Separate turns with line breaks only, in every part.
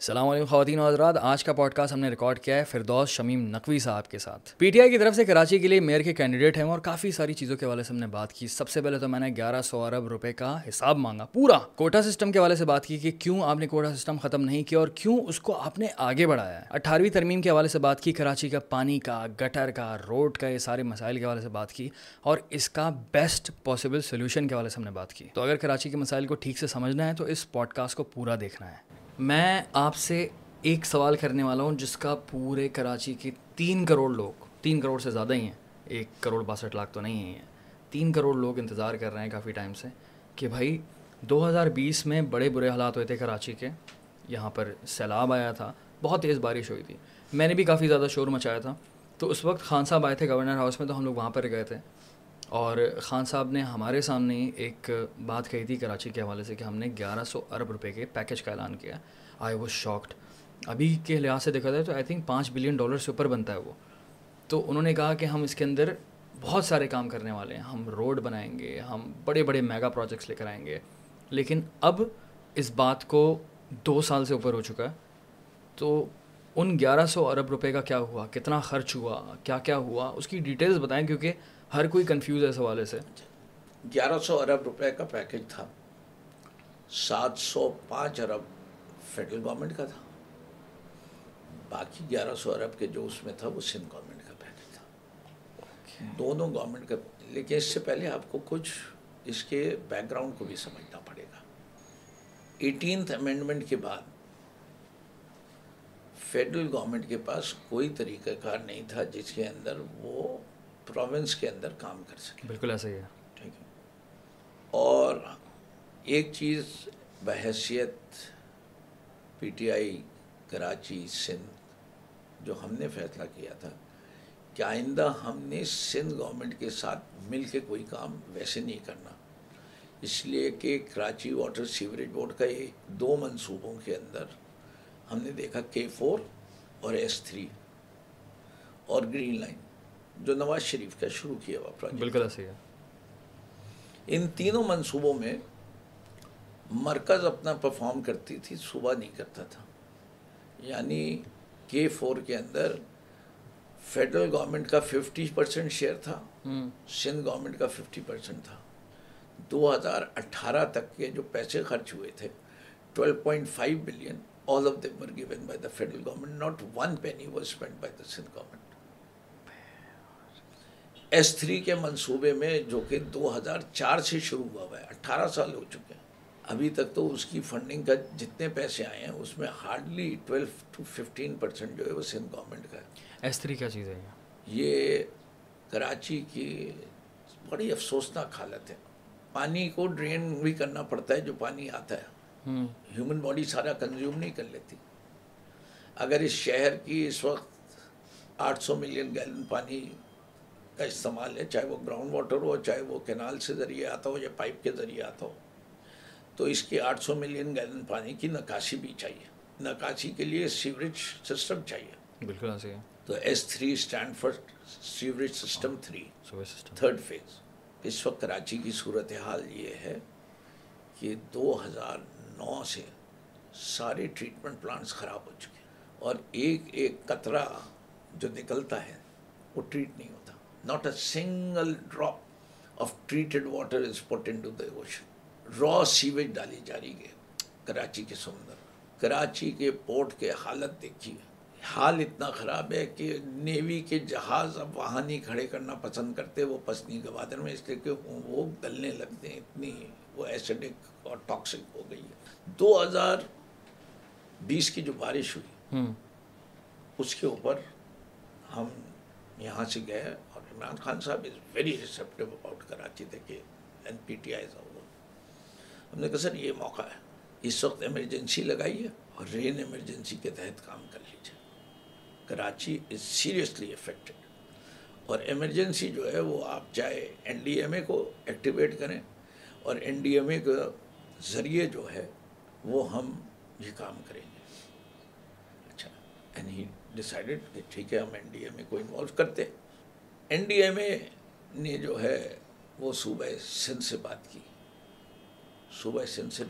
السلام علیکم خواتین و حضرات، آج کا پوڈ کاسٹ ہم نے ریکارڈ کیا ہے فردوس شمیم نقوی صاحب کے ساتھ۔ پی ٹی آئی کی طرف سے کراچی کے لیے میئر کے کینڈیڈیٹ ہیں اور کافی ساری چیزوں کے حوالے سے ہم نے بات کی۔ سب سے پہلے تو میں نے گیارہ سو ارب روپے کا حساب مانگا، پورا۔ کوٹا سسٹم کے حوالے سے بات کی کہ کیوں آپ نے کوٹا سسٹم ختم نہیں کیا اور کیوں اس کو آپ نے آگے بڑھایا ہے۔ اٹھارہویں ترمیم کے حوالے سے بات کی، کراچی کا پانی کا گٹر کا روڈ کا، یہ سارے مسائل کے حوالے سے بات کی اور اس کا بیسٹ پاسبل سولوشن کے حوالے سے ہم نے بات کی۔ تو اگر کراچی کے مسائل کو ٹھیک سے سمجھنا ہے تو اس پوڈ کاسٹ کو پورا دیکھنا ہے۔ میں آپ سے ایک سوال کرنے والا ہوں، جس کا پورے کراچی کے تین کروڑ لوگ، تین کروڑ سے زیادہ ہی ہیں، ایک کروڑ باسٹھ لاکھ تو نہیں ہیں تین کروڑ لوگ انتظار کر رہے ہیں کافی ٹائم سے کہ بھائی، دو ہزار بیس میں بڑے برے حالات ہوئے تھے کراچی کے۔ یہاں پر سیلاب آیا تھا، بہت تیز بارش ہوئی تھی۔ میں نے بھی کافی زیادہ شور مچایا تھا۔ تو اس وقت خان صاحب آئے تھے گورنر ہاؤس میں، تو ہم لوگ وہاں پر گئے تھے۔ اور خان صاحب نے ہمارے سامنے ایک بات کہی تھی کراچی کے حوالے سے کہ ہم نے گیارہ سو ارب روپے کے پیکیج کا اعلان کیا۔ آئی واز شاکڈ ابھی کے لحاظ سے دیکھا جائے تو آئی تھنک پانچ بلین ڈالر سے اوپر بنتا ہے وہ۔ تو انہوں نے کہا کہ ہم اس کے اندر بہت سارے کام کرنے والے ہیں۔ ہم روڈ بنائیں گے، ہم بڑے بڑے میگا پروجیکٹس لے کر آئیں گے۔ لیکن اب اس بات کو دو سال سے اوپر ہو چکا ہے۔ تو ان گیارہ سو ارب روپے کا کیا ہوا؟ کتنا خرچ ہوا؟ کیا کیا ہوا؟ اس کی ڈیٹیلز بتائیں کیونکہ ہر کوئی کنفیوز ہے اس حوالے سے۔
گیارہ سو ارب روپے کا پیکج تھا۔ سات سو پانچ ارب فیڈرل گورنمنٹ کا تھا۔ باقی گیارہ سو ارب کے جو اس میں تھا وہ سندھ گورنمنٹ کا پیکج تھا۔ دونوں گورنمنٹ کا لیکن اس سے پہلے آپ کو کچھ اس کے بیک گراؤنڈ کو بھی سمجھنا پڑے گا۔ ایٹینتھ امینڈمنٹ کے بعد فیڈرل گورنمنٹ کے پاس کوئی طریقہ کار نہیں تھا جس کے اندر وہ پروونس کے اندر کام کر سکے۔
بالکل ایسا ہی ہے۔
ٹھیک ہے۔ اور ایک چیز بحیثیت P T I Karachi Sindh جو ہم نے فیصلہ کیا تھا کہ آئندہ ہم نے سندھ گورنمنٹ کے ساتھ مل کے کوئی کام ویسے نہیں کرنا۔ اس لیے کہ کراچی واٹر سیوریج بورڈ کا ایک دو منصوبوں کے اندر ہم نے دیکھا کے فور اور ایس تھری اور گرین لائن۔ جو نواز شریف کا شروع کیا ہوا پروجیکٹ
بالکل ایسا ہی ہے۔
ان تینوں منصوبوں میں مرکز اپنا پرفارم کرتی تھی صوبہ نہیں کرتا تھا۔ یعنی کے فور کے اندر فیڈرل گورنمنٹ کا ففٹی پرسینٹ شیئر تھا سندھ گورنمنٹ کا ففٹی پرسینٹ تھا۔ دو ہزار اٹھارہ تک کے جو پیسے خرچ ہوئے تھے twelve point five billion all of them were given by the federal government not one penny was spend by the Sindh government S three کے منصوبے میں جو کہ دو ہزار چار سے شروع ہوا ہوا ہے اٹھارہ سال ہو چکے ہیں۔ ابھی تک تو اس کی فنڈنگ کا جتنے پیسے آئے ہیں اس میں hardly twelve to fifteen percent جو ہے وہ سندھ گورنمنٹ کا ہے۔
ایس تھری کیا چیز ہے یہ؟
کراچی کی بڑی افسوسناک حالت ہے۔ پانی کو ڈرین بھی کرنا پڑتا ہے جو پانی آتا ہے۔ ہیومن باڈی سارا کنزیوم نہیں کر لیتی۔ اگر اس شہر کی اس وقت آٹھ سو ملین گیلن پانی کا استعمال ہے چاہے وہ گراؤنڈ واٹر ہو چاہے وہ کینال سے ذریعے آتا ہو یا پائپ کے ذریعے آتا ہو۔ تو اس کی آٹھ سو ملین گیلن پانی کی نکاسی بھی چاہیے۔ نکاسی کے لیے سیوریج سسٹم چاہیے۔
بالکل ہے
تو S three stand for sewerage system three third phase اس وقت کراچی کی صورتحال یہ ہے کہ دو ہزار نو سے سارے ٹریٹمنٹ پلانٹس خراب ہو چکے اور ایک ایک قطرہ جو نکلتا ہے وہ ٹریٹ نہیں ہوتا a single drop of treated water is put into the ocean raw sewage ڈالی جا رہی ہے کراچی کے سمندر کراچی کے پورٹ کے حالت دیکھیے حال اتنا خراب ہے کہ نیوی کے جہاز اب وہاں نہیں کھڑے کرنا پسند کرتے وہ پسنی گوادر میں اس لیے کہ وہ گلنے لگتے ہیں اتنی وہ ایسڈک اور ٹاکسک ہو گئی ہے دو ہزار بیس کی جو بارش ہوئی اس کے اوپر ہم یہاں سے گئے عمران خان صاحب is very receptive about Karachi تھے کہ این پی ٹی آئی ہم نے کہا، سر، یہ موقع ہے. اس وقت ایمرجنسی لگائیے اور رین ایمرجنسی کے تحت کام کر لیجیے. کراچی از سیریسلی افیکٹڈ اور ایمرجنسی جو ہے وہ آپ چاہے این ڈی ایم اے کو ایکٹیویٹ کریں اور این ڈی ایم اے کے ذریعے جو ہے وہ ہم یہ کام کریں گے. اچھا. اینڈ ہی ڈسائڈیڈ کہ ٹھیک ہے، ہم این ڈی ایم اے کو انوالو کرتے این ڈی ایم اے نے جو ہے وہ صوبہ سندھ سے بات کی۔ صوبہ سندھ سے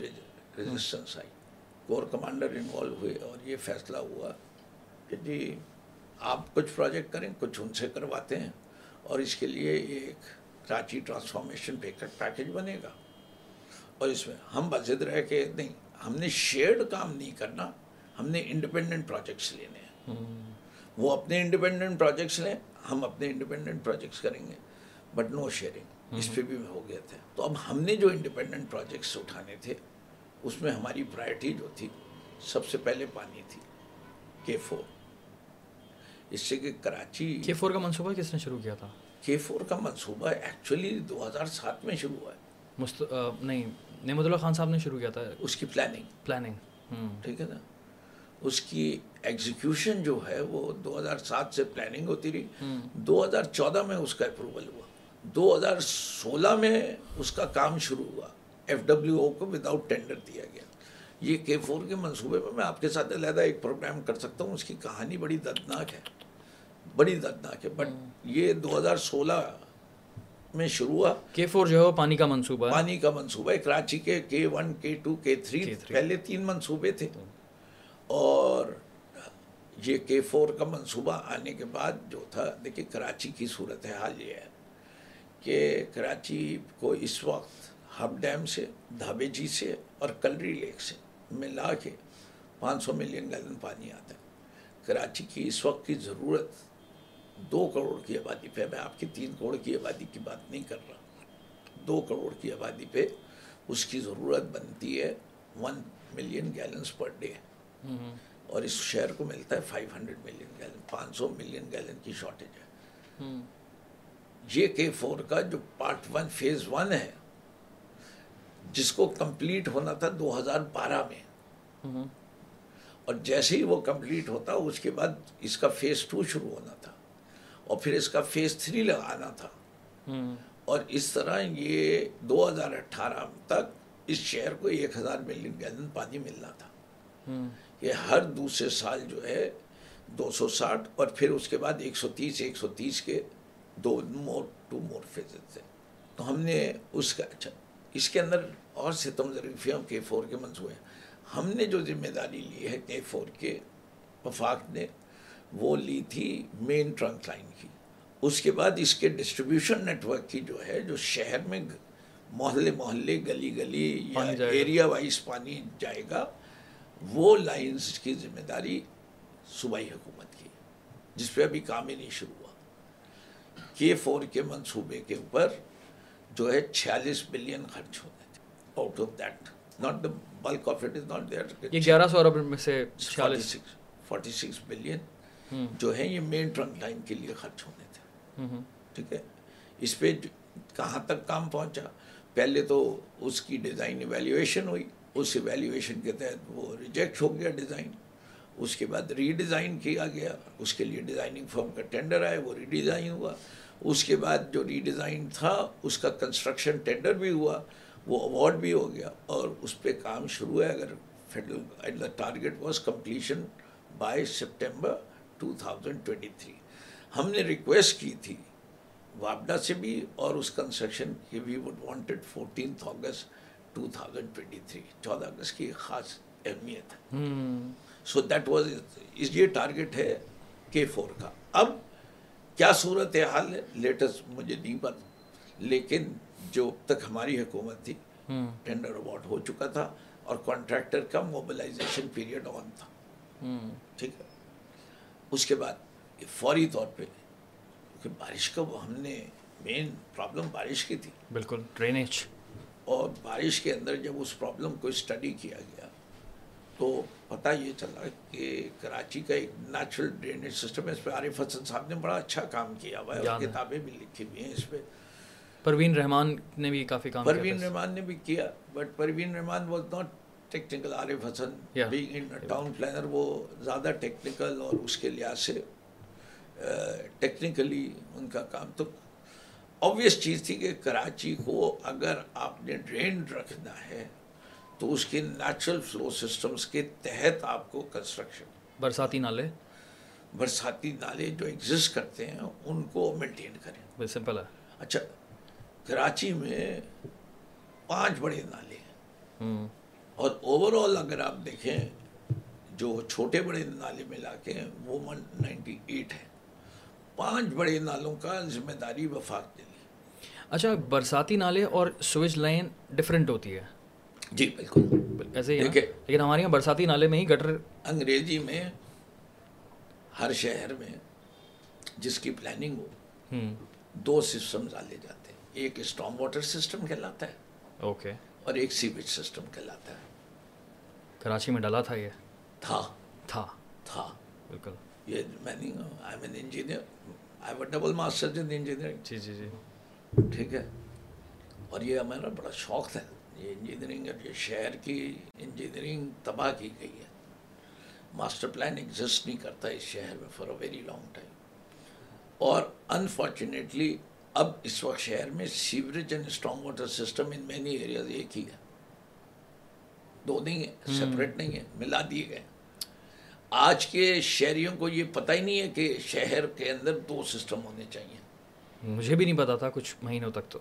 رجسٹنس آئی۔ کور کمانڈر انوالو ہوئے اور یہ فیصلہ ہوا کہ جی آپ کچھ پروجیکٹ کریں کچھ ان سے کرواتے ہیں اور اس کے لیے ایک کراچی ٹرانسفارمیشن پیکج بنے گا۔ اور اس میں ہم بزد رہ کے نہیں ہم نے شیئرڈ کام نہیں کرنا ہم نے انڈیپینڈنٹ پروجیکٹس لینے ہیں۔ وہ اپنے انڈیپینڈنٹ پروجیکٹس لیں ہم اپنے انڈیپینڈنٹ پروجیکٹس کریں گے بٹ نو شیئرنگ اس پہ بھی ہو گیا تھا تو اب ہم نے جو انڈیپینڈنٹ پروجیکٹس اٹھانے تھے اس میں ہماری پرائرٹی جو تھی سب سے پہلے پانی تھی کے فور اس سے کہ کراچی
کے فور کا منصوبہ کس نے شروع کیا تھا؟
کے فور کا منصوبہ ایکچولی دو ہزار سات میں شروع ہوا ہے۔
مست نہیں نعمت اللہ خان صاحب نے شروع کیا تھا۔
اس کی پلاننگ
پلاننگ
ٹھیک ہے نا؟ اس کی ایگزیکیوشن جو ہے وہ دو ہزار سات سے پلاننگ ہوتی رہی۔ دو ہزار چودہ میں اس کا اپروول ہوا۔ دو ہزار سولہ میں اس کا کام شروع ہوا۔ ایف ڈبلیو او کو وداؤٹ ٹینڈر دیا گیا۔ یہ کے فور کے منصوبے میں میں آپ کے ساتھ علیحدہ ایک پروگرام کر سکتا ہوں۔ اس کی کہانی بڑی دردناک ہے۔ بڑی دردناک ہے۔ بٹ یہ دو ہزار سولہ میں شروع ہوا۔
کے فور جو ہے وہ پانی کا منصوبہ
پانی کا منصوبہ ہے۔ کراچی کے کے ون کے ٹو کے تھری پہلے تین منصوبے تھے۔ اور یہ کے فور کا منصوبہ آنے کے بعد جو تھا، دیکھیے کراچی کی صورت حال یہ ہے کہ کراچی کو اس وقت ہب ڈیم سے، دھابے جی سے اور کلری لیک سے ملا کے پانچ سو ملین گیلن پانی آتا ہے۔ کراچی کی اس وقت کی ضرورت دو کروڑ کی آبادی پہ، میں آپ کی تین کروڑ کی آبادی کی بات نہیں کر رہا دو کروڑ کی آبادی پہ اس کی ضرورت بنتی ہے one million gallons per day اور اس شہر کو ملتا ہے فائیو ہنڈریڈ ملین گیلن پانچ سو ملین گیلن کی شارٹیج ہے۔ یہ کے فور کا جو پارٹ ون فیز ون ہے جس کو کمپلیٹ ہونا تھا دو ہزار بارہ میں۔ اور جیسے ہی وہ کمپلیٹ ہوتا اس کے بعد اس کا فیز ٹو شروع ہونا تھا۔ اور پھر اس کا فیز تھری لگانا تھا۔ اور اس طرح یہ دو ہزار اٹھارہ تک اس شہر کو ایک ہزار ملین گیلن پانی ملنا تھا۔ یہ ہر دوسرے سال جو ہے دو سو ساٹھ اور پھر اس کے بعد ایک سو تیس ایک سو تیس کے دو مور ٹو مور فیز تھے تو ہم نے اس کا اچھا اس کے اندر اور ستم ظریفیاں کے فور کے منصوبے ہم نے جو ذمہ داری لی ہے کے فور کے وفاق نے وہ لی تھی مین ٹرنک لائن کی۔ اس کے بعد اس کے ڈسٹریبیوشن نیٹ ورک کی جو ہے جو شہر میں محلے محلے گلی گلی یا ایریا وائز پانی جائے گا۔ وہ لائنز کی ذمہ داری صوبائی حکومت کی جس پہ ابھی کام ہی نہیں شروع ہوا۔ کے فور کے منصوبے کے اوپر جو ہے چھیالیس بلین خرچ ہوتے تھے۔ Out of that not the bulk of it is not
یہ گیارہ سو ارب میں سے چھیالیس۔
فورٹی سکس بلین جو ہے یہ مین ٹرنک لائن کے لیے خرچ ہونے تھے۔ ٹھیک ہے؟ اس پہ کہاں تک کام پہنچا؟ پہلے تو اس کی ڈیزائن ایویلیویشن ہوئی۔ اس ایویلیویشن کے تحت وہ ریجیکٹ ہو گیا ڈیزائن اس کے بعد ری ڈیزائن کیا گیا. اس کے لیے ڈیزائننگ فرم کا ٹینڈر آیا، وہ ری ڈیزائن ہوا. اس کے بعد جو ری ڈیزائن تھا، اس کا کنسٹرکشن ٹینڈر بھی ہوا، وہ اوارڈ بھی ہو گیا اور اس پہ کام شروع ہے۔ اگر federal target was completion by September two thousand twenty three ہم نے ریکویسٹ کی تھی وابڈا سے بھی اور اس کنسٹرکشن کی we would wanted fourteenth August two thousand twenty three چودہ اگست کی خاص اہمیت ہے۔ سو دیٹ واز یہ ٹارگیٹ ہے کے فور کا۔ اب کیا صورت حال ہے؟ لیٹسٹ مجھے نہیں پتا لیکن جو تک ہماری حکومت تھی ٹینڈر اوارڈ ہو چکا تھا اور کانٹریکٹر کا موبلائزیشن پیریڈ آن تھا۔ ٹھیک ہے۔ اس کے بعد فوری طور پہ کیونکہ بارش کا ہم نے مین پرابلم بارش کی تھی۔
بالکل ڈرینیج
اور بارش کے اندر جب اس پرابلم کو اسٹڈی کیا گیا تو پتہ یہ چلا کہ کراچی کا ایک نیچرل ڈرینیج سسٹم ہے اس پہ عارف حسن صاحب نے بڑا اچھا کام کیا ہوا ہے اور کتابیں بھی لکھی ہوئی ہیں اس پہ۔
پروین رحمان نے بھی کافی کام
پروین رحمان نے بھی کیا but Parveen Rahman was not technical Arif Hasan being in town planner وہ زیادہ ٹیکنیکل اور اس کے لحاظ سے ٹیکنیکلی ان کا کام تو آبویس چیز تھی کہ کراچی کو اگر آپ نے ڈرین رکھنا ہے تو اس کے نیچرل فلو سسٹمز کے تحت آپ کو کنسٹرکشن
برساتی نالے۔
برساتی نالے جو ایگزسٹ کرتے ہیں ان کو مینٹین کریں۔
سمپل ہے۔
اچھا کراچی میں پانچ بڑے نالے ہیں۔ اور اوور آل اگر آپ دیکھیں جو چھوٹے بڑے نالے ملا کے ہیں وہ ون نائنٹی ایٹ ہے۔ پانچ بڑے نالوں کا ذمہ داری وفاق دلی
اچھا برساتی نالے اور سویج لائن ڈفرینٹ ہوتی ہے۔
جی بالکل۔
ایسے ہی۔ لیکن ہمارے یہاں برساتی نالے میں ہی گٹر
انگریزی میں ہر شہر میں جس کی پلاننگ ہو دو سسٹم ڈالے جاتے ہیں۔ ایک اسٹام واٹر سسٹم کہلاتا ہے
اوکے
اور ایک سیویج سسٹم کہلاتا ہے۔
کراچی میں ڈالا تھا یہ؟
تھا۔
تھا۔
تھا۔
بالکل۔
یہ میں نہیں I am an engineer I am double master in engineering
جی جی جی۔
ٹھیک ہے؟ اور یہ ہمارا بڑا شوق تھا۔ یہ انجینئرنگ یہ شہر کی انجینئرنگ تباہ کی گئی ہے۔ ماسٹر پلان ایگزسٹ نہیں کرتا اس شہر میں for a very long time اور انفارچونیٹلی اب اس وقت شہر میں sewerage and strong water system in many areas ایک ہی ہے۔ دو نہیں ہے سپریٹ نہیں ہے ملا دیے گئے۔ آج کے شہریوں کو یہ پتہ ہی نہیں ہے کہ شہر کے اندر دو سسٹم ہونے چاہیے۔
مجھے بھی نہیں پتا تھا کچھ مہینوں تک تو۔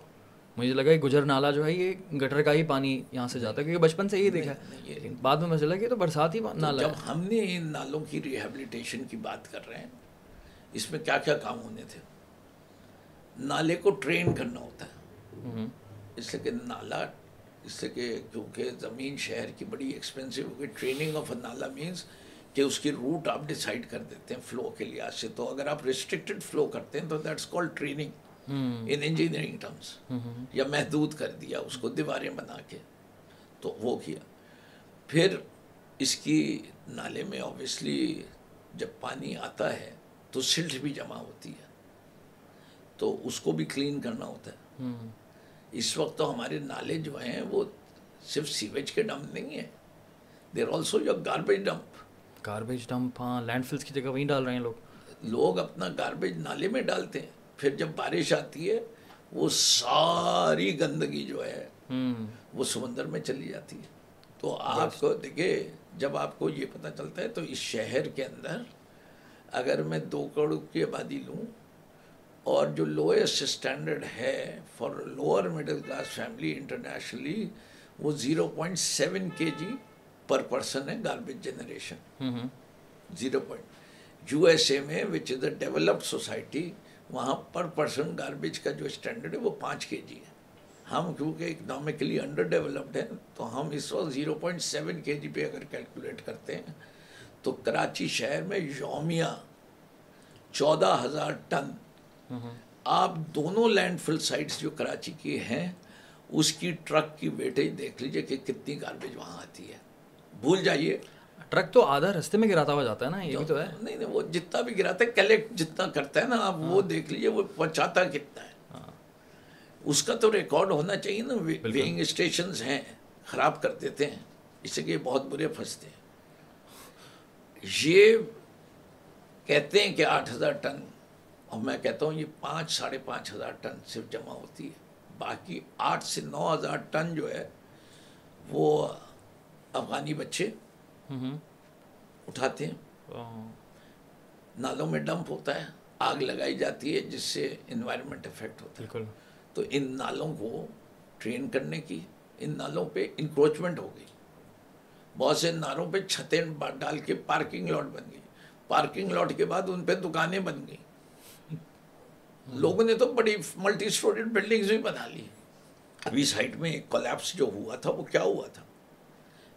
مجھے لگا کہ گجر نالا جو ہے یہ گٹر کا ہی پانی یہاں سے جاتا ہے کیونکہ بچپن سے یہی دیکھا لیکن بعد میں مجھے چلا کہ تو برساتی نالا
جب ہم نے ان نالوں کی ریہیبلیٹیشن کی بات کر رہے ہیں اس میں کیا کیا کام ہونے تھے؟ نالے کو ٹرین کرنا ہوتا ہے۔ اس لیے کہ نالا اس لیے کہ کیونکہ زمین شہر کی بڑی ایکسپینسو ہو گئی۔ ٹریننگ آف اے نالا مینس کہ اس کی روٹ آپ ڈیسائیڈ کر دیتے ہیں فلو کے لحاظ سے۔ تو اگر آپ ریسٹرکٹیڈ فلو کرتے ہیں تو that's call training in engineering terms یا محدود کر دیا اس کو دیواریں بنا کے۔ تو وہ کیا۔ پھر اس کی نالے میں اوبیسلی جب پانی آتا ہے تو سلٹ بھی جمع ہوتی ہے۔ تو اس کو بھی کلین کرنا ہوتا ہے۔ اس وقت تو ہمارے نالے جو ہیں وہ صرف سیویج کے ڈمپ نہیں ہیں۔ There also your garbage dump
garbage dump ہاں لینڈ فلس کی جگہ وہیں ڈال رہے ہیں لوگ
لوگ اپنا گاربیج نالے میں ڈالتے ہیں پھر جب بارش آتی ہے وہ ساری گندگی جو ہے وہ سمندر میں چلی جاتی ہے تو آپ کو دیکھیں جب آپ کو یہ پتہ چلتا ہے تو اس شہر کے اندر اگر میں دو کروڑ کی آبادی لوں اور جو لوئسٹ اسٹینڈرڈ ہے for lower middle class family internationally وہ zero point seven K G پر پرسن ہے garbage generation zero point U S A میں which is a developed society وہاں پر پرسن گاربیج کا جو اسٹینڈرڈ ہے وہ پانچ کے جی ہے ہم کیونکہ اکنامکلی انڈر ڈیولپڈ ہیں تو ہم اس وقت زیرو پوائنٹ سیون کے جی پہ اگر کیلکولیٹ کرتے ہیں تو کراچی شہر میں یومیہ چودہ ہزار ٹن. آپ دونوں لینڈ فل سائٹس جو کراچی کی ہیں اس کی ٹرک کی ویٹیج دیکھ لیجیے کہ کتنی گاربیج وہاں آتی ہے. بھول جائیے۔
ٹرک تو آدھا رستے میں گراتا ہوا جاتا ہے نا یہ بھی تو ہے۔
نہیں نہیں وہ جتنا بھی گراتا ہے کلیکٹ جتنا کرتا ہے نا آپ وہ دیکھ لیجیے وہ پہنچاتا کتنا ہے۔ اس کا تو ریکارڈ ہونا چاہیے نا ویئنگ اسٹیشنز ہیں خراب کر دیتے ہیں۔ اس سے کہ یہ بہت برے پھنستے ہیں۔ یہ کہتے ہیں کہ آٹھ ہزار ٹن اور میں کہتا ہوں یہ پانچ ساڑھے پانچ ہزار ٹن صرف جمع ہوتی ہے۔ باقی آٹھ سے نو ہزار ٹن جو ہے وہ افغانی بچے اٹھاتے ہیں۔ نالوں میں ڈمپ ہوتا ہے آگ لگائی جاتی ہے جس سے انوائرمنٹ افیکٹ ہوتا ہے۔ تو ان نالوں کو ٹرین کرنے کی ان نالوں پہ انکروچمنٹ ہو گئی۔ بہت سے نالوں پہ چھتیں ڈال کے پارکنگ لاٹ بن گئی۔ پارکنگ لاٹ کے بعد ان پہ دکانیں بن گئی۔ لوگوں نے تو بڑی ملٹی اسٹوریڈ بلڈنگز بھی بنا لی۔ ابھی سائٹ میں کولیپس جو ہوا تھا وہ کیا ہوا تھا؟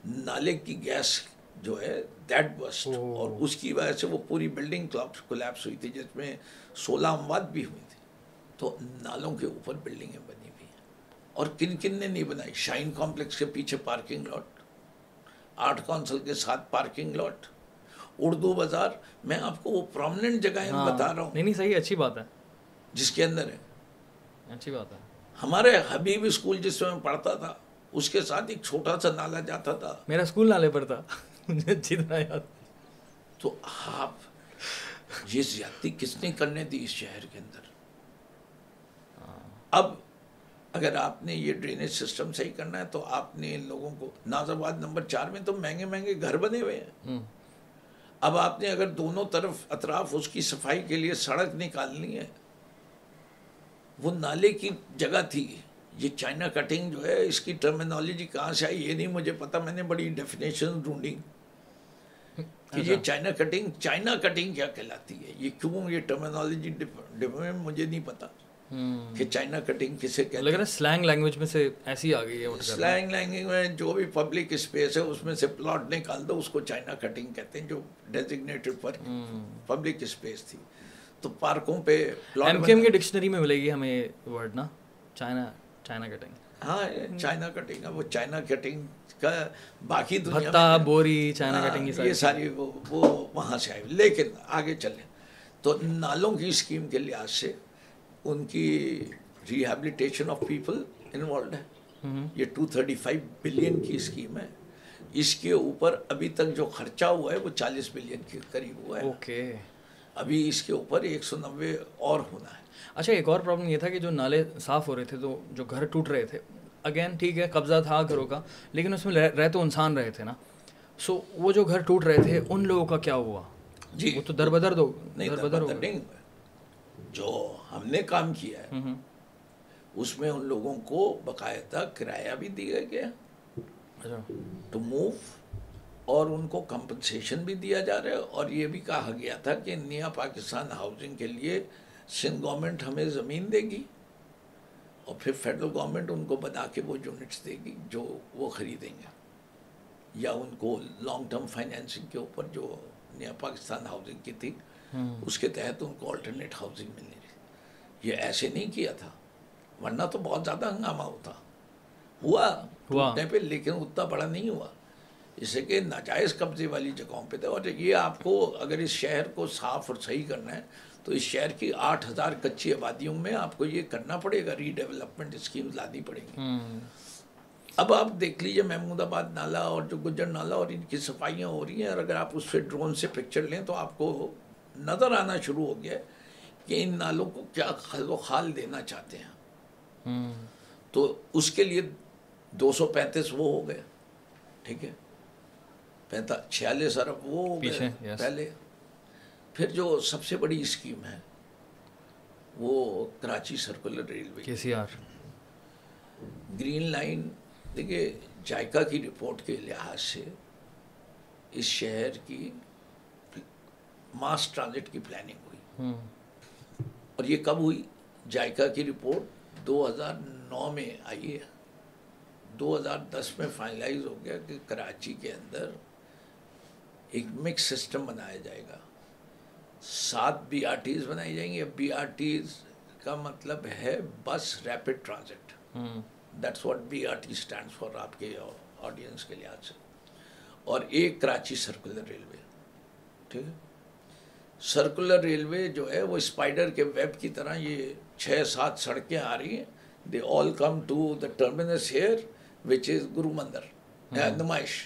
نالے کی گیس جو ہے دیٹ بسٹ اور اس کی وجہ سے وہ پوری بلڈنگ کولیپس ہوئی تھی جس میں سولہ اموات بھی ہوئی تھی۔ تو نالوں کے اوپر بلڈنگیں بنی ہوئی ہیں۔ اور کن کن نے نہیں بنائی؟ شائن کمپلیکس کے پیچھے پارکنگ لاٹ آرٹ کونسل کے ساتھ پارکنگ لاٹ اردو بازار میں آپ کو وہ پرومننٹ جگہیں
ہاں۔
بتا رہا ہوں۔
نہیں نہیں صحیح اچھی بات ہے۔
جس کے اندر ہے۔
اچھی بات ہے۔
ہمارے حبیب اسکول جس میں پڑھتا تھا اس کے ساتھ ایک چھوٹا سا نالا جاتا تھا۔
میرا اسکول نالے پر تھا۔ مجھے اچھی طرح یاد۔
تو آپ یہ زیادتی کس نے کرنے دی اس شہر کے اندر؟ اب اگر آپ نے یہ ڈرینیج سسٹم صحیح کرنا ہے تو آپ نے ان لوگوں کو ناز آباد نمبر چار میں تو مہنگے مہنگے گھر بنے ہوئے ہیں۔ اب آپ نے اگر دونوں طرف اطراف اس کی صفائی کے لیے سڑک نکالنی ہے وہ نالے کی جگہ تھی۔ یہ چائنا کٹنگ جو ہے اس کی ٹرمینالوجی کہاں سے آئی؟ یہ نہیں مجھے پتا میں نے بڑی ڈیفینیشن ڈھونڈی۔ کہ یہ چائنا کٹنگ چائنا کٹنگ کیا کہلاتی ہے؟ یہ کیوں یہ ٹرمینالوجی مجھے نہیں پتا۔ کہ چائنا کٹنگ کسے کہتے
لگ رہا ہے سلینگ لینگویج میں سے ایسی آ گئی ہے
سلینگ لینگویج میں جو بھی پبلک اسپیس ہے اس میں سے پلاٹ نکال دو اس کو چائنا کٹنگ کہتے ہیں جو ڈیزگنیٹڈ پر پبلک اسپیس تھی۔ تو پارکوں پہ
ایم کے ایم کی ڈکشنری میں ملے گی ہمیں ورڈ نا۔ چائنا چائنا کٹنگ
ہاں چائنا کٹنگ وہ چائنا کٹنگ کا باقی
دنیا بوری چائنا کٹنگ
یہ ساری وہ وہاں سے آئی۔ لیکن آگے چلیں۔ تو نالوں کی اسکیم کے لحاظ سے ان کی ریہیبلیٹیشن آف پیپل انوالوڈ ہے۔ یہ ٹو تھرٹی فائیو بلین کی اسکیم ہے۔ اس کے اوپر ابھی تک جو خرچہ ہوا ہے وہ چالیس بلین کے قریب ہوا ہے۔
اوکے
ابھی اس کے اوپر ایک سو نوے اور ہونا ہے۔
اچھا ایک اور پرابلم یہ تھا کہ جو نالے صاف ہو رہے تھے تو جو گھر ٹوٹ رہے تھے اگین ٹھیک ہے قبضہ تھا گھروں کا لیکن اس میں رہ تو انسان رہے تھے نا۔ سو وہ جو گھر ٹوٹ رہے تھے ان لوگوں کا کیا ہوا؟
جی۔
وہ تو در بدر دو
در بدر جو ہم نے کام کیا ہے اس میں ان لوگوں کو باقاعدہ کرایہ بھی دیا گیا۔ ٹو موو اور ان کو کمپنسیشن بھی دیا جا رہا ہے۔ اور یہ بھی کہا گیا تھا کہ نیا پاکستان ہاؤسنگ کے لیے سندھ گورنمنٹ ہمیں زمین دے گی اور پھر فیڈرل گورنمنٹ ان کو بنا کے وہ یونٹس دے گی جو وہ خریدیں گے یا ان کو لانگ ٹرم فائنینسنگ کے اوپر جو نیا پاکستان ہاؤسنگ کی تھی اس کے تحت ان کو آلٹرنیٹ ہاؤسنگ ملنی تھی۔ یہ ایسے نہیں کیا تھا ورنہ تو بہت زیادہ ہنگامہ ہوتا۔ ہوا پہ لیکن اتنا بڑا نہیں ہوا۔ جسے کہ ناجائز قبضے والی جگہوں پہ تھے۔ اور یہ آپ کو اگر اس شہر کو صاف اور صحیح کرنا ہے تو اس شہر کی آٹھ ہزار کچی آبادیوں میں آپ کو یہ کرنا پڑے گا ری ڈیولپمنٹ اسکیم لانی پڑے گی۔ اب آپ دیکھ لیجیے محمود آباد نالا اور جو گجر نالا اور ان کی صفائیاں ہو رہی ہیں اور اگر آپ اس سے ڈرون سے پکچر لیں تو آپ کو نظر آنا شروع ہو گیا کہ ان نالوں کو کیا خل و خال دینا چاہتے ہیں۔ تو اس کے لیے دو سو پینتیس وہ ہو گئے ٹھیک ہے۔ پینتا چھیالیس ارب وہ ہو گئے پہلے۔ پھر جو سب سے بڑی اسکیم ہے وہ کراچی سرکولر ریلوے
کے سی آر۔
گرین لائن دیکھیے جائکا کی رپورٹ کے لحاظ سے اس شہر کی ماس ٹرانزٹ کی پلاننگ ہوئی۔ اور یہ کب ہوئی؟ جائکا کی رپورٹ دو ہزار نو میں آئی ہے۔ دو ہزار دس میں فائنلائز ہو گیا کہ کراچی کے اندر ایک مکس سسٹم بنایا جائے گا۔ سات بی آر ٹیز بنائی جائیں گی. بی آر ٹیز کا مطلب ہے bus rapid transit that's what B R T stand for آپ کے آڈینس کے لحاظ سے. اور ایک کراچی سرکولر ریلوے ٹھیک ہے؟ سرکولر ریلوے جو ہے وہ اسپائڈر کے ویب کی طرح یہ چھ سات سڑکیں آ رہی ہیں. They all come to the terminus here which is Guru Mandir Numaish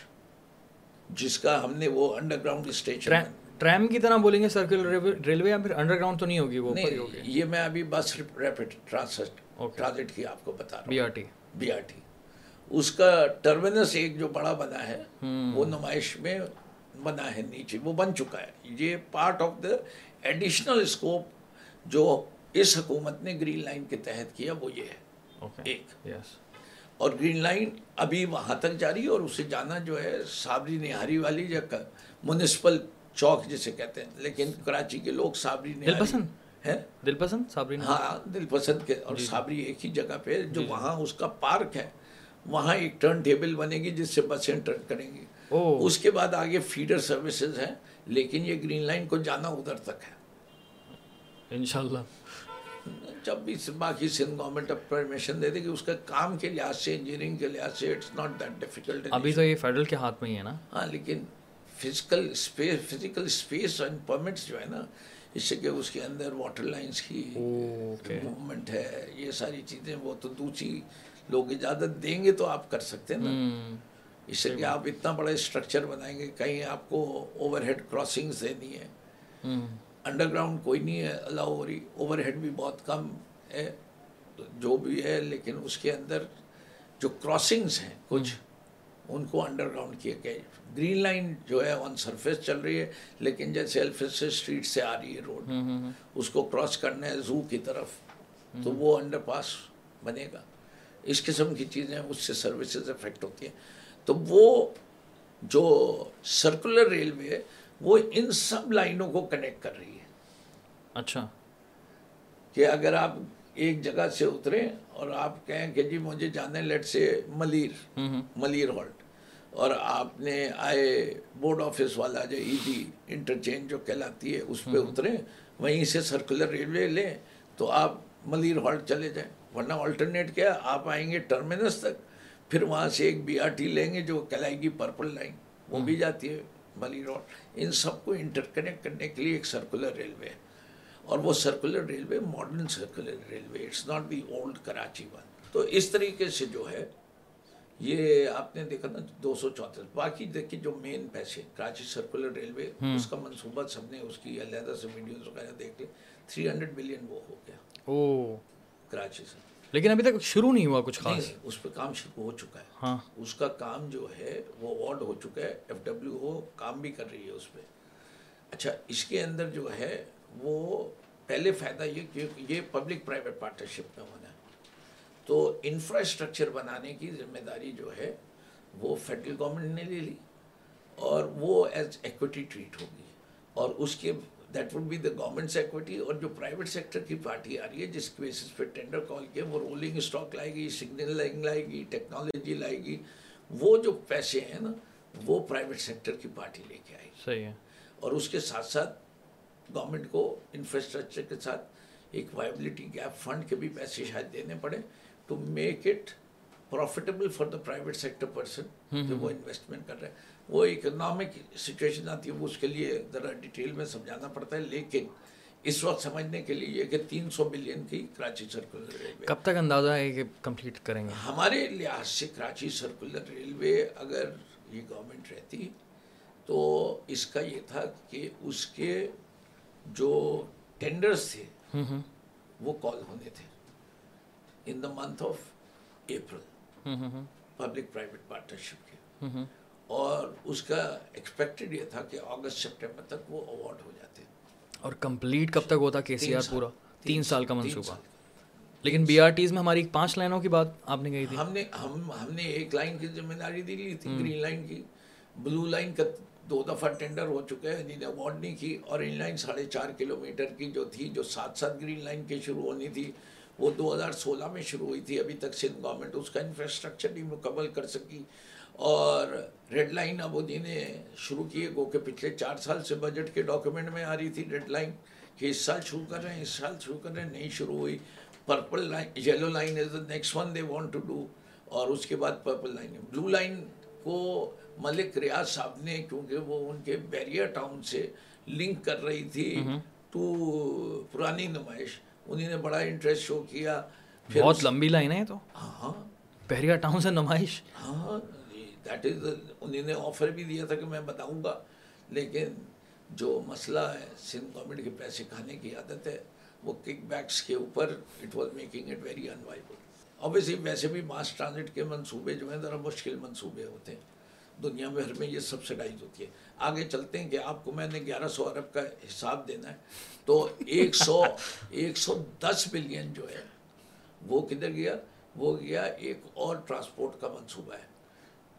جس کا ہم نے وہ انڈر گراؤنڈ اسٹیشن
ٹریم کی طرح بولیں گے سرکل ریلوے یا پھر انڈر گراؤنڈ تو نہیں ہوگی وہ
یہ میں ابھی بس ریپڈ ٹرانسٹ ٹرانزٹ کی آپ کو بتا رہا
B R T
B R T اس کا ٹرمینس ایک جو بڑا بنا ہے وہ نمائش میں بنا ہے نیچے وہ بن چکا ہے۔ یہ part of the additional scope جو اس حکومت نے گرین لائن کے تحت کیا وہ یہ ہے۔ ایک۔ اور گرین لائن ابھی وہاں تک جاری اور اسے جانا جو ہے صابری نہاری والی یا میونسپل چوک جسے کہتے ہیں لیکن کراچی کے لوگ صابری
دل پسند؟ ہے دل پسند؟ صابری
ہاں دل پسند کے اور صابری ایک ہی جگہ پہ جو وہاں اس کا پارک ہے۔ وہاں ایک ٹرن ٹیبل بنے گی جس سے بسیں ٹرن کریں گی۔ اس کے بعد آگے فیڈر سروسز ہیں لیکن یہ گرین لائن کو جانا ادھر تک ہے۔
انشاءاللہ۔
جب بھی باقی سندھ گورنمنٹ اب پرمیشن دے دے کہ اس کا کام کے لحاظ سے انجینئرنگ کے لحاظ سے اٹس ناٹ دیٹ ڈیفیکلٹ
ابھی تو یہ فیڈرل کے ہاتھ میں ہی ہے نا؟
ہاں لیکن physical space physical space and permits جو ہے نا اس سے کہ اس کے اندر واٹر لائنس کی موومنٹ ہے یہ ساری چیزیں وہ تو دوسری لوگ اجازت دیں گے تو آپ کر سکتے ہیں نا۔ اس سے کہ آپ اتنا بڑا اسٹرکچر بنائیں گے کہیں آپ کو اوور ہیڈ کراسنگس دینی ہے انڈر گراؤنڈ کوئی نہیں ہے الاؤ ہو رہی۔ اوور ہیڈ بھی بہت کم ہے جو بھی ہے لیکن اس کے اندر جو کراسنگس ہیں کچھ ان کو انڈر گراؤنڈ کیا گیا گرین لائن جو ہے آن سرفیس چل رہی ہے لیکن جیسے الفس اسٹریٹ سے آ رہی ہے روڈ اس کو کراس کرنا ہے زو کی طرف تو وہ انڈر پاس بنے گا۔ اس قسم کی چیزیں اس سے سروسز افیکٹ ہوتی ہیں۔ تو وہ جو سرکولر ریلوے ہے وہ ان سب لائنوں کو کنیکٹ کر رہی ہے۔
اچھا۔
کہ اگر آپ ایک جگہ سے اتریں اور آپ کہیں کہ جی مجھے جانا ہے لیٹ سے ملیر ملیر ہالٹ اور آپ نے آئے بورڈ آفس والا جو ای ڈی انٹرچینج جو کہلاتی ہے اس پہ اتریں وہیں سے سرکولر ریلوے لیں تو آپ ملیر ہالٹ چلے جائیں۔ ورنہ آلٹرنیٹ کیا آپ آئیں گے ٹرمینس تک پھر وہاں سے ایک بی آر ٹی لیں گے جو کہلائے گی پرپل لائن وہ بھی جاتی ہے ملیر ہالٹ ان سب کو انٹر کنیکٹ کرنے کے لیے ایک سرکولر ریلوے ہے۔ اور وہ circular railway modern circular railway it's not the old Karachi one تو اس طریقے سے جو ہے یہ آپ نے دیکھا نا دو سو چونتیس باقی دیکھیے جو مین پیسے کراچی سرکولر ریلوے اس کا منصوبہ سب نے اس کی علیحدہ سے ویڈیوز وغیرہ دیکھ لے تھری ہنڈریڈ بلین وہ ہو گیا
او۔
کراچی سے۔
لیکن ابھی تک شروع نہیں ہوا کچھ خاص۔
اس پہ کام شروع ہو چکا ہے۔
ہاں۔
اس کا کام جو ہے وہ اوارڈ ہو چکا ہے ایف ڈبلیو او کام بھی کر رہی ہے اس پہ۔ اچھا اس کے اندر جو ہے وہ پہلے فائدہ یہ کہ یہ پبلک پرائیویٹ پارٹنرشپ میں ہونا ہے۔ تو انفراسٹرکچر بنانے کی ذمہ داری جو ہے وہ فیڈرل گورنمنٹ نے لے لی اور وہ ایز ایکوٹی ٹریٹ ہوگی۔ اور اس کے that would be the government's equity اور جو پرائیویٹ سیکٹر کی پارٹی آ رہی ہے جس کی بیسس پہ ٹینڈر کال کیا وہ رولنگ اسٹاک لائے گی سگنل لائن لائے گی ٹیکنالوجی لائے گی۔ وہ جو پیسے ہیں نا وہ پرائیویٹ سیکٹر کی پارٹی لے کے آئے گی۔
صحیح ہے۔
اور اس کے ساتھ ساتھ گورنمنٹ کو انفراسٹرکچر کے ساتھ ایک وائبلٹی گیپ فنڈ کے بھی پیسے شاید دینے پڑے to make it profitable for the private sector person جو وہ انویسٹمنٹ کر رہے ہیں۔ وہ اکنامک سچویشن آتی ہے وہ اس کے لیے ذرا ڈیٹیل میں سمجھانا پڑتا ہے لیکن اس وقت سمجھنے کے لیے یہ کہ تین سو بلین کی کراچی سرکولر ریلوے
کب تک اندازہ ہے کہ کمپلیٹ کریں گے؟
ہمارے لحاظ سے کراچی سرکولر ریلوے اگر یہ گورنمنٹ رہتی تو اس کا یہ تھا کہ اس کے جو ٹینڈرز تھے وہ کال ہونے تھے۔ In the month of April public private partnership کے۔ اور اس کا ایکسپیکٹڈ یہ تھا کہ اگست سپٹمبر تک وہ اوارڈ ہو جاتے۔
اور کمپلیٹ کب تک ہوتا کے سی آر۔ پورا؟
تین
سال کا منصوبہ۔ لیکن بی آر ٹیز میں ہماری پانچ لائنوں کی بات آپ نے کہی تھی۔
ہم نے ہم ہم نے ایک لائن کی ذمہ داری دی لی تھی گرین لائن کی بلو لائن کا دو دفعہ ٹینڈر ہو چکا ہے انہیں اوارڈ نہیں کی۔ اور ان لائن ساڑھے چار کلو میٹر کی جو تھی، جو ساتھ ساتھ گرین لائن کی شروع ہونی تھی، وہ دو ہزار سولہ میں شروع ہوئی تھی۔ ابھی تک سندھ گورنمنٹ اس کا انفراسٹرکچر نہیں مکمل کر سکی۔ اور ریڈ لائن اب انہیں نے شروع کیے، گو کہ پچھلے چار سال سے بجٹ کے ڈاکیومنٹ میں آ رہی تھی ریڈ لائن کہ اس سال شروع کر رہے ہیں، اس سال شروع کر رہے ہیں، نہیں شروع ہوئی۔ Purple line yellow line is the next one they want to do اور اس کے بعد پرپل لائن بلو لائن کو ملک ریاض صاحب نے کیونکہ وہ ان کے بیریا ٹاؤن سے لنک کر رہی تھی ٹو پرانی نمائش انہیں نے بڑا انٹرسٹ شو کیا۔
بہت لمبی لائن ہے تو۔
ہاں
بحریہ ٹاؤن سے نمائش۔
ہاں دیٹ از انہیں نے آفر بھی دیا تھا کہ میں بتاؤں گا۔ لیکن جو مسئلہ ہے سندھ گورنمنٹ کے پیسے کھانے کی عادت ہے وہ کک بیکس کے اوپر it was making it very unviable obviously ویسے بھی ماس ٹرانزٹ کے منصوبے جو ہیں ذرا مشکل منصوبے ہوتے ہیں۔ دنیا بھر میں یہ سبسڈائز ہوتی ہے۔ آگے چلتے ہیں کہ آپ کو میں نے گیارہ سو ارب کا حساب دینا ہے۔ تو ایک سو ایک سو دس بلین جو ہے وہ کدھر گیا؟ وہ گیا ایک اور ٹرانسپورٹ کا منصوبہ ہے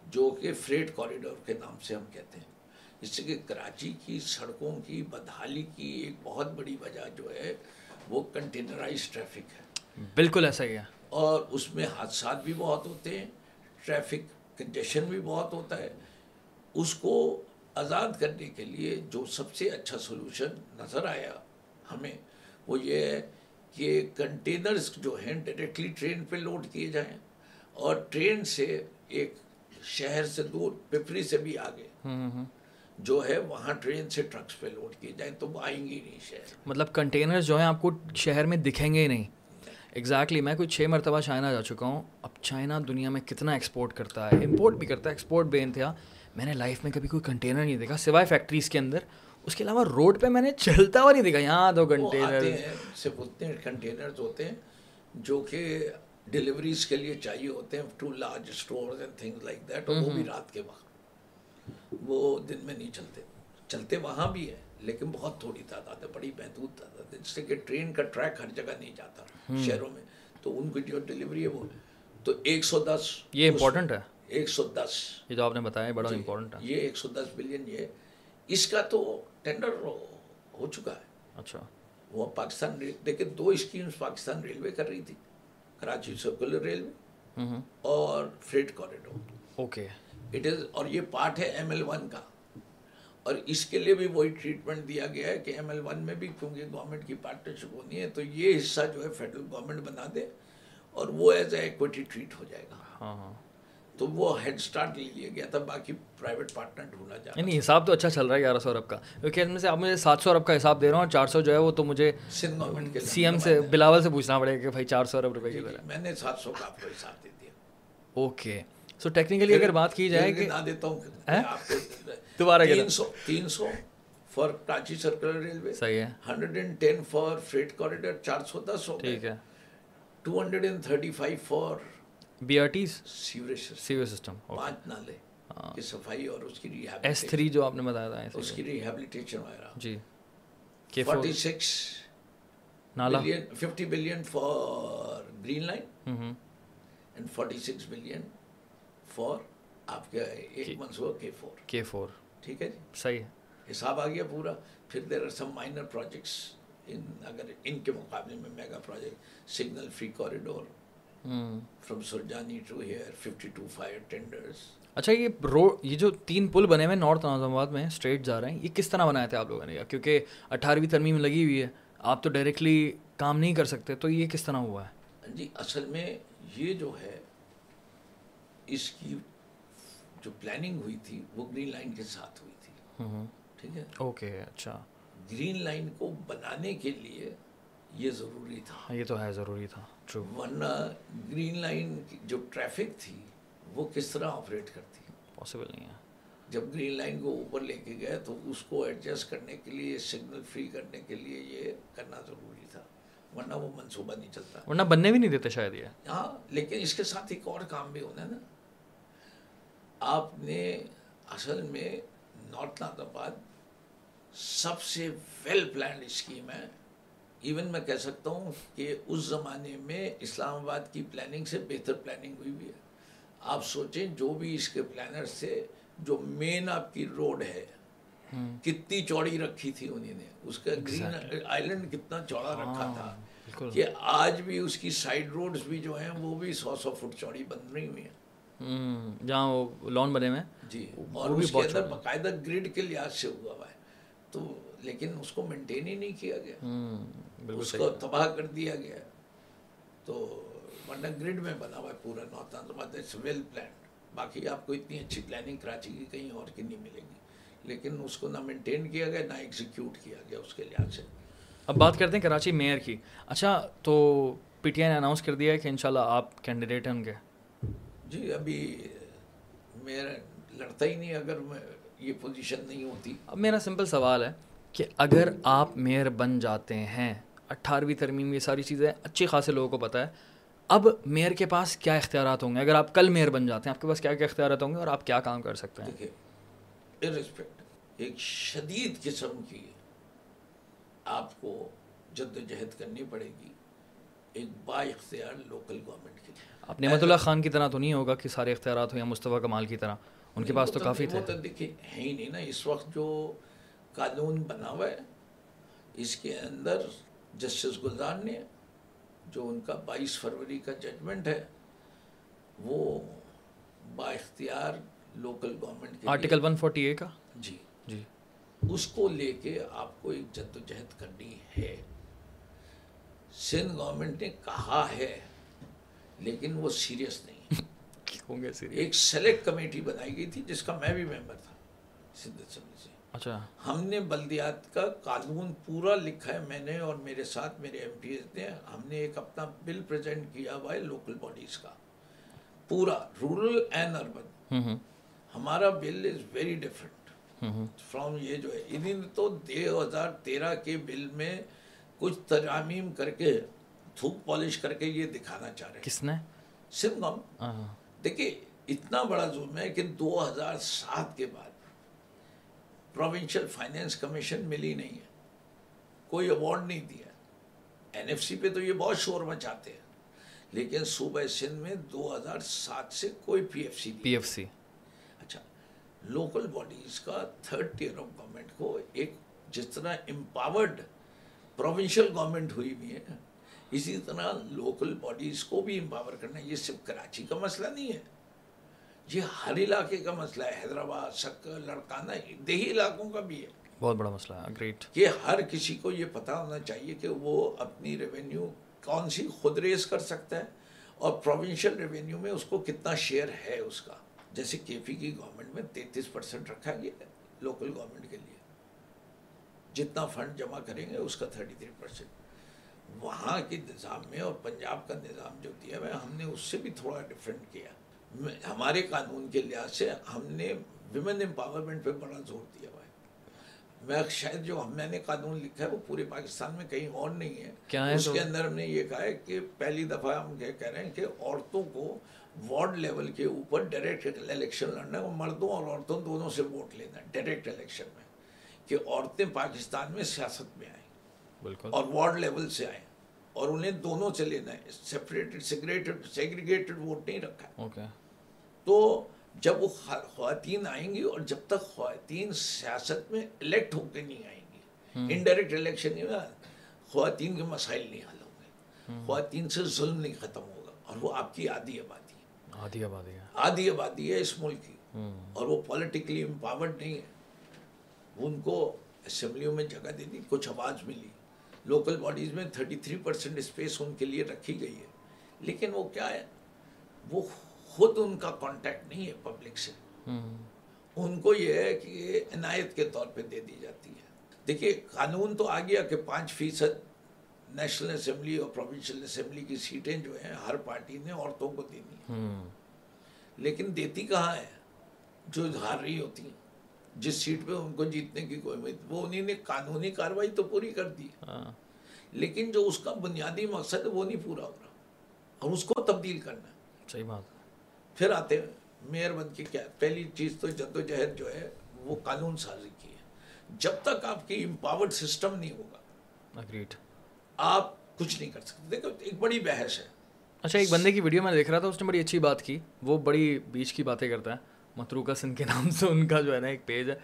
جو کہ فریٹ کوریڈور کے نام سے ہم کہتے ہیں۔ اس سے کہ کراچی کی سڑکوں کی بدحالی کی ایک بہت بڑی وجہ جو ہے وہ کنٹینرائز ٹریفک ہے۔
بالکل ایسا ہی ہے۔
اور اس میں حادثات بھی بہت ہوتے ہیں۔ ٹریفک کنجیشن بھی بہت ہوتا ہے اس کو آزاد کرنے کے لیے جو سب سے اچھا سلوشن نظر آیا ہمیں وہ یہ ہے کہ کنٹینرز جو ہیں ڈائریکٹلی ٹرین پہ لوڈ کیے جائیں اور ٹرین سے ایک شہر سے دور پپری سے بھی آگے جو ہے وہاں ٹرین سے ٹرکس پہ لوڈ کیے جائیں تو وہ آئیں گی نہیں شہر۔
مطلب کنٹینر جو ہیں آپ کو شہر میں دکھیں گے ہی نہیں۔ ایگزیکٹلی میں کوئی چھ مرتبہ چائنا جا چکا ہوں۔ اب چائنا دنیا میں کتنا ایکسپورٹ کرتا ہے امپورٹ بھی کرتا ہے ایکسپورٹ بے انتہا۔ میں نے لائف میں کبھی کوئی کنٹینر نہیں دیکھا سوائے فیکٹریز کے اندر۔ اس کے علاوہ روڈ پہ میں نے چلتا ہوا نہیں دیکھا۔ یہاں دو کنٹینر
بولتے ہیں کنٹینرز ہوتے ہیں جو کہ ڈلیوریز کے لیے چاہیے ہوتے ہیں to large stores and things like that اور وہ بھی رات کے وقت۔ وہ دن میں نہیں چلتے۔ چلتے وہاں بھی ہے لیکن بہت تھوڑی تعداد ہے بڑی محدود تعداد ہے۔ جس سے کہ ٹرین کا ٹریک ہر جگہ نہیں جاتا شہروں میں۔ تو ان کی جو ڈلیوری ہے وہ تو ایک سو دس
یہ امپورٹنٹ ہے۔
ایک سو دس۔
یہ جو آپ نے بتایا
جی۔
بڑا امپورٹنٹ ہے۔
یہ ایک سو دس بلین یہ۔ اس کا تو ٹینڈر ہو چکا ہے۔
اچھا۔
وہ پاکستان دیکھیں دو اسکیمز پاکستان ریلوے کر رہی تھی کراچی سرکولر ریلوے اور freight corridor
okay
it is اور یہ پارٹ ہے ایم ایل ون کا۔ اور اس کے لیے بھی وہی ٹریٹمنٹ دیا گیا ہے کہ ایم ایل ون میں بھی کیونکہ گورنمنٹ کی پارٹنرشپ ہونی ہے تو یہ حصہ جو ہے فیڈرل گورنمنٹ بنا دے اور وہ ایز اے ایکوٹی ٹریٹ ہو جائے گا۔
ہاں ہاں۔
تو وہ ہیڈ سٹارٹ لے لیا گیا تھا باقی پرائیویٹ پارٹنر ڈھونڈا جا رہا
نہیں حساب تو اچھا چل رہا ہے گیارہ سو ارب کا۔ کیونکہ اس میں سے آپ مجھے سات سو ارب کا حساب دے رہے ہو اور چار سو جو ہے وہ تو مجھے
سندھ گورنمنٹ کے
سی ایم سے بلاول سے پوچھنا پڑے گا کہ بھائی چار سو ارب روپے کی طرح
میں نے سات سو کا آپ کو حساب دے دیا۔
اوکے۔ سو ٹیکنیکلی اگر بات کی جائے کہ
دیتا ہوں
دوبارہ
تین سو تین سو فار کراچی سرکولر ریلوے
صحیح ہے۔
Hundred and ten for freight corridor چار سو دس ہو
ٹھیک ہے۔
Two hundred and thirty five for
B R Ts
sewerage
sewer system
پانچ نالے۔ کی صفائی اور اس کی
ایس تھری جو آپ نے بتایا تھا
اس کی ریہیبلیٹیشن وغیرہ۔
جی۔
فورٹی سکس
نالا۔
Fifty billion for green line and forty six billion for آپ کا ایک منصوبہ کے فور
کے فور
ٹھیک ہے جی؟
صحیح ہے۔
حساب آ گیا پورا۔ پھر there are some minor projects in اگر ان کے مقابلے میں mega project signal free corridor from Surjani to here fifty two fire tenders
اچھا یہ روڈ یہ جو تین پل بنے ہوئے نارتھ نظام آباد میں اسٹریٹ جا رہے ہیں یہ کس طرح بنائے تھے آپ لوگوں نے؟ کیونکہ اٹھارہویں ترمیم لگی ہوئی ہے آپ تو ڈائریکٹلی کام نہیں کر سکتے تو یہ کس طرح ہوا ہے؟
جی اصل میں یہ جو ہے اس کی جو پلاننگ ہوئی تھی وہ گرین لائن کے ساتھ ہوئی تھی۔ ٹھیک ہے؟
اوکے اچھا۔
گرین لائن کو بنانے کے لیے یہ ضروری تھا۔
ہاں، یہ تو ہے ضروری تھا۔ ٹرو
ورنہ گرین لائن کی جو ٹریفک تھی وہ کس طرح آپریٹ کرتی؟
پاسبل نہیں ہے۔
جب گرین لائن کو اوپر لے کے گئے تو اس کو ایڈجسٹ کرنے کے لیے سگنل فری کرنے کے لیے یہ کرنا ضروری تھا۔ ورنہ وہ منصوبہ نہیں چلتا۔
ورنہ بننے بھی نہیں دیتے شاید یہ۔
ہاں لیکن اس کے ساتھ ایک اور کام بھی ہونا ہے نا۔ آپ نے اصل میں نارتھ نارتھ آباد سب سے ویل پلانڈ اسکیم ہے۔ ایون میں کہہ سکتا ہوں کہ اس زمانے میں اسلام آباد کی پلاننگ سے بہتر پلاننگ ہوئی بھی ہے۔ آپ سوچیں جو بھی اس کے پلانر سے جو مین آپ کی روڈ ہے کتنی چوڑی رکھی تھی انہیں نے۔ اس کا گرین آئلینڈ کتنا چوڑا رکھا تھا۔ کہ آج بھی اس کی سائڈ روڈز بھی جو ہیں وہ بھی سو سو فٹ چوڑی بن رہی ہوئی ہیں۔
جہاں وہ لان بنے ہوئے
جی اور اس کے اندر باقاعدہ گریڈ کے لحاظ سے ہوا ہوا ہے۔ تو لیکن اس کو مینٹین ہی نہیں کیا گیا۔ اس کو تباہ کر دیا گیا۔ تو ورنہ گریڈ میں بنا ہوا ہے پورا نارتھ آباد اٹس ویل پلانڈ باقی آپ کو اتنی اچھی پلاننگ کراچی کی کہیں اور کی نہیں ملے گی۔ لیکن اس کو نہ مینٹین کیا گیا نہ ایگزیکیوٹ کیا گیا اس کے لحاظ سے۔
اب بات کرتے ہیں کراچی میئر کی۔ اچھا تو پی ٹی آئی نے اناؤنس کر دیا ہے کہ انشاءاللہ آپ کینڈیڈیٹ ہیں ان کے۔
جی ابھی میرا لڑتا ہی نہیں اگر میں یہ پوزیشن نہیں ہوتی۔
اب میرا سمپل سوال ہے کہ اگر آپ میئر بن جاتے ہیں اٹھارہویں ترمیم یہ ساری چیزیں اچھی خاصے لوگوں کو پتہ ہے اب میئر کے پاس کیا اختیارات ہوں گے؟ اگر آپ کل میئر بن جاتے ہیں آپ کے پاس کیا کیا اختیارات ہوں گے اور آپ کیا کام کر سکتے ہیں؟
ارسپیکٹ ایک شدید قسم کی آپ کو جد و جہد کرنی پڑے گی۔ ایک با اختیار لوکل گورنمنٹ
آپ نعمت اللہ خان کی طرح تو نہیں ہوگا کہ سارے اختیارات ہوں یا مصطفیٰ کمال کی طرح ان کے پاس تو کافی تھے۔
دیکھیے ہے ہی نہیں نا اس وقت جو قانون بنا ہوا ہے اس کے اندر جسٹس گلزار نے جو ان کا بائیس فروری کا ججمنٹ ہے وہ با اختیار لوکل گورنمنٹ کے
آرٹیکل ون فورٹی اے کا؟
جی۔
جی۔
اس کو لے کے آپ کو ایک جد و جہد کرنی ہے۔ سندھ گورنمنٹ نے کہا ہے لیکن وہ سیریس نہیں۔
ہوں گے
ایک سلیکٹ کمیٹی بنائی گئی تھی جس کا میں بھی ممبر تھا سندھ اسمبلی سے
اچھا۔
ہم نے بلدیات کا قانون پورا لکھا ہے میں نے اور میرے ساتھ میرے ایم پی ایز نے۔ ہم نے ایک اپنا بل پریزنٹ کیا ہوا ہے لوکل باڈیز کا۔ پورا رورل اینڈ اربن۔ ہمارا bill is very different from یہ جو ہے انہیں تو دو ہزار تیرہ کے بل میں کچھ ترامیم کر کے تھوک پالش کر کے یہ دکھانا چاہ رہے ہیں۔
کس نے؟
سندھ گورنمنٹ دیکھیے اتنا بڑا ظلم ہے کہ دو ہزار سات کے بعد پروونشل فائنینس کمیشن ملی نہیں ہے۔ کوئی ایوارڈ نہیں دیا این ایف سی پہ تو یہ بہت شور مچاتے ہیں۔ لیکن صوبہ سندھ میں دو ہزار سات سے کوئی پی ایف سی
پی ایف سی
اچھا لوکل باڈیز کا تھرڈ ٹیئر آف گورنمنٹ کو ایک جس طرح امپاورڈ پروونشل گورنمنٹ ہوئی ہوئی ہے اسی طرح لوکل باڈیز کو بھی امپاور کرنا یہ صرف کراچی کا مسئلہ نہیں ہے۔ یہ ہر علاقے کا مسئلہ ہے حیدرآباد شکر لڑکانہ دیہی علاقوں کا بھی ہے۔
بہت بڑا مسئلہ ہے گریٹ
کہ ہر کسی کو یہ پتہ ہونا چاہیے کہ وہ اپنی ریونیو کون سی خود ریز کر سکتا ہے اور پروونشل ریونیو میں اس کو کتنا شیئر ہے اس کا۔ جیسے کے پی کی گورنمنٹ میں تینتیس پرسنٹ رکھا گیا ہے لوکل گورنمنٹ کے لیے۔ جتنا فنڈ جمع کریں گے اس کا تھرٹی تھری پرسنٹ وہاں کے نظام میں اور پنجاب کا نظام جو دیا ہے ہم نے اس سے بھی تھوڑا ڈفرینٹ کیا۔ ہمارے قانون کے لحاظ سے ہم نے ویمن امپاورمنٹ پہ بڑا زور دیا ہوا ہے۔ میں شاید جو ہم میں نے قانون لکھا ہے وہ پورے پاکستان میں کہیں اور نہیں ہے۔
کیا
اس کے اندر ہم نے یہ کہا ہے کہ پہلی دفعہ ہم یہ کہہ رہے ہیں کہ عورتوں کو وارڈ لیول کے اوپر ڈائریکٹ الیکشن لڑنا ہے۔ اور مردوں اور عورتوں دونوں سے ووٹ لینا ہے ڈائریکٹ الیکشن میں۔ کہ عورتیں پاکستان میں سیاست میں آئیں۔
بالکل۔
اور وارڈ لیول سے آئیں اور انہیں دونوں سے لینا ہے سیپریٹڈ سیگریٹڈ سیگریگیٹڈ ووٹ نہیں رکھا۔ ہے
اوکے۔
تو جب وہ خواتین آئیں گی اور جب تک خواتین سیاست میں الیکٹ ہو کے نہیں آئیں گی انڈائریکٹ الیکشن نہیں ہوگا خواتین کے مسائل نہیں حل ہوں گے۔ خواتین سے ظلم نہیں ختم ہوگا۔ اور وہ آپ کی آدھی آبادی ہے۔
آدھی آبادی ہے۔
آدھی آبادی ہے اس ملک کی۔ اور وہ پولیٹیکلی امپاورڈ نہیں ہے۔ ان کو اسمبلیوں میں جگہ دے دی کچھ آواز ملی۔ لوکل باڈیز میں تھرٹی تھری پرسینٹ اسپیس ان کے لیے رکھی گئی ہے۔ لیکن وہ کیا ہے؟ وہ خود ان کا کانٹیکٹ نہیں ہے پبلک سے۔ ان کو یہ ہے کہ عنایت کے طور پہ دے دی جاتی ہے۔ دیکھیے قانون تو آ گیا کہ پانچ فیصد نیشنل اسمبلی اور پروونشل اسمبلی کی سیٹیں جو ہیں ہر پارٹی نے عورتوں کو دینی ہیں۔ لیکن دیتی کہاں ہے؟ جو ہار رہی ہوتی ہیں۔ جس سیٹ پہ ان کو جیتنے کی کوئی امید وہ انہیں نے قانونی کارروائی تو پوری کر دی۔
ہاں۔
لیکن جو اس کا بنیادی مقصد ہے وہ نہیں پورا ہو رہا۔ اور اس کو تبدیل کرنا۔ ہے
صحیح بات۔
پھر آتے ہیں میئر بن کے کیا پہلی چیز تو جد و جہد جو ہے وہ قانون سازی کی ہے۔ جب تک آپ کی امپاورڈ سسٹم نہیں ہوگا
اگریڈ
آپ کچھ نہیں کر سکتے۔ دیکھو ایک بڑی بحث ہے۔
اچھا ایک بندے کی ویڈیو میں دیکھ رہا تھا اس نے بڑی اچھی بات کی۔ وہ بڑی بیچ کی باتیں کرتا ہے۔ متروکہ سندھ کے نام سے ان کا جو ہے نا ایک پیج ہے،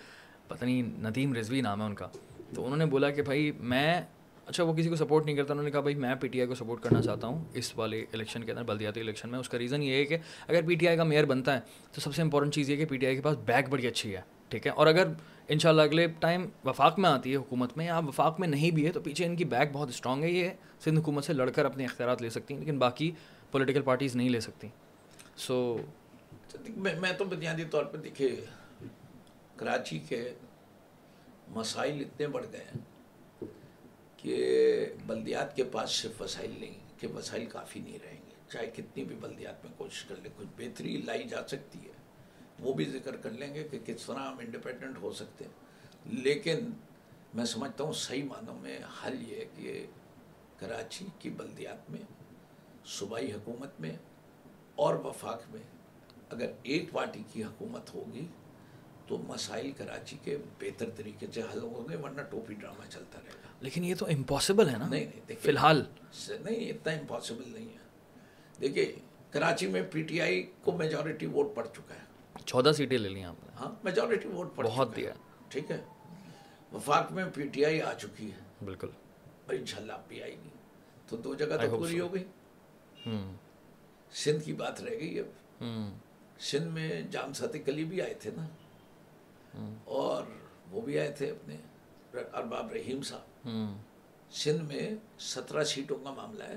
پتہ نہیں، ندیم رضوی نام ہے ان کا۔ تو انہوں نے بولا کہ بھائی، میں اچھا وہ کسی کو سپورٹ نہیں کرتا، انہوں نے کہا بھائی، میں پی ٹی آئی کو سپورٹ کرنا چاہتا ہوں اس والے الیکشن کے اندر، بلدیاتی الیکشن میں۔ اس کا ریزن یہ ہے کہ اگر پی ٹی آئی کا میئر بنتا ہے، تو سب سے امپورٹنٹ چیز یہ کہ پی ٹی آئی کے پاس بیک بڑی اچھی ہے، ٹھیک ہے؟ اور اگر ان شاء اللہ اگلے ٹائم وفاق میں آتی ہے حکومت میں، یا وفاق میں نہیں بھی ہے، تو پیچھے ان کی بیک بہت اسٹرانگ ہے۔ یہ سندھ حکومت سے لڑ کر اپنے اختیارات لے سکتی ہیں، لیکن باقی پولیٹیکل پارٹیز نہیں لے سکتی۔ سو
تو دیکھ- میں تو بنیادی طور پہ دیکھے، کراچی کے مسائل اتنے بڑھ گئے ہیں کہ بلدیات کے پاس صرف وسائل نہیں، کہ وسائل کافی نہیں رہیں گے۔ چاہے کتنی بھی بلدیات میں کوشش کر لیں، کچھ بہتری لائی جا سکتی ہے، وہ بھی ذکر کر لیں گے کہ کس طرح ہم انڈیپینڈنٹ ہو سکتے ہیں۔ لیکن میں سمجھتا ہوں صحیح معنوں میں حل یہ ہے کہ کراچی کی بلدیات میں، صوبائی حکومت میں اور وفاق میں اگر ایک پارٹی کی حکومت ہوگی تو مسائل کراچی کے بہتر طریقے سے حل ہوں گے ورنہ ٹوپی ڈرامہ چلتا رہے گا۔
لیکن یہ تو امپاسبل ہے نا؟
نہیں نہیں
فی الحال
نہیں اتنا امپاسبل نہیں ہے۔ دیکھیے کراچی میں پی ٹی آئی کو میجورٹی ووٹ پڑ چکا ہے۔
چودہ سیٹیں لے لی آپ نے۔
ہاں میجورٹی ووٹ پڑ
بہت دیا۔
ٹھیک ہے۔ وفاق میں پی ٹی آئی آ چکی ہے۔
بالکل۔
اور ان شاء اللہ بھی آئے گی۔ تو دو جگہ تو پوری. ہو گئی۔ سندھ کی بات رہ گئی اب۔ سندھ میں جام سات کلی بھی آئے تھے نا۔ اور وہ بھی آئے تھے اپنے ارباب رحیم صاحب۔ سندھ میں سترہ سیٹوں کا معاملہ ہے۔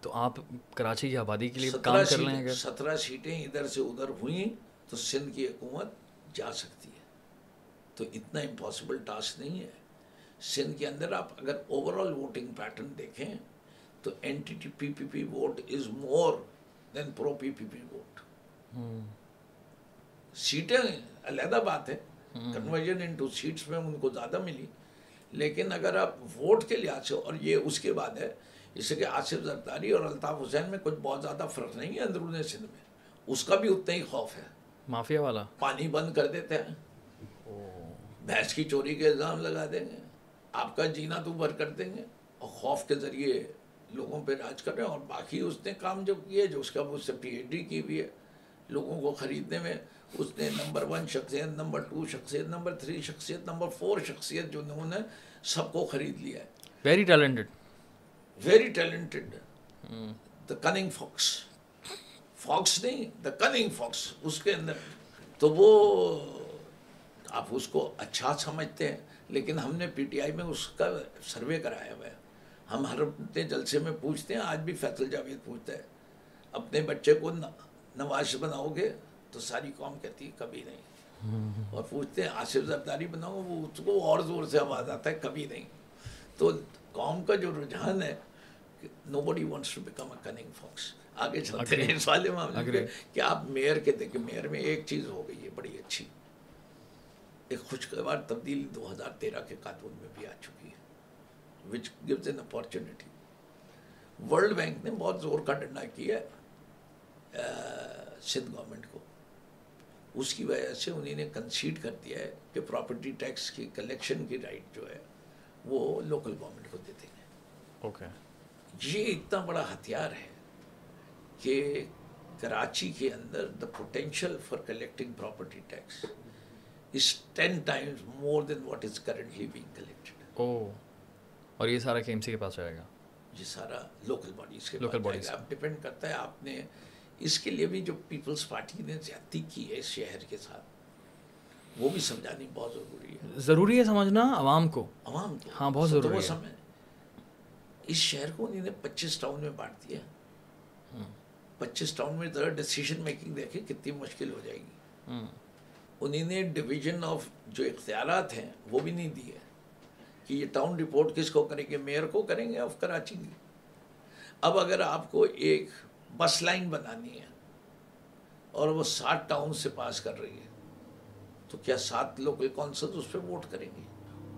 تو آپ کراچی کی آبادی کے لیے کام کر لیں اگر؟
سترہ سیٹیں ادھر سے ادھر ہوئیں تو سندھ کی حکومت جا سکتی ہے۔ تو اتنا امپاسبل ٹاسک نہیں ہے۔ سندھ کے اندر آپ اگر اوور آل ووٹنگ پیٹرن دیکھیں تو anti T P P P vote is more than pro P P P vote سیٹیں علیحدہ بات ہے کنورژن انٹو سیٹس میں ان کو زیادہ ملی۔ لیکن اگر آپ ووٹ کے لحاظ سے اور یہ اس کے بعد ہے جیسے کہ آصف زرداری اور الطاف حسین میں کچھ بہت زیادہ فرق نہیں ہے اندرون سندھ میں۔ اس کا بھی اتنا ہی خوف ہے۔
مافیا والا۔
پانی بند کر دیتے ہیں۔ بھینس کی چوری کے الزام لگا دیں گے۔ آپ کا جینا تو بھر کر دیں گے۔ اور خوف کے ذریعے لوگوں پہ راج کر رہے ہیں۔ اور باقی اس نے کام جو کیا ہے جو اس کا اس سے پی ایچ ڈی کی بھی ہے۔ لوگوں کو خریدنے میں اس نے نمبر ون شخصیت نمبر ٹو شخصیت نمبر تھری شخصیت نمبر فور شخصیت جو انہوں نے سب کو خرید لیا ہے۔
Very talented
very talented the cunning fox fox نہیں دا کننگ فاکس اس کے اندر۔ تو وہ آپ اس کو اچھا سمجھتے ہیں لیکن ہم نے پی ٹی آئی میں اس کا سروے کرایا ہوا ہے۔ ہم ہر اپنے جلسے میں پوچھتے ہیں آج بھی فیصل جاوید پوچھتا ہے۔ اپنے بچے کو نواز بناؤ گے تو ساری قوم کہتی ہے کبھی نہیں۔ اور پوچھتے ہیں آصف زرداری بناؤ وہ اس کو اور زور سے آواز آتا ہے کبھی نہیں۔ تو قوم کا جو رجحان ہے nobody wants to become a cunning fox آگے چلتے ہیں اس والے معاملے میں کہ آپ میئر کے دیکھیں میئر میں ایک چیز ہو گئی ہے بڑی اچھی۔ ایک خوشگوار تبدیلی دو ہزار تیرہ کے قانون میں بھی آ چکی ہے which gives an opportunity world bank نے بہت زور کا ڈنڈا کیا ہے۔ سندھ گورنمنٹ کو۔ اس کی وجہ سے انہیں نے کنسیڈ کر دیا ہے کہ پراپرٹی ٹیکس کی کلیکشن کی رائٹ جو ہے وہ لوکل گورنمنٹ کو دے دیں گے۔
اوکے
یہ اتنا بڑا ہتھیار ہے کہ کراچی کے اندر the potential for collecting property tax is ten times more than what is currently being collected
او اور یہ سارا کے ایم سی کے پاس رہے گا۔
یہ سارا لوکل باڈیز کے لوکل باڈیز اب ڈپینڈ کرتا ہے آپ نے اس کے لیے بھی جو پیپلز پارٹی نے زیادتی کی ہے اس شہر کے ساتھ وہ بھی سمجھانی بہت ضروری ہے۔
ضروری ہے سمجھنا عوام کو۔
عوام کو۔
ہاں، بہت ضروری ہے۔
سمجھیں۔ اس شہر کو انہوں نے پچیس ٹاؤن میں بانٹ دیا پچیس ٹاؤن میں ذرا ڈیسیشن میکنگ دیکھیں کتنی مشکل ہو جائے گی۔ انہیں نے ڈویژن آف جو اختیارات ہیں وہ بھی نہیں دیے کہ یہ ٹاؤن رپورٹ کس کو کریں گے میئر کو کریں گے آف کراچی کی۔ اب اگر آپ کو ایک بس لائن بنانی ہے اور وہ سات ٹاؤن سے پاس کر رہی ہے۔ تو کیا سات لوکل کونسل اس پہ ووٹ کریں گے؟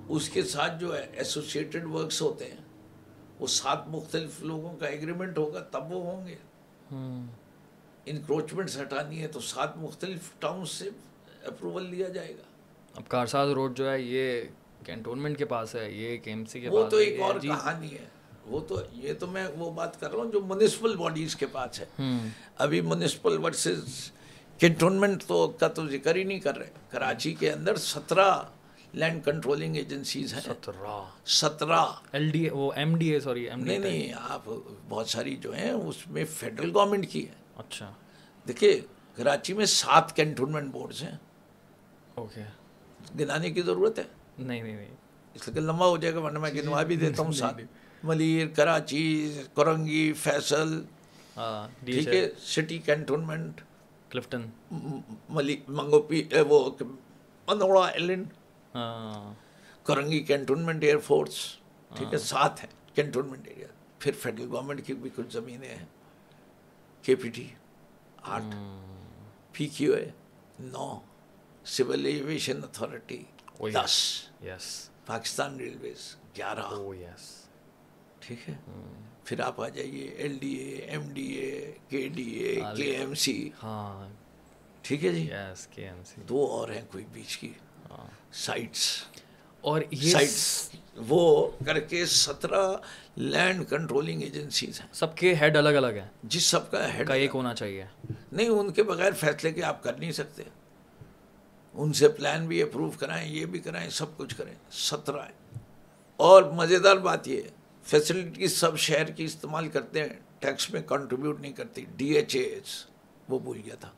اس کے ساتھ جو ہے ایسوسیٹڈ ورکس ہوتے ہیں وہ سات مختلف لوگوں کا ایگریمنٹ ہوگا تب وہ ہوں گے۔ انکروچمنٹس ہٹانی ہے تو سات مختلف ٹاؤن سے اپروول لیا جائے گا۔
اب کارساز روڈ جو ہے یہ کینٹونمنٹ کے پاس ہے یہ کے ایم سی کے
وہ تو ایک اور
جی
کہانی ہے۔ وہ تو یہ تو میں وہ بات کر رہا ہوں جو میونسپل باڈیز کے پاس ہے۔ ابھی میونسپل ورسز کنٹونمنٹ تو کا تو ذکر ہی نہیں کر رہے۔ کراچی کے اندر سترہ لینڈ کنٹرولنگ ایجنسیز ہیں۔
سترہ۔
سترہ۔
ایل ڈی وہ M D A sorry M
نہیں نہیں آپ بہت ساری جو ہیں اس میں فیڈرل گورنمنٹ کی ہے۔
اچھا۔
دیکھیے کراچی میں سات کنٹونمنٹ بورڈز ہیں۔
اوکے
گنانے کی ضرورت ہے۔
نہیں نہیں نہیں۔
اس لیے لمبا ہو جائے گا ورنہ میں گنوا بھی دیتا ہوں ساتھ ملیر کراچی کرنگی فیصل
ہاں
ٹھیک ہے سٹی کینٹونمنٹ
کلفٹن۔
ملی منگوپی وہ منوڑا ایلنڈ
ہاں۔
کرنگی کینٹونمنٹ ایئر فورس ٹھیک ہے سات ہیں کینٹونمنٹ ایریا پھر فیڈرل گورنمنٹ کی بھی کچھ زمینیں ہیں۔ کے پی ٹی آٹھ۔ P Q A know. Civil aviation authority
Oh.
دس۔
یس
پاکستان ریلویز گیارہ۔
یس
ٹھیک ہے۔ پھر آپ آ جائیے L D A M D A K D A کے ایم سی
ہاں۔
ٹھیک ہے جی۔
یس کے ایم سی
دو اور ہیں کوئی بیچ کی۔ سائٹس
اور یہ
سائٹس وہ کر کے سترہ لینڈ کنٹرولنگ ایجنسیز ہیں۔
سب کے ہیڈ الگ الگ ہیں۔
جس سب کا ہیڈ
کا ایک ہونا چاہیے۔
نہیں ان کے بغیر فیصلے کے آپ کر نہیں سکتے۔ ان سے پلان بھی اپروو کرائیں یہ بھی کرائیں سب کچھ کریں۔ سترہ اور مزیدار بات یہ فیسلٹی سب شہر کی استعمال کرتے ہیں ٹیکس میں کنٹریبیوٹ نہیں کرتی۔ ڈی ایچ ایز وہ بھول گیا تھا۔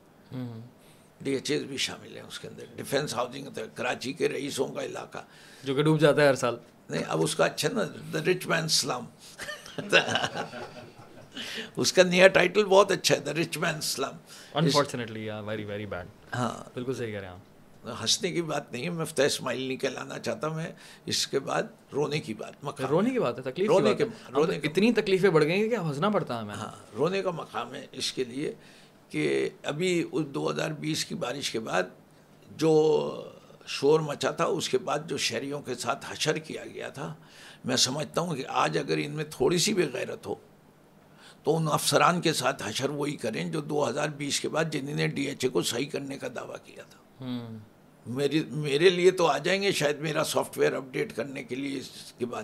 ڈی ایچ ایز بھی شامل ہیں اس کے اندر۔ ڈیفینس ہاؤسنگ کراچی کے رئیسوں کا علاقہ۔
جو کہ ڈوب جاتا ہے ہر سال۔
نہیں اب اس کا اچھا نا دا رچ مین اسلام اس کا نیا ٹائٹل بہت اچھا ہے دا رچ مین اسلام
انفارچونیٹلی ویری ویری بیڈ
ہاں۔
بالکل صحیح کہہ رہے ہیں آپ۔
ہنسنے کی بات نہیں ہے میں فتح اسماعیل نہیں کہلانا چاہتا میں اس کے بعد رونے کی بات مقام
رونے کی بات ہے تکلیف
رونے کے رونے
اتنی تکلیفیں بڑھ گئی ہیں کہ ہنسنا پڑتا ہے ہمیں۔
ہاں رونے کا مقام ہے اس کے لیے کہ ابھی اس دو ہزار بیس کی بارش کے بعد جو شور مچا تھا اس کے بعد جو شہریوں کے ساتھ حشر کیا گیا تھا میں سمجھتا ہوں کہ آج اگر ان میں تھوڑی سی بھی غیرت ہو تو ان افسران کے ساتھ حشر وہی کریں جو دو ہزار بیس کے بعد جنہوں نے ڈی ایچ اے کو صحیح کرنے کا دعویٰ کیا تھا۔ میری میرے لیے تو آ جائیں گے شاید میرا سافٹ ویئر اپڈیٹ کرنے کے لیے اس کے بعد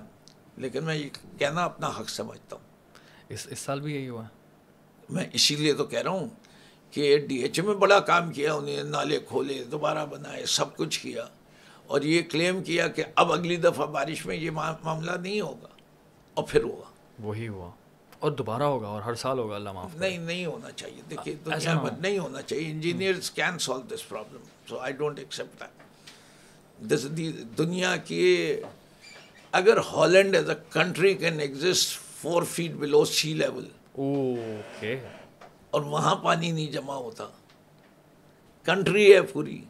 لیکن میں یہ کہنا اپنا حق سمجھتا ہوں۔
اس اس سال بھی یہی ہوا؟
میں اسی لیے تو کہہ رہا ہوں کہ ڈی ایچ میں بڑا کام کیا انہیں نالے کھولے دوبارہ بنائے سب کچھ کیا اور یہ کلیم کیا کہ اب اگلی دفعہ بارش میں یہ معاملہ نہیں ہوگا اور پھر ہوا۔
وہی ہوا۔ اور دوبارا ہوگا اور ہر سال ہوگا اللہ معاف
نہیں نہیں ہونا چاہیے۔ دیکھیے دنیا نہیں ہونا چاہیے۔ Engineers can solve this problem so I don't accept دنیا کی اگر Holland as a country can exist four feet below sea level
okay.
اور وہاں پانی نہیں جمع ہوتا۔ کنٹری ہے پوری۔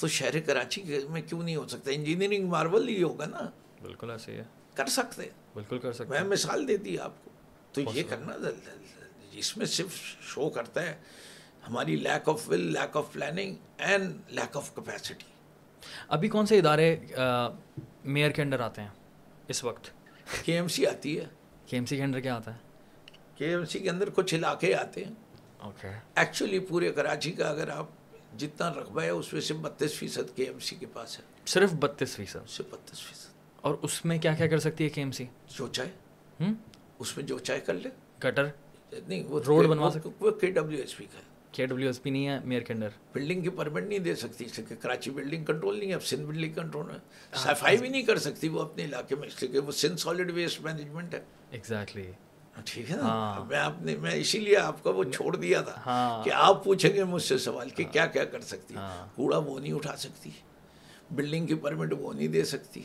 تو شہر کراچی میں کیوں نہیں ہو سکتا؟ انجینئرنگ مارول ہی ہوگا نا۔
بالکل ایسے ہے۔
کر سکتے۔
بالکل کر سکتے
میں مثال دے دی آپ کو۔ تو یہ کرنا اس میں صرف شو کرتا ہے ہماری lack of will lack of planning and lack of capacity
ابھی کون سے ادارے میئر کے انڈر آتے ہیں اس وقت؟
کے ایم سی آتی ہے۔
کے ایم سی کے انڈر کیا آتا ہے؟
کے ایم سی کے اندر کچھ علاقے آتے ہیں۔
اوکے
ایکچولی پورے کراچی کا اگر آپ جتنا رقبہ ہے اس میں سے بتیس فیصد کے ایم سی کے پاس ہے۔
صرف بتیس فیصد۔
صرف بتیس فیصد۔
اور اس میں کیا کیا کر سکتی ہے کے ایم سی
جو چاہے اس میں جو چاہے کر لے۔
گٹر؟
نہیں وہ
روڈ بنوا سکتے
وہ کے ڈبلیو ایس پی کا ہے۔
کے ڈبلیو ایس پی نہیں ہے میئر کے انڈر
بلڈنگ کی پرمٹ نہیں دے سکتی اس لیے کراچی بلڈنگ کنٹرول نہیں ہے۔ اب سندھ بلڈنگ کنٹرول ہے۔ صفائی بھی نہیں کر سکتی وہ اپنے علاقے میں اس لیے کہ وہ سندھ سالڈ ویسٹ مینجمنٹ ہے۔
ایگزیکٹلی
ٹھیک ہے نا؟ میں آپ نے میں اسی لیے آپ کا وہ چھوڑ دیا تھا کہ آپ پوچھیں گے مجھ سے سوال کہ کیا کیا کر سکتی کوڑا وہ نہیں اٹھا سکتی۔ بلڈنگ کی پرمٹ وہ نہیں دے سکتی۔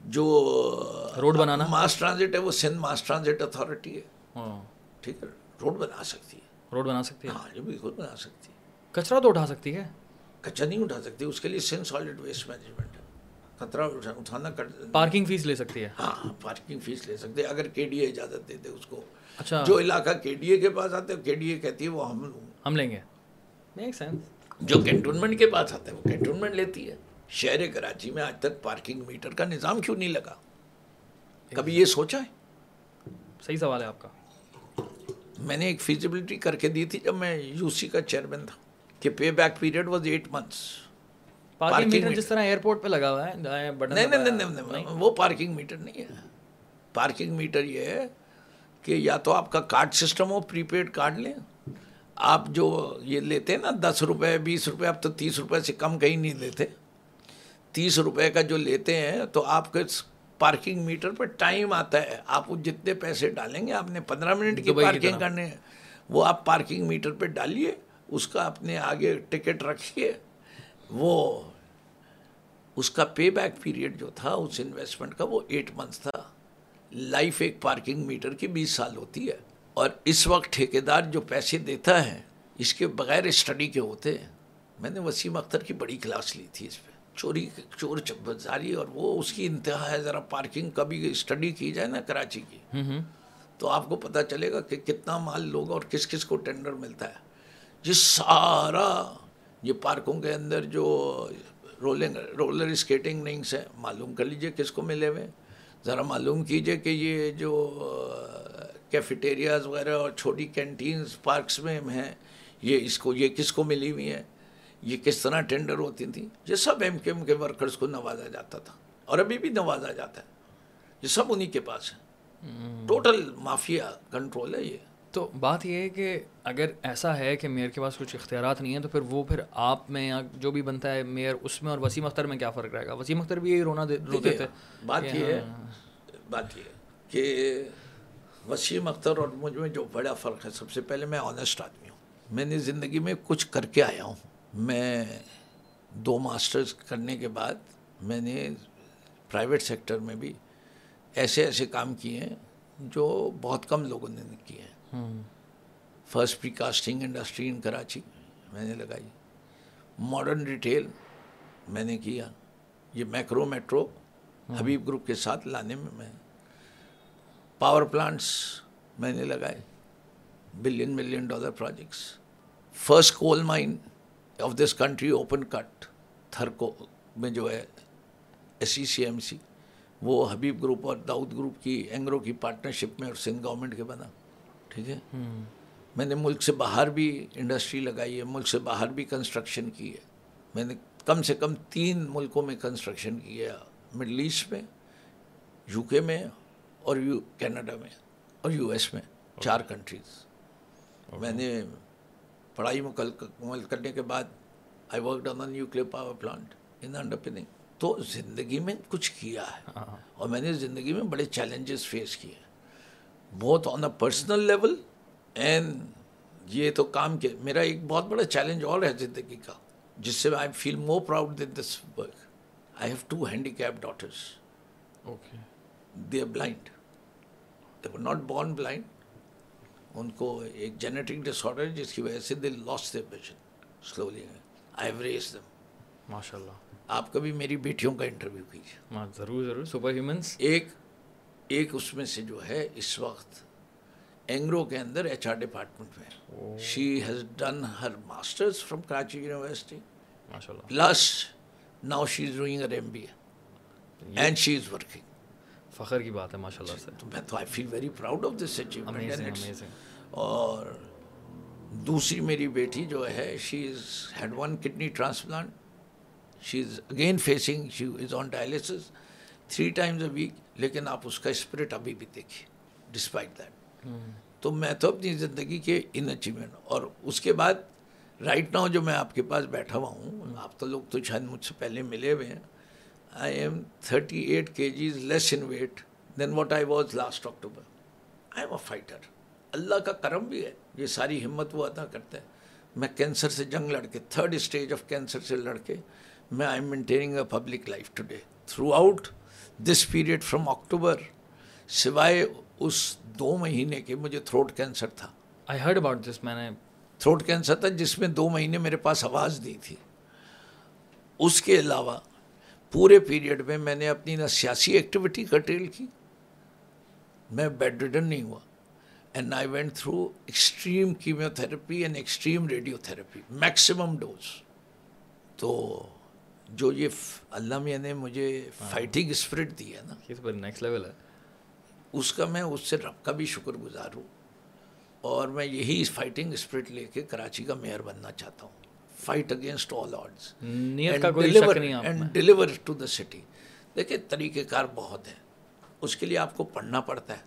جو
روڈ بنانا؟
ماس ٹرانزٹ ہے وہ سندھ ماس ٹرانزٹ اتھارٹی ہے۔ ٹھیک ہے روڈ بنا سکتی ہے۔
روڈ بنا سکتی ہے؟
ہاں یہ بالکل بنا سکتی ہے۔
کچرا تو اٹھا سکتی ہے؟
کچرا نہیں اٹھا سکتی اس کے لیے سندھ سالڈ ویسٹ مینجمنٹ ہے۔ خطرہ اٹھانا
پارکنگ فیس لے سکتی ہے۔
ہاں پارکنگ فیس لے سکتے اگر کے ڈی اے اجازت دے دے اس کو۔
اچھا۔
جو علاقہ کے ڈی اے کے پاس آتے کے ڈی اے کہتی ہے وہ ہم
ہم لیں گے۔ میک سینس
جو کینٹونمنٹ کے پاس آتا ہے وہ کینٹونمنٹ لیتی ہے۔ شہر کراچی میں آج تک پارکنگ میٹر کا نظام کیوں نہیں لگا؟ کبھی یہ سوچا ہے؟
صحیح سوال ہے آپ کا۔
میں نے ایک فیزیبلٹی کر کے دی تھی جب میں یو سی کا چیئرمین تھا کہ pay back period was eight months
parking meter جس طرح ایئرپورٹ پہ لگا ہوا ہے
نہیں نہیں نہیں وہ پارکنگ میٹر نہیں ہے۔ پارکنگ میٹر یہ ہے کہ یا تو آپ کا کارڈ سسٹم ہو پری پیڈ کارڈ لیں۔ آپ جو یہ لیتے ہیں نا دس روپے بیس روپے اب تو تیس روپے سے کم کہیں نہیں لیتے۔ تیس روپے کا جو لیتے ہیں تو آپ کے پارکنگ میٹر پہ ٹائم آتا ہے۔ آپ جتنے پیسے ڈالیں گے آپ نے پندرہ منٹ کی پارکنگ کرنے ہیں۔ وہ آپ پارکنگ میٹر پہ ڈالیے اس کا اپنے آگے ٹکٹ رکھیے۔ وہ اس کا پے بیک پیریڈ جو تھا اس انویسٹمنٹ کا وہ ایٹ منتھس تھا۔ لائف ایک پارکنگ میٹر کی بیس سال ہوتی ہے۔ اور اس وقت ٹھیکیدار جو پیسے دیتا ہے اس کے بغیر اسٹڈی کے ہوتے ہیں۔ میں نے وسیم اختر کی بڑی کلاس لی تھی اس پہ۔ چوری چور چباری اور وہ اس کی انتہا ہے ذرا پارکنگ کبھی اسٹڈی کی جائے نا کراچی کی۔ تو آپ کو پتہ چلے گا کہ کتنا مال لوگ اور کس کس کو ٹینڈر ملتا ہے۔ جس سارا یہ پارکوں کے اندر جو رولنگ رولر اسکیٹنگ ننگس ہیں معلوم کر لیجیے کس کو ملے ہوئے۔ ذرا معلوم کیجیے کہ یہ جو کیفیٹیریاز وغیرہ اور چھوٹی کینٹینز پارکس میں ہیں یہ اس کو یہ کس کو ملی ہوئی ہیں؟ یہ کس طرح ٹینڈر ہوتی تھیں؟ یہ سب ایم کے ایم کے ورکرز کو نوازا جاتا تھا اور ابھی بھی نوازا جاتا ہے۔ یہ سب انہی کے پاس ہے ٹوٹل مافیا کنٹرول ہے یہ۔
تو بات یہ ہے کہ اگر ایسا ہے کہ میئر کے پاس کچھ اختیارات نہیں ہیں تو پھر وہ پھر آپ میں یا جو بھی بنتا ہے میئر اس میں اور وسیم اختر میں کیا فرق رہے گا؟ وسیم اختر بھی یہی رونا روتے تھے۔
بات یہ ہے بات یہ ہے کہ وسیم اختر اور مجھ میں جو بڑا فرق ہے سب سے پہلے میں آنیسٹ آدمی ہوں۔ میں نے زندگی میں کچھ کر کے آیا ہوں۔ میں دو ماسٹرز کرنے کے بعد میں نے پرائیویٹ سیکٹر میں بھی ایسے ایسے کام کیے ہیں جو بہت کم لوگوں نے کیے ہیں۔ First precasting industry in Karachi میں نے لگائی۔ ماڈرن ریٹیل میں نے کیا۔ یہ میکرو میٹرو حبیب گروپ کے ساتھ لانے میں میں پاور پلانٹس میں نے لگائے۔ Billion million dollar projects first coal mine of this country open cut تھرکو میں جو ہے S C C M C وہ حبیب گروپ اور داؤد گروپ کی اینگرو کی پارٹنرشپ میں اور سندھ گورنمنٹ کے بنا ٹھیک ہے میں نے ملک سے باہر بھی انڈسٹری لگائی ہے ملک سے باہر بھی کنسٹرکشن کی ہے میں نے کم سے کم تین ملکوں میں کنسٹرکشن کی ہے مڈل ایسٹ میں یو کے میں اور یو کینیڈا میں اور یو ایس میں چار کنٹریز میں نے پڑھائی مکمل کرنے کے بعد I work on nuclear power plant in underpinning تو زندگی میں کچھ کیا ہے؟ اور میں نے زندگی میں بڑے چیلنجز فیس کیے بہت on a personal level and یہ تو کام کے میرا ایک بہت بڑا چیلنج اور ہے زندگی کا جس سے I feel more proud than this work I have two handicap daughters
okay
they are blind they were not born blind ان کو ایک جینیٹک ڈس آڈر جس کی وجہ سے they loss they passion slowly I have raise them
ماشاء اللہ
آپ کبھی میری بیٹیوں کا انٹرویو کیجیے۔
ہاں ضرور ضرور۔ سپر ہیومنس
ایک ایک اس میں سے جو ہے اس وقت اینگرو کے اندر ایچ آر ڈپارٹمنٹ میں۔ She has done her masters from Karachi university
ماشاء اللہ
plus now she is doing M B A and she is working
فخر کی بات ہے ماشاء اللہ سے۔
تو میں تو I feel very proud of this achievement اور دوسری میری بیٹی جو ہے she is had one kidney transplant she is again facing she is on dialysis three times a week لیکن آپ اس کا اسپرٹ ابھی بھی دیکھیے ڈسپائٹ دیٹ تو میں تو اپنی زندگی کے ان اچیومنٹ اور اس کے بعد رائٹ ناؤ جو میں آپ کے پاس بیٹھا ہوا ہوں آپ تو لوگ تو شاید مجھ سے پہلے ملے ہوئے ہیں آئی am thirty eight K Gs less in weight than what I was last October I am a fighter اللہ کا کرم بھی ہے. یہ ساری ہمت وہ ادا کرتے ہیں. میں کینسر سے جنگ لڑ کے تھرڈ اسٹیج آف کینسر سے لڑ کے میں I am maintaining a public life today throughout this period from October سوائے اس دو مہینے کے مجھے تھروٹ کینسر تھا۔
آئی ہرڈ اباؤٹ دس میں نے
تھروٹ کینسر تھا جس میں دو مہینے میرے پاس آواز دی تھی۔ اس کے علاوہ پورے پیریڈ میں میں نے اپنی نہ سیاسی ایکٹیویٹی کرٹیل کی۔ میں بیڈ ریڈن نہیں ہوا۔ And I went through extreme chemotherapy and extreme radiotherapy maximum dose تو جو یہ اللہ میاں نے مجھے فائٹنگ اسپرٹ دی ہے نا
نیکسٹ لیول ہے۔
اس کا میں اس سے رب کا بھی شکر گزار ہوں۔ اور میں یہی فائٹنگ اسپرٹ لے کے کراچی کا میئر بننا چاہتا ہوں۔ فائٹ اگینسٹ آل آڈس
نیت کا کوئی شک نہیں آپ
اینڈ
میں۔
ڈلیور ٹو دا سٹی دیکھیں طریقہ کار بہت ہیں۔ اس کے لیے آپ کو پڑھنا پڑتا ہے۔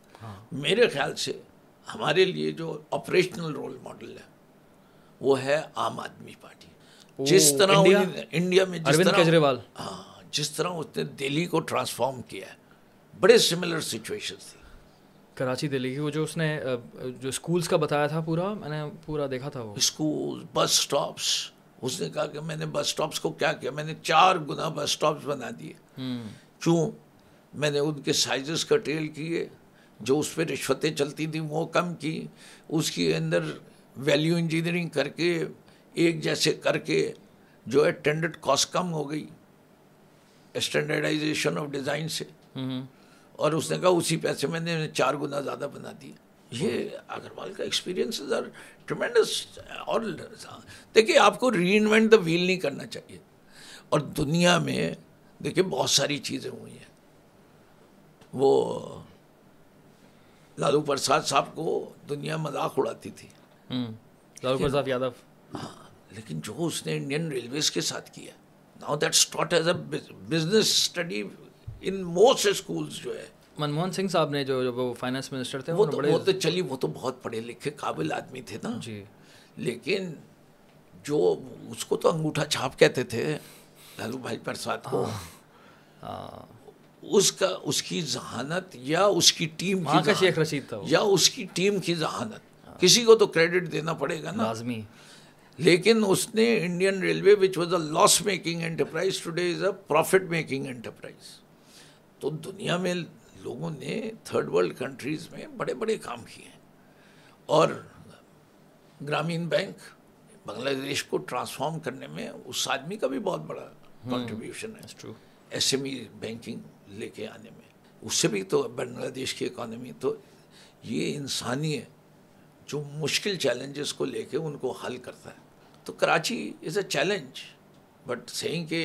میرے خیال سے ہمارے لیے جو آپریشنل رول ماڈل ہے وہ ہے عام آدمی پارٹی۔ جس طرح
انڈیا؟
میں جس طرح ہاں جس طرح اس نے دہلی کو ٹرانسفارم کیا ہے۔ بڑے سملر سچویشن تھی
کراچی دلی کی وہ جو اس نے جو اسکولس کا بتایا تھا پورا میں نے پورا دیکھا تھا وہ۔
اسکول بس سٹاپس اس نے کہا کہ میں نے بس سٹاپس کو کیا کیا؟ میں نے چار گنا بس سٹاپس بنا دیے۔ کیوں؟ میں نے ان کے سائزز کا ٹیل کیے۔ جو اس پہ رشوتیں چلتی تھیں وہ کم کی۔ اس کے اندر ویلیو انجینئرنگ کر کے ایک جیسے کر کے جو ہے ٹینڈرڈ کاسٹ کم ہو گئی۔ اسٹینڈرڈائزیشن آف ڈیزائن سے۔ اور اس نے کہا اسی پیسے میں نے چار گنا زیادہ بنا دیے۔ یہ اگروال کا ایکسپیرینس ٹریمینڈس اور دیکھیے آپ کو ری انوینٹ دا ویل نہیں کرنا چاہیے۔ اور دنیا میں دیکھیے بہت ساری چیزیں ہوئی ہیں۔ وہ لالو پرساد صاحب کو دنیا مذاق اڑاتی تھی۔
لالو پرساد یادو۔
ہاں لیکن جو اس نے انڈین ریلویز کے ساتھ کیا now that's taught as a business study in most schools جو ہے
منموہن سنگھ صاحب نے جو وہ فائنانس منسٹر تھے
وہ تو وہ تو چلی وہ تو بہت پڑھے لکھے قابل آدمی تھے نا۔
جی۔
لیکن جو اس کو تو انگوٹھا چھاپ کہتے تھے لالو بھائی پرساد کو۔ اس کا اس کی ذہانت یا اس کی ٹیم کی
کا شیخ رشید تھا
یا اس کی ٹیم کی ذہانت۔ کسی کو تو کریڈٹ دینا پڑے گا نا۔
لازمی۔
لیکن اس نے Indian railway which was a loss making enterprise today is a profit making enterprise تو دنیا میں لوگوں نے تھرڈ ورلڈ کنٹریز میں بڑے بڑے کام کیے ہیں۔ اور گرامین بینک بنگلہ دیش کو ٹرانسفارم کرنے میں اس آدمی کا بھی بہت بڑا کنٹریبیوشن ہے۔ ایس ایم ای بینکنگ لے کے آنے میں۔ اس سے بھی تو بنگلہ دیش کی اکانومی تو یہ انسانی ہے جو مشکل چیلنجز کو لے کے ان کو حل کرتا ہے۔ تو Karachi is a challenge but saying کہ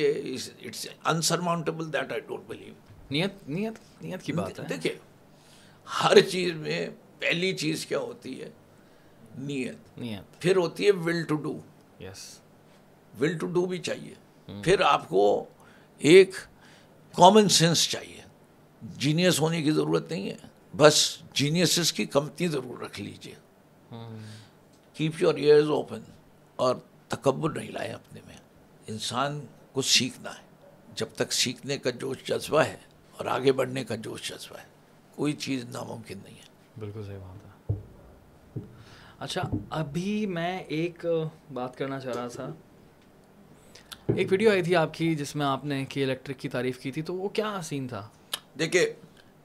it's insurmountable that I don't believe
نیت نیت نیت کی بات ہے؟
دیکھیے ہر چیز میں پہلی چیز کیا ہوتی ہے؟ نیت۔
نیت۔
پھر ہوتی ہے will to do
yes
will to do بھی چاہیے۔ پھر آپ کو ایک کامن سینس چاہیے۔ جینیس ہونے کی ضرورت نہیں ہے۔ بس جینیسز کی کمپنی ضرور رکھ لیجیے کیپ یور ایئرز اوپن اور تکبر نہیں لائے اپنے میں۔ انسان کو سیکھنا ہے۔ جب تک سیکھنے کا جوش جذبہ ہے اور آگے بڑھنے کا جوش جذبہ ہے کوئی چیز ناممکن نہیں ہے۔
بالکل صحیح بات ہے۔ اچھا ابھی میں ایک بات کرنا چاہ رہا تھا۔ ایک ویڈیو آئی تھی آپ کی جس میں آپ نے کی الیکٹرک کی تعریف کی تھی تو وہ کیا سین تھا؟
دیکھیے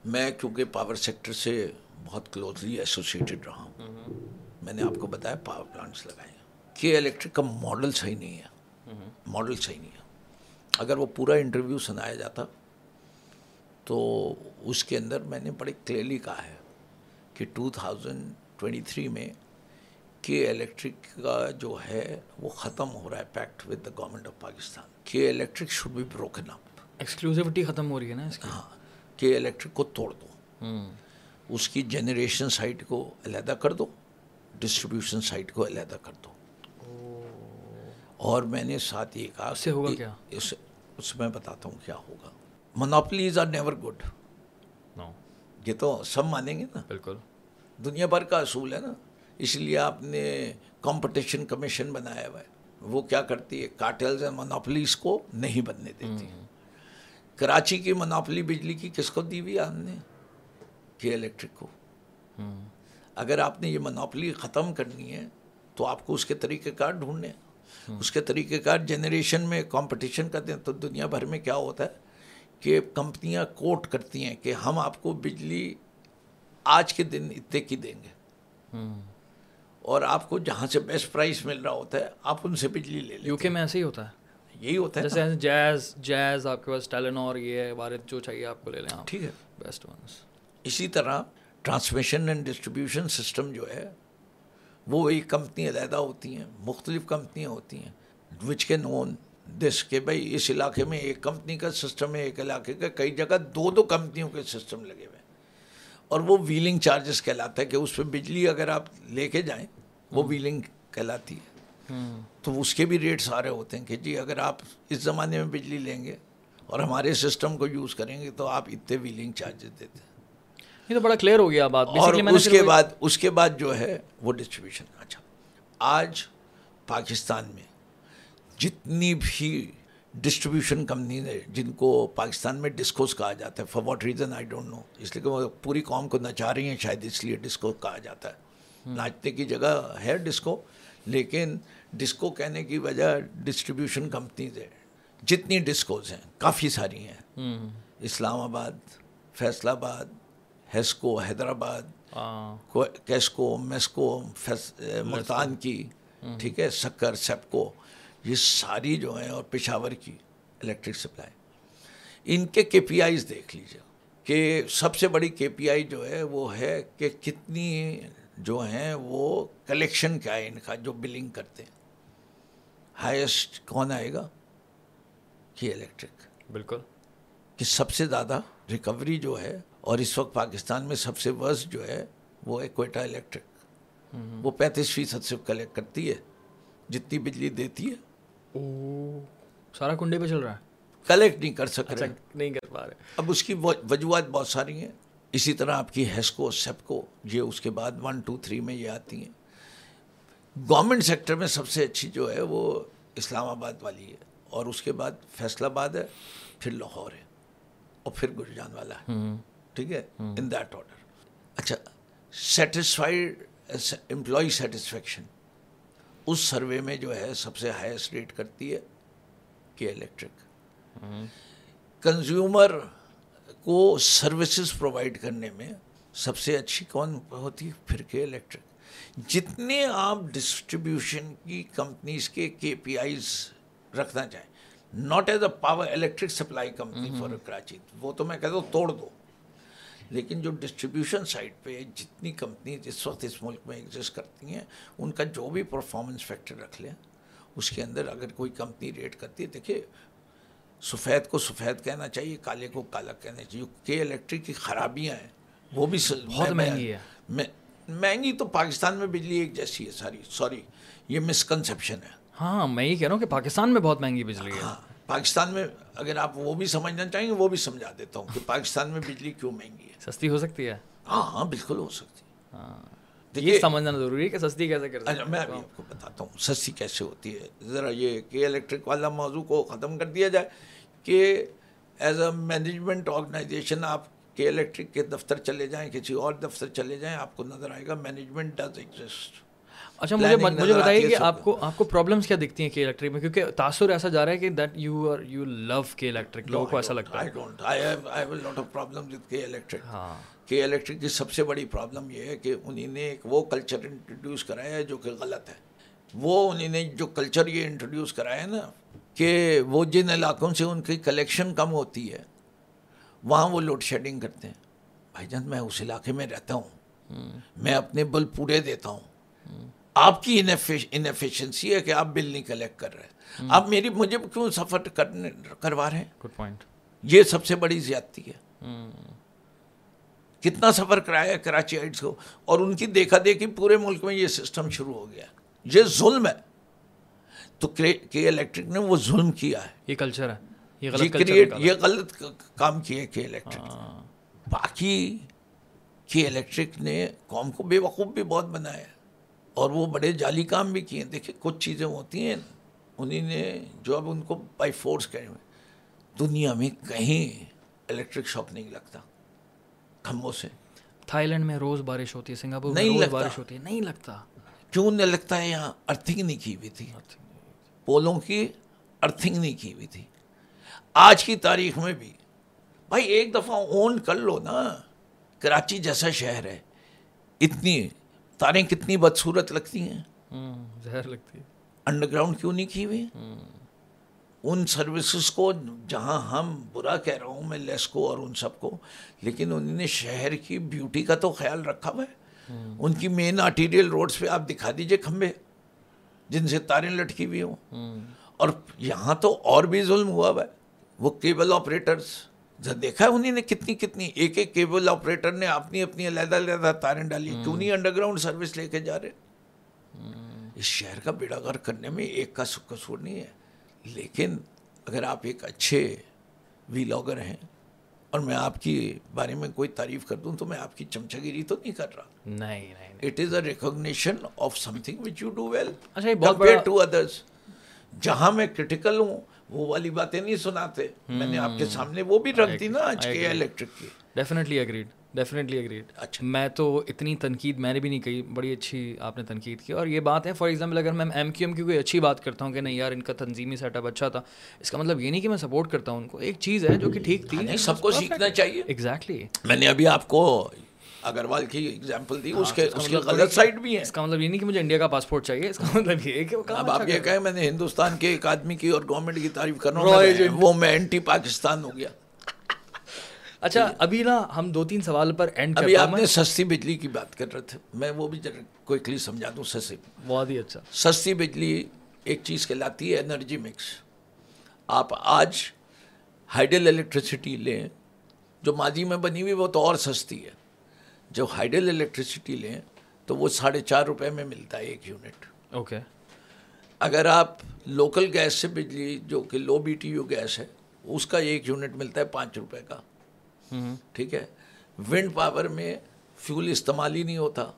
میں کیونکہ پاور سیکٹر سے بہت کلوزلی ایسوسیٹڈ رہا ہوں میں نے آپ کو بتایا پاور پلانٹس لگائے ہیں۔ کہ الیکٹرک کا ماڈل صحیح نہیں ہے۔ ماڈل صحیح نہیں ہے۔ اگر وہ پورا انٹرویو سنایا جاتا تو اس کے اندر میں نے بڑے کلیئرلی کہا ہے کہ ٹو تھاؤزنڈ ٹوینٹی تھری میں کہ الیکٹرک کا جو ہے وہ ختم ہو رہا ہے pact with the government of Pakistan K electric should be broken up
exclusivity ختم ہو رہی ہے نا اس کی؟
ہاں. کہ الیکٹرک کو توڑ دو. اس کی جنریشن سائٹ کو علیحدہ کر دو. ڈسٹریبیوشن سائٹ کو علیحدہ کر دو. اور میں نے ساتھ یہ کہا
اس سے ہوگا کیا؟
اس اس میں بتاتا ہوں کیا ہوگا. منوپلیز آر نیور گڈ یہ تو سب مانیں گے نا۔
بالکل۔
دنیا بھر کا اصول ہے نا۔ اس لیے آپ نے کمپٹیشن کمیشن بنایا ہوا ہے۔ وہ کیا کرتی ہے؟ کارٹلز اینڈ منوپلیز کو نہیں بننے دیتی۔ کراچی کی منوپلی بجلی کی کس کو دی ہوئی آپ نے؟ کہ الیکٹرک کو۔ اگر آپ نے یہ منوپلی ختم کرنی ہے تو آپ کو اس کے طریقہ کار ڈھونڈنے۔ اس کے طریقہ کار جنریشن میں کمپٹیشن کرتے ہیں تو دنیا بھر میں کیا ہوتا ہے؟ کہ کمپنیاں کوٹ کرتی ہیں کہ ہم آپ کو بجلی آج کے دن اتنے کی دیں گے۔ اور آپ کو جہاں سے بیسٹ پرائس مل رہا ہوتا ہے آپ ان سے بجلی لے لیں
یو کے میں ایسے ہی ہوتا ہے۔
یہی ہوتا ہے؟
جیسے جیز جیز آپ کے پاس ٹیلنور یہ وارد جو چاہیے آپ کو لے لیں
ٹھیک ہے۔
بیسٹ ونس
اسی طرح ٹرانسمیشن اینڈ ڈسٹریبیوشن سسٹم جو ہے وہ ایک کمپنی علیحدہ ہوتی ہیں مختلف کمپنیاں ہوتی ہیں وچ کین اون دس کہ بھائی اس علاقے میں ایک کمپنی کا سسٹم ہے ایک علاقے کا کئی جگہ دو دو کمپنیوں کے سسٹم لگے ہوئے ہیں۔ اور وہ ویلنگ چارجز کہلاتا ہے کہ اس پہ بجلی اگر آپ لے کے جائیں وہ ویلنگ کہلاتی ہے۔ تو اس کے بھی ریٹ سارے ہوتے ہیں کہ جی اگر آپ اس زمانے میں بجلی لیں گے اور ہمارے سسٹم کو یوز کریں گے تو آپ اتنے ویلنگ چارجز دیتے ہیں۔
یہ تو بڑا کلیئر ہو گیا بات۔
اور اس کے بعد اس کے بعد جو ہے وہ ڈسٹریبیوشن اچھا۔ آج پاکستان میں جتنی بھی ڈسٹریبیوشن کمپنیز ہیں جن کو پاکستان میں ڈسکوز کہا جاتا ہے for what reason I don't know اس لیے کہ وہ پوری قوم کو نچا رہی ہیں شاید اس لیے ڈسکو کہا جاتا ہے۔ ناچنے کی جگہ ہے ڈسکو لیکن ڈسکو کہنے کی وجہ ڈسٹریبیوشن کمپنیز ہیں جتنی ڈسکوز ہیں کافی ساری ہیں۔ اسلام آباد فیصلہ آباد ہیسکو حیدرآباد کو- کیسکو میسکو ملتان کی ٹھیک ہے سکر سیپکو۔ یہ ساری جو ہیں اور پشاور کی الیکٹرک سپلائی ان کے کے پی آئیز دیکھ لیجیے کہ سب سے بڑی کے پی آئی جو ہے وہ ہے کہ کتنی جو ہیں وہ کلیکشن کیا ہے ان کا جو بلنگ کرتے ہیں. ہائیسٹ کون آئے گا؟ کہ الیکٹرک
بالکل.
کہ سب سے زیادہ ریکوری جو ہے اور اس وقت پاکستان میں سب سے ورس جو ہے وہ ہے کوئٹہ الیکٹرک وہ پینتیس فیصد سے کلیکٹ کرتی ہے جتنی بجلی دیتی ہے
سارا کنڈے پہ چل رہا ہے۔
کلیکٹ نہیں کر سک
اچھا
رہے۔
نہیں کر پا رہے۔
اب اس کی وہ- وجوہات بہت ساری ہیں۔ اسی طرح آپ کی ہیسکو سیپکو یہ اس کے بعد ون ٹو تھری میں یہ آتی ہیں۔ گورنمنٹ سیکٹر میں سب سے اچھی جو ہے وہ اسلام آباد والی ہے۔ اور اس کے بعد فیصل آباد ہے پھر لاہور ہے۔ اور پھر گرجان والا ہے۔ ٹھیک ہے؟ ان دیٹ آرڈر اچھا سیٹسفائیڈ امپلائی سیٹسفیکشن اس سروے میں جو ہے سب سے ہائیسٹ ریٹ کرتی ہے کہ الیکٹرک کنزیومر کو سروسز پرووائڈ کرنے میں سب سے اچھی کون ہوتی ہے؟ پھر کے الیکٹرک جتنے آپ ڈسٹریبیوشن کی کمپنیز کے کے پی آئیز رکھنا چاہیں not as a power electric supply company for Karachi وہ تو میں کہتا ہوں توڑ دو۔ لیکن جو ڈسٹریبیوشن سائٹ پہ جتنی کمپنیز اس وقت اس ملک میں ایگزسٹ کرتی ہیں ان کا جو بھی پرفارمنس فیکٹر رکھ لیں اس کے اندر اگر کوئی کمپنی ریٹ کرتی ہے دیکھیے سفید کو سفید کہنا چاہیے کالے کو کالا کہنا چاہیے کے الیکٹرک کی خرابیاں ہیں وہ بھی
بہت مہنگی ہے۔
مہنگی تو پاکستان میں بجلی ایک جیسی ہے ساری سوری یہ مسکنسیپشن ہے۔
ہاں میں یہ کہہ رہا ہوں کہ پاکستان میں بہت مہنگی بجلی ہے۔
ہاں۔ پاکستان میں اگر آپ وہ بھی سمجھنا چاہیں گے وہ بھی سمجھا دیتا ہوں کہ پاکستان میں بجلی کیوں مہنگی ہے؟
سستی ہو سکتی ہے؟
ہاں ہاں بالکل ہو سکتی
یہ سمجھنا ضروری ہے کہ سستی کیسے کر
اچھا میں ابھی آپ کو بتاتا ہوں سستی کیسے ہوتی ہے؟ ذرا یہ کہ الیکٹرک والا موضوع کو ختم کر دیا جائے کہ ایز اے مینجمنٹ آرگنائزیشن آپ کے الیکٹرک کے دفتر چلے جائیں کسی اور دفتر چلے جائیں آپ کو نظر آئے گا مینجمنٹ ڈز ایگزسٹ
اچھا مجھے مجھے بتائیے کہ آپ کو آپ کو پرابلمس کیا دکھتی ہیں کہ الیکٹرک میں؟ کیونکہ تاثر ایسا جا رہا ہے کہ that you are you love K electric لوگوں کو ایسا لگتا ہے۔
ہاں۔ کہ الیکٹرک کی سب سے بڑی پرابلم یہ ہے کہ انہیں نے ایک وہ کلچر انٹروڈیوس کرایا ہے جو کہ غلط ہے۔ وہ انہیں نے جو کلچر یہ انٹروڈیوس کرایا ہے نا کہ وہ جن علاقوں سے ان کی کلیکشن کم ہوتی ہے وہاں وہ لوڈ شیڈنگ کرتے ہیں۔ بھائی جان میں اس علاقے میں رہتا ہوں۔ میں اپنے بل پورے دیتا ہوں۔ آپ کی انفیشنسی ہے کہ آپ بل نہیں کلیکٹ کر رہے آپ میری مجھے کیوں سفر کرنے کروا رہے ہیں؟
گڈ پوائنٹ
یہ سب سے بڑی زیادتی ہے۔ کتنا سفر کرایا کراچی آئٹس کو اور ان کی دیکھا دیکھی پورے ملک میں یہ سسٹم شروع ہو گیا۔ یہ ظلم ہے۔ تو کہ الیکٹرک نے وہ ظلم کیا ہے۔
یہ کلچر ہے۔
یہ غلط کام کیا کہ الیکٹرک باقی کہ الیکٹرک نے قوم کو بے وقوف بھی بہت بنایا۔ اور وہ بڑے جعلی کام بھی کیے دیکھیں کچھ چیزیں ہوتی ہیں انہیں نے جو اب ان کو بائی فورس کہے ہوئے دنیا میں کہیں الیکٹرک شاپ نہیں لگتا کھمبوں سے۔
تھائی لینڈ میں روز بارش ہوتی ہے سنگاپور میں روز بارش ہوتی ہے نہیں لگتا۔
کیوں نہیں لگتا؟ ہے یہاں ارتھنگ نہیں کی ہوئی تھی۔ پولوں کی ارتھنگ نہیں کی ہوئی تھی۔ آج کی تاریخ میں بھی۔ بھائی ایک دفعہ اون کر لو نا کراچی جیسا شہر ہے اتنی تاریں کتنی بدصورت لگتی ہیں۔
زہر لگتی
انڈر گراؤنڈ کیوں نہیں کی ہوئی؟ ان سروسز کو جہاں ہم برا کہہ رہا ہوں میں لیسکو اور ان سب کو لیکن انہوں نے شہر کی بیوٹی کا تو خیال رکھا ہوا ہے۔ ان کی مین آرٹیریل روڈز پہ آپ دکھا دیجیے کھمبے جن سے تاریں لٹکی ہوئی ہوں۔ اور یہاں تو اور بھی ظلم ہوا ہوا ہے۔ وہ کیبل آپریٹرز دیکھا ہے انہیں نے کتنی کتنی ایک ایک کیبل آپریٹر نے اپنی اپنی علیحدہ علیحدہ تاریں ڈالی۔ کیوں نہیں انڈر گراؤنڈ سروس لے کے جا رہے؟ اس شہر کا بیڑا گھر کرنے میں ایک کا قصور نہیں ہے۔ لیکن اگر آپ ایک اچھے وی لاگر ہیں اور میں آپ کی بارے میں کوئی تعریف کر دوں تو میں آپ کی چمچا گیری تو نہیں کر رہا۔
نہیں
it is a recognition of something which you do well compare to others جہاں میں کرٹیکل ہوں وہ والی باتیں نہیں سناتے۔ میں نے آپ کے سامنے وہ بھی رکھ دی نا آج کے الیکٹرک کی۔
ڈیفینیٹلی اگریڈ ڈیفینیٹلی اگریڈ اچھا۔ میں تو اتنی تنقید میں نے بھی نہیں کہی بڑی اچھی آپ نے تنقید کی۔ اور یہ بات ہے فار ایگزامپل اگر میں ایم کیو ایم کی کوئی اچھی بات کرتا ہوں کہ نہیں یار ان کا تنظیمی سیٹ اپ اچھا تھا اس کا مطلب یہ نہیں کہ میں سپورٹ کرتا ہوں ان کو۔ ایک چیز ہے جو کہ ٹھیک تھی۔
سب کو سیکھنا چاہیے۔
ایگزیکٹلی
میں نے ابھی آپ کو اگروال کی ایگزامپل دی اس کے اس کے غلط سائڈ بھی ہے
اس کا مطلب یہ نہیں کہ مجھے انڈیا کا پاسپورٹ چاہیے اس کا مطلب یہ کہ
اب آپ یہ کہیں میں نے ہندوستان کے ایک آدمی کی اور گورنمنٹ کی تعریف کر رہا ہوں وہ میں اینٹی پاکستان ہو گیا۔
اچھا ابھی نا ہم دو تین سوال پر اینڈ
ابھی آپ نے سستی بجلی کی بات کر رہے تھے میں وہ بھی کوئکلی سمجھا دوں سستی۔
بہت ہی اچھا۔
سستی بجلی ایک چیز کہلاتی ہے انرجی مکس آپ آج ہائیڈل الیکٹریسٹی لیں جو ماضی میں بنی ہوئی وہ تو اور سستی ہے۔ جب ہائیڈل الیکٹریسٹی لیں تو وہ ساڑھے چار روپے میں ملتا ہے ایک یونٹ۔
اوکے۔
اگر آپ لوکل گیس سے بجلی جو کہ low B T U gas ہے اس کا ایک یونٹ ملتا ہے پانچ روپے کا۔ ٹھیک ہے؟ ونڈ پاور میں فیول استعمال ہی نہیں ہوتا۔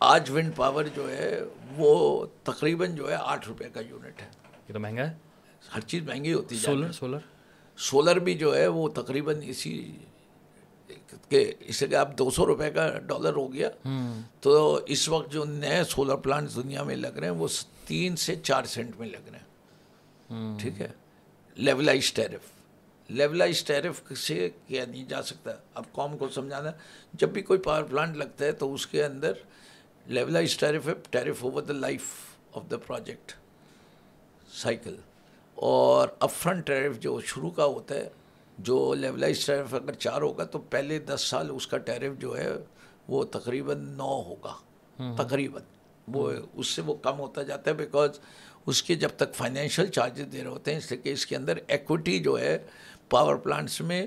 آج ونڈ پاور جو ہے وہ تقریباً جو ہے آٹھ روپے کا یونٹ ہے۔
یہ تو مہنگا ہے۔
ہر چیز مہنگی ہوتی ہے
سولر سولر۔
سولر بھی جو ہے وہ تقریباً اسی کہ اسے کہ آپ دو سو روپے کا ڈالر ہو گیا۔ تو اس وقت جو نئے سولر پلانٹ دنیا میں لگ رہے ہیں، وہ تین سے چار سینٹ میں لگ رہے ہیں۔ ٹھیک ہے۔ لیولائز ٹیرف لیولائز ٹیرف سے کیا نہیں جا سکتا۔ اب قوم کو سمجھانا، جب بھی کوئی پاور پلانٹ لگتا ہے تو اس کے اندر لیولائز ٹیرف ہے tariff over the life of the project cycle اور اپ فرنٹ ٹیرف جو شروع کا ہوتا ہے جو لیولائز ٹیرف اگر چار ہوگا تو پہلے دس سال اس کا ٹیرف جو ہے وہ تقریباً نو ہوگا تقریباً۔ وہ اس سے وہ کم ہوتا جاتا ہے بیکاز اس کے جب تک فائنینشیل چارجز دے رہے ہوتے ہیں اس لیے کہ اس کے اندر ایکوٹی جو ہے پاور پلانٹس میں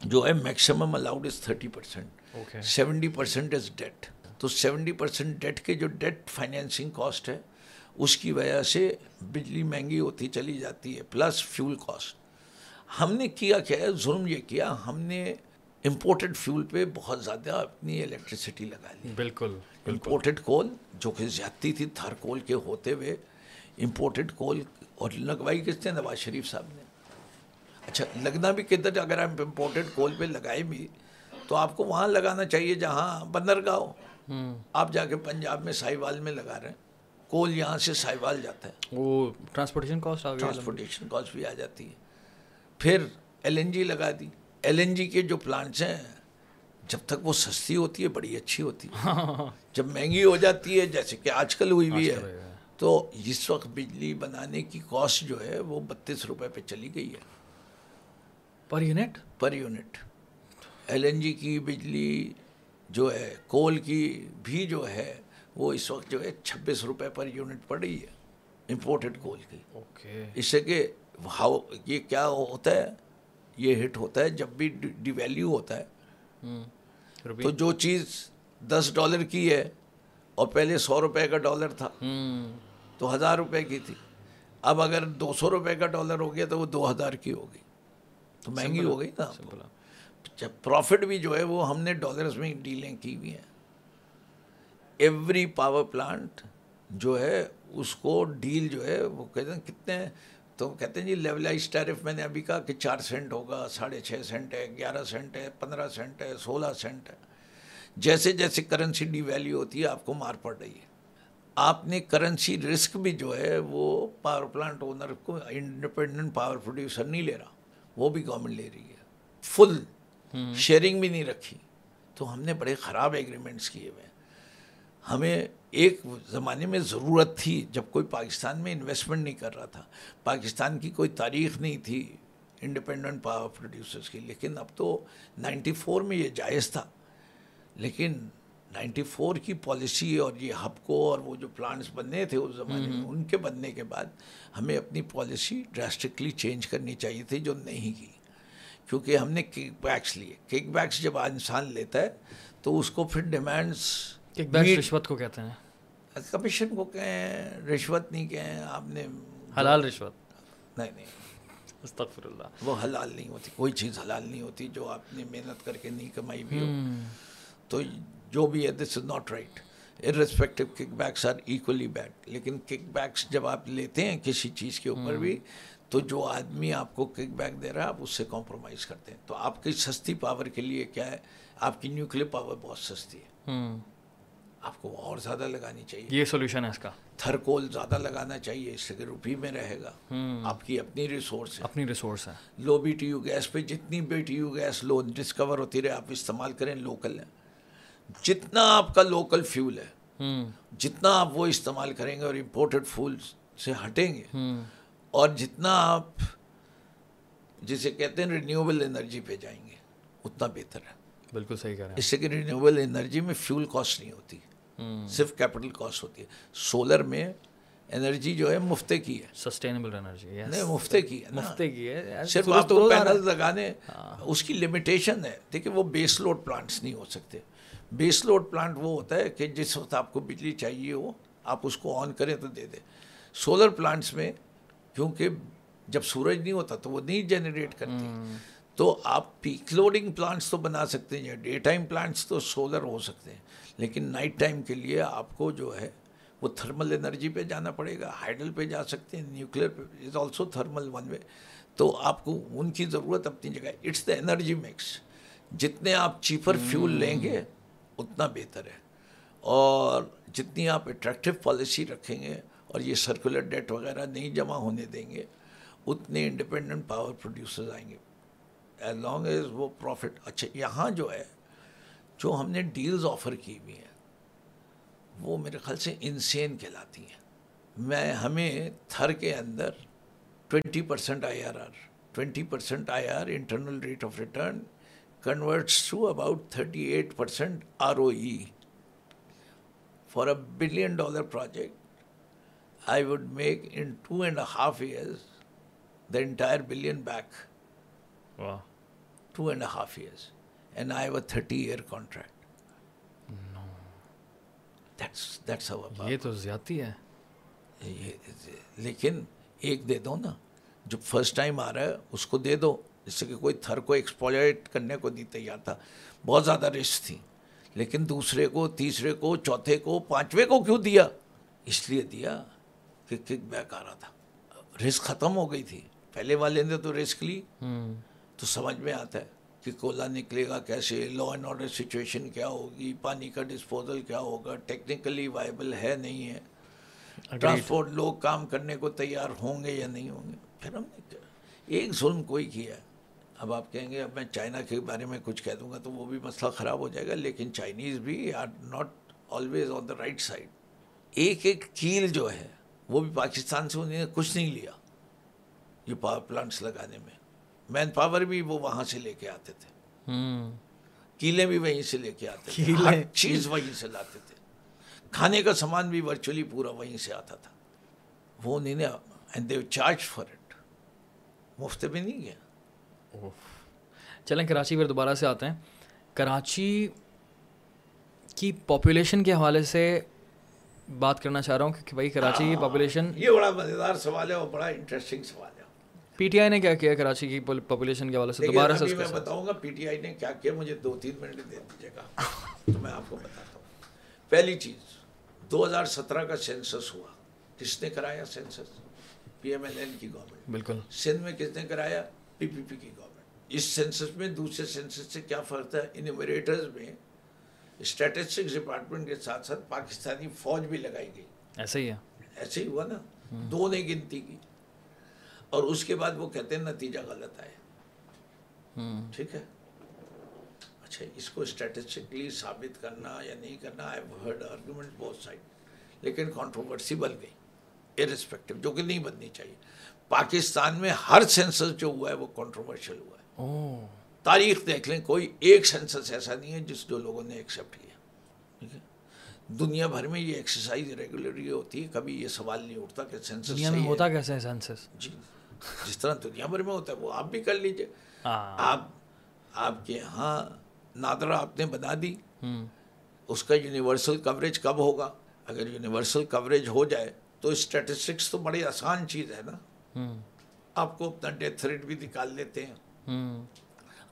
جو ہے maximum allowed is thirty percent seventy percent is debt تو سیونٹی پرسینٹ ڈیٹ کے جو ڈیٹ فائنینسنگ کاسٹ ہے اس کی وجہ سے بجلی مہنگی ہوتی چلی جاتی ہے پلس فیول کاسٹ ہم نے کیا کیا ہے ظلم یہ کیا ہم نے امپورٹڈ فیول پہ بہت زیادہ اپنی الیکٹریسٹی لگا لی۔
بالکل
امپورٹڈ کول جو کہ زیادتی تھی تھر کول کے ہوتے ہوئے امپورٹڈ کول اور لگوائی کس نے؟ نواز شریف صاحب نے۔ اچھا لگنا بھی کدھر اگر ہم امپورٹڈ کول پہ لگائے بھی تو آپ کو وہاں لگانا چاہیے جہاں بندرگاہ ہو۔ آپ جا کے پنجاب میں سائی وال میں لگا رہے ہیں۔ کول یہاں سے سائی وال جاتا ہے۔
وہ ٹرانسپورٹیشن کاسٹ
ٹرانسپورٹیشن کاسٹ بھی آ جاتی ہے۔ پھر ایل این جی لگا دی. ایل این جی کے جو پلانٹس ہیں جب تک وہ سستی ہوتی ہے بڑی اچھی ہوتی ہے. جب مہنگی ہو جاتی ہے جیسے کہ آج کل ہوئی بھی ہے تو اس وقت بجلی بنانے کی کاسٹ جو ہے وہ بتیس روپے پہ چلی گئی ہے۔
Per unit
per unit L N G کی بجلی جو ہے کول کی بھی جو ہے وہ اس وقت جو ہے چھبیس روپے پر یونٹ پڑ رہی ہے امپورٹڈ کول کی۔
اوکے
اس سے کہ ہاؤ یہ کیا ہوتا ہے؟ یہ ہٹ ہوتا ہے جب بھی ڈی ویلیو ہوتا ہے۔ تو جو چیز دس ڈالر کی ہے اور پہلے سو روپے کا ڈالر تھا۔ تو ہزار روپے کی تھی۔ اب اگر دو سو روپے کا ڈالر ہو گیا تو وہ دو ہزار کی ہوگی۔ تو مہنگی ہو گئی نا۔ جب پروفٹ بھی جو ہے وہ ہم نے ڈالرز میں ڈیلیں کی ہوئی ہیں۔ ایوری پاور پلانٹ جو ہے اس کو ڈیل جو ہے وہ کہتے ہیں کتنے تو کہتے ہیں جی لیولائز ٹیرف میں نے ابھی کہا کہ چار سینٹ ہوگا ساڑھے چھ سینٹ ہے گیارہ سینٹ ہے پندرہ سینٹ ہے سولہ سینٹ ہے۔ جیسے جیسے کرنسی ڈی ویلیو ہوتی ہے آپ کو مار پڑ رہی ہے۔ آپ نے کرنسی رسک بھی جو ہے وہ پاور پلانٹ اونر کو انڈیپینڈنٹ پاور پروڈیوسر نہیں لے رہا وہ بھی گورنمنٹ لے رہی ہے۔ فل شیئرنگ بھی نہیں رکھی۔ تو ہم نے بڑے خراب ایگریمنٹس کیے ہوئے ہیں۔ ہمیں ایک زمانے میں ضرورت تھی جب کوئی پاکستان میں انویسٹمنٹ نہیں کر رہا تھا۔ پاکستان کی کوئی تاریخ نہیں تھی انڈیپینڈنٹ پاور پروڈیوسرس کی۔ لیکن اب تو نائنٹی فور میں یہ جائز تھا۔ لیکن نائنٹی فور کی پالیسی اور یہ ہب کو اور وہ جو پلانٹس بننے تھے اس زمانے میں ان کے بننے کے بعد ہمیں اپنی پالیسی ڈراسٹکلی چینج کرنی چاہیے تھی جو نہیں کی۔ کیونکہ ہم نے کک بیکس لیے۔ کک بیکس جب انسان لیتا ہے تو اس کو پھر ڈیمانڈس
رشوت کو کہتے ہیں؟
کمیشن کو کہیں رشوت نہیں کہیں آپ نے
حلال رشوت۔
نہیں نہیں۔
استغفر اللہ۔
وہ حلال نہیں ہوتی کوئی چیز حلال نہیں ہوتی جو آپ نے محنت کر کے نہیں کمائی بھی ہو۔ تو جو بھی ہے this is not right irrespective kick backs are equally bad لیکن کک بیکس جب آپ لیتے ہیں کسی چیز کے اوپر بھی تو جو آدمی آپ کو کک بیک دے رہا ہے آپ اس سے کمپرومائز کرتے ہیں۔ تو آپ کی سستی پاور کے لیے کیا ہے؟ آپ کی نیوکلیر پاور بہت سستی ہے۔ آپ کو اور زیادہ لگانی چاہیے۔
یہ سولوشن ہے اس کا۔
تھر کول زیادہ لگانا چاہیے اس سے کہ روپی میں رہے گا۔ آپ کی اپنی ریسورس ہے۔
اپنی ریسورس ہے۔
Low B T U gas پہ جتنی B T U gas low discover ہوتی رہے آپ استعمال کریں لوکل ہے۔ جتنا آپ کا لوکل فیول ہے جتنا آپ وہ استعمال کریں گے اور امپورٹڈ فول سے ہٹیں گے۔ اور جتنا آپ جسے کہتے ہیں رینیوبل انرجی پہ جائیں گے اتنا بہتر ہے۔
بالکل صحیح کہہ رہے ہیں۔
اس سے کہ رینیوبل انرجی میں فیول کاسٹ نہیں ہوتی۔ صرف کیپٹل کاسٹ ہوتی ہے۔ سولر میں انرجی جو ہے مفتے کی ہے۔
سسٹینیبل انرجی
نہیں مفتے کی ہے
مفتے کی ہے۔
صرف آپ کو پینل لگانے اس کی لمیٹیشن ہے۔ دیکھیے وہ بیس لوڈ پلانٹس نہیں ہو سکتے۔ بیس لوڈ پلانٹ وہ ہوتا ہے کہ جس وقت آپ کو بجلی چاہیے ہو آپ اس کو آن کریں تو دے دیں۔ سولر پلانٹس میں کیونکہ جب سورج نہیں ہوتا تو وہ نہیں جنریٹ کرتی۔ تو آپ پیک لوڈنگ پلانٹس تو بنا سکتے ہیں یا ڈے ٹائم پلانٹس تو سولر ہو سکتے ہیں۔ لیکن نائٹ ٹائم کے لیے آپ کو جو ہے وہ تھرمل انرجی پہ جانا پڑے گا ہائیڈل پہ جا سکتے ہیں نیوکلیئر پہ is also thermal one way تو آپ کو ان کی ضرورت اپنی جگہ اٹس دا انرجی مکس جتنے آپ چیپر فیول لیں گے اتنا بہتر ہے۔ اور جتنی آپ اٹریکٹیو پالیسی رکھیں گے اور یہ سرکولر ڈیٹ وغیرہ نہیں جمع ہونے دیں گے اتنے انڈیپینڈنٹ پاور پروڈیوسرز آئیں گے۔ ایز لانگ ایز وہ پروفٹ اچھا یہاں جو ہے جو ہم نے ڈیلز آفر کی ہوئی ہیں وہ میرے خیال سے انسین کہلاتی ہیں۔ میں ہمیں تھر کے اندر twenty percent I R R twenty percent I R internal rate of return converts to about thirty eight percent R O E for a billion dollar project I would make in two and half years the entire billion back two and half years and I و thirty year contract
یہ تو زیادتی ہے۔
لیکن ایک دے دو نا۔ جو first time آ رہا ہے اس کو دے دو۔ جس سے کہ کوئی تھر کو ایکسپولیٹ کرنے کو نہیں تیار تھا۔ بہت زیادہ رسک تھی۔ لیکن دوسرے کو تیسرے کو چوتھے کو پانچویں کو کیوں دیا؟ اس لیے دیا کہ کک بیک آ رہا تھا۔ رسک ختم ہو گئی تھی۔ پہلے والے نے تو رسک لی۔ تو سمجھ میں آتا ہے۔ کہ کولا نکلے گا کیسے؟ لا اینڈ آرڈر سچویشن کیا ہوگی؟ پانی کا ڈسپوزل کیا ہوگا؟ ٹیکنیکلی وائبل ہے نہیں ہے۔ ٹرانسپورٹ لوگ کام کرنے کو تیار ہوں گے یا نہیں ہوں گے؟ پھر ہم نے ایک ظلم کوئی کیا ہے؟ اب آپ کہیں گے اب میں چائنا کے بارے میں کچھ کہہ دوں گا تو وہ بھی مسئلہ خراب ہو جائے گا لیکن چائنیز بھی are not always on the right side ایک ایک کیل جو ہے وہ بھی پاکستان سے انہوں نے کچھ نہیں لیا یہ پاور پلانٹس لگانے میں۔ مین پاور بھی وہ وہاں سے لے کے آتے تھے۔ کیلے بھی وہیں سے لے کے آتے تھے۔ ہر چیز وہیں سے لاتے تھے۔ کھانے کا سامان بھی ورچولی پورا وہیں سے آتا تھا۔ وہ انہیں and they charge for it مفت میں نہیں گیا
چلیں کراچی پھر دوبارہ سے آتے ہیں۔ کراچی کی پاپولیشن کے حوالے سے بات کرنا چاہ رہا ہوں کہ بھائی کراچی کی پاپولیشن
یہ بڑا مزیدار سوال ہے اور بڑا انٹرسٹنگ سوال ہے۔
پی ٹی آئی نے کیا کیا کراچی کی پاپولیشن کے حوالے سے؟ دوبارہ سے
میں بتاؤں گا پی ٹی آئی نے کیا کیا مجھے دو تین منٹ دے دیجیے گا۔ تو میں آپ کو بتاتا ہوں۔ پہلی چیز دو ہزار سترہ کا سینسس ہوا۔ کس نے کرایا census P M L N کی گورنمنٹ
بالکل۔
سندھ میں کس نے کرایا؟ پی پی پی کی گورنمنٹ اس سینسس میں دوسرے سینسس سے کیا فرق تھا انیومریٹرز میں اسٹیٹسٹکس ڈپارٹمنٹ کے ساتھ ساتھ پاکستانی فوج بھی لگائی گئی۔
ایسے ہی ہے۔
ایسے ہی ہوا نا۔ دو نے گنتی کی۔ اور اس کے بعد وہ کہتے ہیں نتیجہ غلط آئے ٹھیک ہے؟ اچھا اس کو اسٹیٹسٹکلی ثابت کرنا یا نہیں کرنا آئی ہرڈ آرگومنٹ بہت سائڈ لیکن کانٹروورسی بن گئی ارسپیکٹو جو کہ نہیں بننی چاہیے۔ پاکستان میں ہر سینسس جو ہوا ہے وہ کانٹروورشل ہوا ہے۔ تاریخ دیکھ لیں کوئی ایک سینسس ایسا نہیں ہے جس جو لوگوں نے ایکسیپٹ کیا۔ ٹھیک ہے؟ دنیا بھر میں یہ ایکسرسائز ریگولرلی ہوتی ہے کبھی یہ سوال نہیں اٹھتا کہ سینسس
ہوتا کیسے ہے سینسس
جی۔ جس طرح دنیا بھر میں ہوتا ہے وہ آپ بھی کر لیجیے آپ آپ کے یہاں نادرا آپ نے بنا دی۔ اس کا یونیورسل کوریج کب ہوگا؟ اگر یونیورسل کوریج ہو جائے تو اسٹیٹسٹکس تو بڑی آسان چیز ہے نا۔ آپ کو اپنا ڈیتھ ریٹ بھی نکال لیتے ہیں۔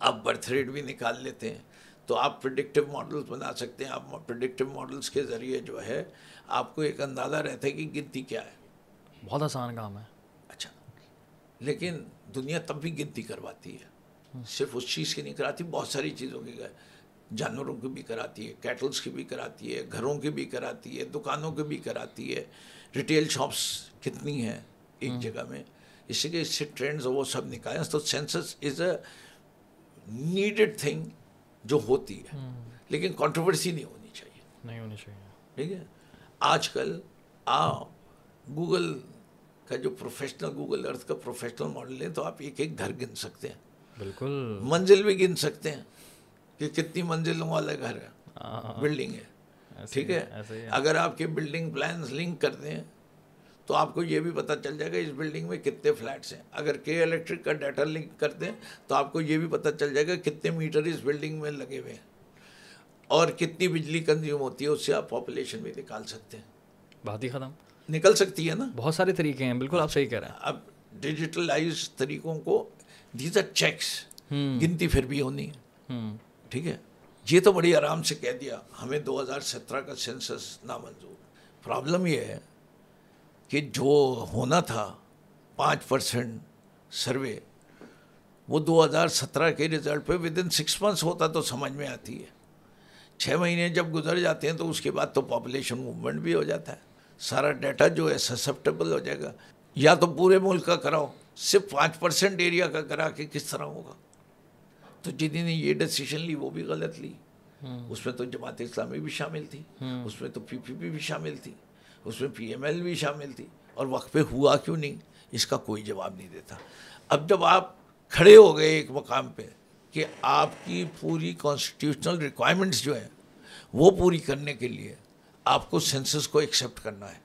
آپ برتھ ریٹ بھی نکال لیتے ہیں۔ تو آپ پرڈکٹیو ماڈلس بنا سکتے ہیں۔ آپ پرڈکٹیو ماڈلس کے ذریعے جو ہے آپ کو ایک اندازہ رہتا ہے کہ گنتی کیا ہے۔
بہت آسان کام ہے۔
لیکن دنیا تب بھی گنتی کرواتی ہے۔ صرف اس چیز کی نہیں کراتی بہت ساری چیزوں کی۔ جانوروں کی بھی کراتی ہے کیٹلس کی بھی کراتی ہے گھروں کی بھی کراتی ہے دکانوں کی بھی کراتی ہے۔ ریٹیل شاپس کتنی ہیں ایک جگہ میں۔ اسی کے اس سے ٹرینڈز وہ سب نکالیں۔ تو census is a needed thing جو ہوتی ہے۔ لیکن کانٹروورسی نہیں ہونی چاہیے۔
نہیں ہونی چاہیے۔
ٹھیک ہے؟ آج کل آپ گوگل کا جو پروفیشنل گوگل ارتھ کا پروفیشنل ماڈل ہے تو آپ ایک ایک گھر گن سکتے ہیں۔
بالکل۔
منزل بھی گن سکتے ہیں کہ کتنی منزلوں والا گھر ہے بلڈنگ ہے۔ ٹھیک ہے؟ اگر آپ کے بلڈنگ پلانس لنک کرتے ہیں تو آپ کو یہ بھی پتہ چل جائے گا اس بلڈنگ میں کتنے فلیٹس ہیں۔ اگر کے الیکٹرک کا ڈیٹا لنک کرتے ہیں تو آپ کو یہ بھی پتہ چل جائے گا کتنے میٹر اس بلڈنگ میں لگے ہوئے ہیں۔ اور کتنی بجلی کنزیوم ہوتی ہے اس سے آپ پاپولیشن بھی نکال سکتے ہیں۔
بات ہی ختم۔
نکل سکتی ہے نا؟
بہت سارے طریقے ہیں بالکل آپ صحیح کہہ رہے ہیں۔
اب ڈیجیٹلائز طریقوں کو دیز آر چیکس گنتی پھر بھی ہونی ہے ٹھیک ہے؟ یہ تو بڑی آرام سے کہہ دیا۔ ہمیں دو ہزار سترہ کا سینسس نامنظور۔ پرابلم یہ ہے کہ جو ہونا تھا پانچ پرسنٹ سروے وہ دو ہزار سترہ کے رزلٹ پہ ود ان سکس منتھس ہوتا تو سمجھ میں آتی ہے۔ چھ مہینے جب گزر جاتے ہیں تو اس کے بعد تو پاپولیشن موومنٹ بھی ہو جاتا ہے۔ سارا ڈیٹا جو ہے سسپٹیبل ہو جائے گا۔ یا تو پورے ملک کا کراؤ صرف پانچ پرسنٹ ایریا کا کرا کے کس طرح ہوگا۔ تو جنہیں نے یہ ڈیسیشن لی وہ بھی غلط لی۔ اس میں تو جماعت اسلامی بھی شامل تھی۔ اس میں تو پی پی پی بھی شامل تھی۔ اس میں پی ایم ایل بھی شامل تھی۔ اور وقت پہ ہوا کیوں نہیں؟ اس کا کوئی جواب نہیں دیتا۔ اب جب آپ کھڑے ہو گئے ایک مقام پہ کہ آپ کی پوری کانسٹیٹیوشنل ریکوائرمنٹس جو ہیں وہ پوری کرنے کے لیے آپ کو سینسس کو ایکسیپٹ کرنا ہے۔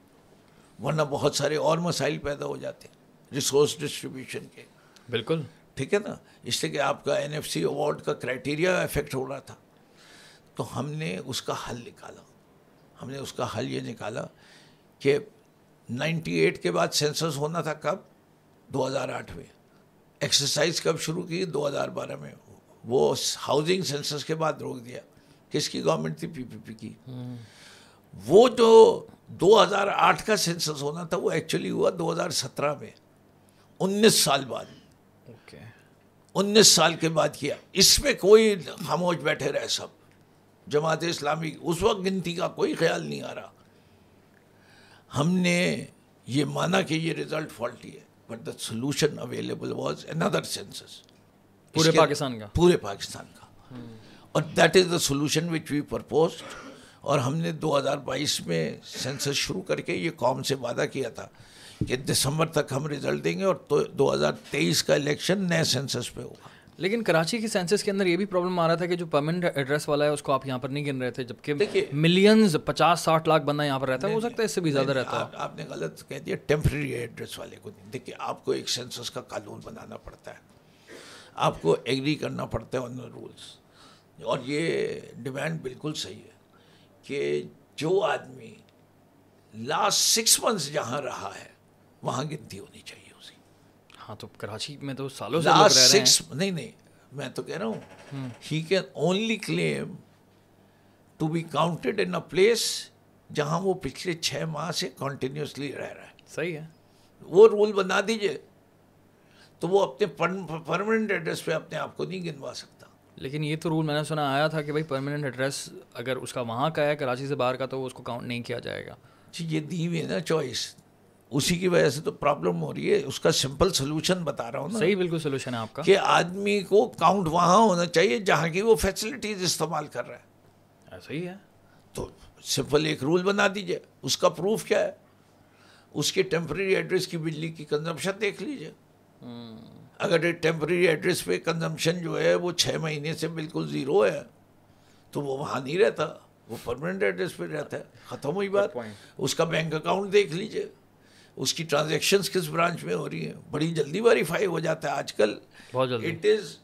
ورنہ بہت سارے اور مسائل پیدا ہو جاتے ہیں ریسورس ڈسٹریبیوشن کے۔
بالکل۔
ٹھیک ہے نا؟ اس لیے کہ آپ کا این ایف سی اوارڈ کا کرائٹیریا افیکٹ ہو رہا تھا۔ تو ہم نے اس کا حل نکالا۔ ہم نے اس کا حل یہ نکالا کہ نائنٹی ایٹ کے بعد سینسس ہونا تھا کب؟ دو ہزار آٹھ میں۔ ایکسرسائز کب شروع کی؟ دو ہزار بارہ میں۔ وہ ہاؤسنگ سینسس کے بعد روک دیا۔ کس کی گورنمنٹ تھی؟ پی پی پی کی۔ وہ جو دو ہزار آٹھ کا سینسس ہونا تھا وہ ایکچولی ہوا دو ہزار سترہ میں انیس سال بعد۔ انیس سال کے بعد کیا۔ اس میں کوئی خاموش بیٹھے رہے سب۔ جماعت اسلامی اس وقت گنتی کا کوئی خیال نہیں آ رہا۔ ہم نے یہ مانا کہ یہ رزلٹ فالٹی ہے but the solution available was another census
پورے پاکستان کا۔
پورے پاکستان کا۔ اور that is the solution which we proposed اور ہم نے دو ہزار بائیس میں سینسس شروع کر کے یہ قوم سے وعدہ کیا تھا کہ دسمبر تک ہم رزلٹ دیں گے اور دو ہزار تیئیس کا الیکشن نئے سینسس پہ ہوگا۔
لیکن کراچی کی سینسس کے اندر یہ بھی پرابلم آ رہا تھا کہ جو پرماننٹ ایڈریس والا ہے اس کو آپ یہاں پر نہیں گن رہے تھے جبکہ ملینز پچاس ساٹھ لاکھ بندہ یہاں پر رہتا ہے ہو سکتا ہے اس سے بھی زیادہ رہتا ہے
آپ نے غلط کہہ دیا ٹیمپرری ایڈریس والے کو نہیں۔ دیکھیے آپ کو ایک سینسس کا قانون بنانا پڑتا ہے۔ آپ کو ایگری کرنا پڑتا ہے ان رولس اور یہ ڈیمانڈ بالکل صحیح ہے۔ کہ جو آدمی لاسٹ سکس منتھس جہاں رہا ہے وہاں گنتی ہونی چاہیے اسی
ہاں تو کراچی میں تو سالوں
لاسٹ سکس نہیں نہیں میں تو کہہ رہا ہوں he can only claim to be counted in a place جہاں وہ پچھلے چھ ماہ سے کنٹینیوسلی رہ رہا ہے۔
صحیح ہے۔
وہ رول بنا دیجیے تو وہ اپنے پرماننٹ ایڈریس پہ اپنے آپ کو نہیں گنوا سکتا۔
لیکن یہ تو رول میں نے سنا آیا تھا کہ بھائی پرماننٹ ایڈریس اگر اس کا وہاں کا ہے کراچی سے باہر کا تو اس کو کاؤنٹ نہیں کیا جائے گا۔
جی یہ دی ہوئی ہے نا چوائس اسی کی وجہ سے تو پرابلم ہو رہی ہے۔ اس کا سمپل سولوشن بتا رہا ہوں نا۔
صحیح بالکل سولوشن ہے آپ کا۔
کہ آدمی کو کاؤنٹ وہاں ہونا چاہیے جہاں کی وہ فیسلٹیز استعمال کر رہا ہے۔
ایسا ہی ہے۔
تو سمپل ایک رول بنا دیجیے اس کا پروف کیا ہے؟ اس کے ٹیمپرری ایڈریس کی بجلی کی کنزمپشن دیکھ لیجیے اگر ٹیمپرری ایڈریس پہ کنزمپشن جو ہے وہ چھ مہینے سے بالکل زیرو ہے تو وہ وہاں نہیں رہتا وہ پرماننٹ ایڈریس پہ رہتا ہے۔ ختم ہوئی بات۔ اس کا بینک اکاؤنٹ دیکھ لیجیے اس کی ٹرانزیکشنس کس برانچ میں ہو رہی ہیں؟ بڑی جلدی ویریفائی ہو جاتا ہے آج کل۔
بہت جلدی۔
It is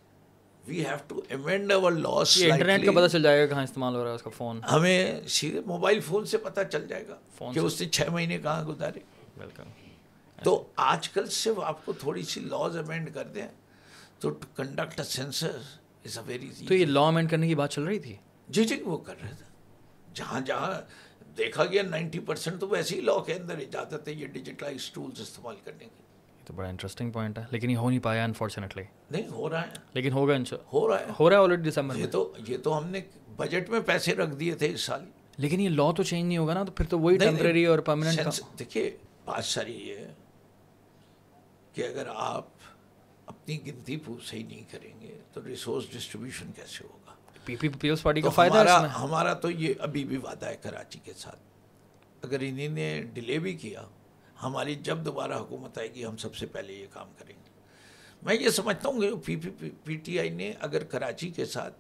we have to amend our laws
internet کا پتہ چل جائے گا کہاں استعمال ہو رہا ہے اس کا فون
ہمیں سیدھے موبائل فون سے پتہ چل جائے گا کہ اس نے چھ مہینے کہاں گزارے۔
بالکل
تو آج کل صرف آپ کو تھوڑی سی لاز امینڈ کر دیں تو conduct census is a very
تو یہ لا امینڈ کرنے کی بات چل رہی تھی؟
جی جی وہ کر رہے تھے۔ جہاں جہاں دیکھا گیا نائنٹی پرسینٹ تو ویسے ہی لا کے اندر اجازت ہے یہ ڈیجیٹلائز ٹولس استعمال کرنے کی
تو بڑا انٹرسٹنگ پوائنٹ ہے لیکن یہ ہو نہیں پایا انفارچونیٹلی
نہیں ہو رہا ہے۔
لیکن ہوگا
ہو رہا ہے۔
ہو رہا ہے آلریڈی دسمبر
یہ تو یہ تو ہم نے بجٹ میں پیسے رکھ دیے تھے اس سال۔
لیکن یہ لا تو چینج نہیں ہوگا نا تو پھر تو وہی ٹیمپرری اور پرماننٹ
دیکھیے بات ساری یہ ہے۔ کہ اگر آپ اپنی گنتی صحیح نہیں کریں گے تو ریسورس ڈسٹریبیوشن کیسے ہوگا؟
پی پی پیپلز پارٹی کا فائدہ
ہمارا تو یہ ابھی بھی وعدہ ہے کراچی کے ساتھ۔ اگر انہیں نے ڈیلے بھی کیا ہماری جب دوبارہ حکومت آئے گی ہم سب سے پہلے یہ کام کریں گے۔ میں یہ سمجھتا ہوں کہ پی پی پی ٹی آئی نے اگر کراچی کے ساتھ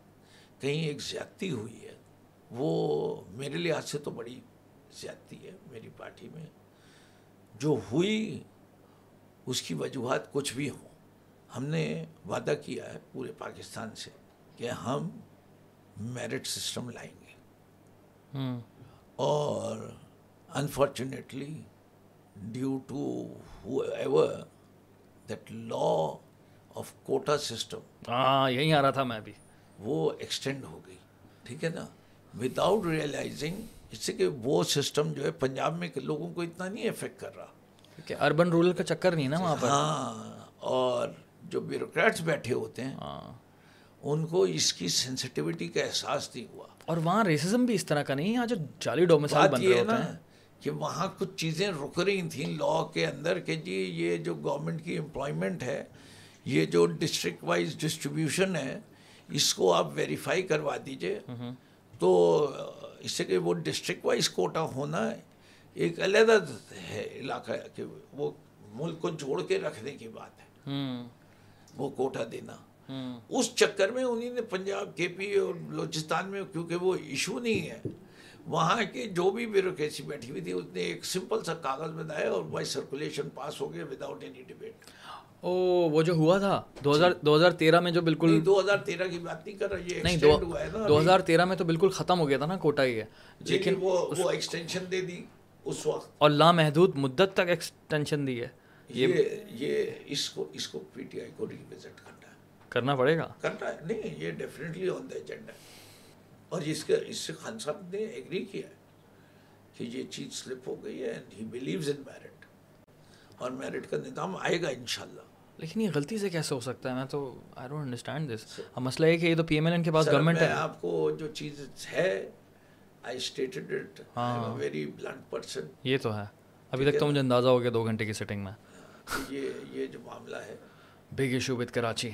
کہیں ایک زیادتی ہوئی ہے وہ میرے لحاظ سے تو بڑی زیادتی ہے میری پارٹی میں۔ جو ہوئی اس کی وجوہات کچھ بھی ہوں۔ ہم نے وعدہ کیا ہے پورے پاکستان سے کہ ہم میرٹ سسٹم لائیں گے۔ اور unfortunately due to ever that law of quota system
ہاں یہی آ رہا تھا میں بھی۔
وہ ایکسٹینڈ ہو گئی۔ ٹھیک ہے نا؟ وداؤٹ ریئلائزنگ اس سے کہ وہ سسٹم جو ہے پنجاب میں لوگوں کو اتنا نہیں افیکٹ کر رہا۔
کہ اربن رورل کا چکر نہیں نا وہاں پر؟
ہاں اور جو بیوروکریٹس بیٹھے ہوتے ہیں
ہاں۔
ان کو اس کی سینسٹیوٹی کا احساس نہیں ہوا۔
اور وہاں ریسزم بھی اس طرح کا نہیں یہاں جو جعلی ڈومسائل بن رہے ہوتے ہیں۔
کہ وہاں کچھ چیزیں رک رہی تھیں لا کے اندر کہ جی یہ جو گورنمنٹ کی امپلائمنٹ ہے یہ جو ڈسٹرکٹ وائز ڈسٹریبیوشن ہے اس کو آپ ویریفائی کروا دیجیے۔ تو اس سے کہ وہ ڈسٹرکٹ وائز کوٹا ہونا ایک علیحدہ ہے علاقہ کہ وہ ملک کو جوڑ کے رکھنے کی بات ہے۔ وہ کوٹا دینا۔ اس چکر میں انہیں نے پنجاب کے پی اور بلوچستان میں کیونکہ وہ ایشو نہیں ہے وہاں کے جو بھی بیوروکریسی بیٹھی ہوئی تھی اس نے ایک سمپل سا کاغذ بنایا اور بائی سرکولیشن پاس ہو گیا وداؤٹ اینی ڈیبیٹ
او وہ جو ہوا تھا دو ہزار دو ہزار تیرہ میں جو بالکل
دو ہزار تیرہ کی بات نہیں کر رہا یہ
نہیں دو ہزار تیرہ میں تو بالکل ختم ہو گیا تھا نا کوٹا ہی ہے
لیکن وہ ایکسٹینشن دے دی۔ اس وقت۔
اور لامحدود مدت تک ایکسٹینشن دی ہے۔
یہ یہ اس کو اس کو پی ٹی آئی کو ریوزٹ کرنا ہے۔
کرنا پڑے گا۔
کرنا ہے۔ نہیں یہ ڈیفینیٹلی آن دا ایجنڈا ہے۔ اور اس کے اس سے خان صاحب نے ایگری کیا ہے کہ یہ چیز سلپ ہو گئی ہے and he believes in merit اور میرٹ کا نظام آئے گا انشاءاللہ۔
لیکن یہ غلطی سے کیسے ہو سکتا ہے؟ میں تو آئی ڈونٹ انڈرسٹینڈ دس مسئلہ یہ کہ یہ تو پی ایم ایل این کے پاس گورنمنٹ ہے۔
آپ کو جو چیز ہے I stated it very blunt person
یہ تو ہے۔ ابھی تک تو مجھے اندازہ ہو گیا دو گھنٹے کی میں۔
یہ یہ جو معاملہ ہے۔
بگ ایشو وتھ کراچی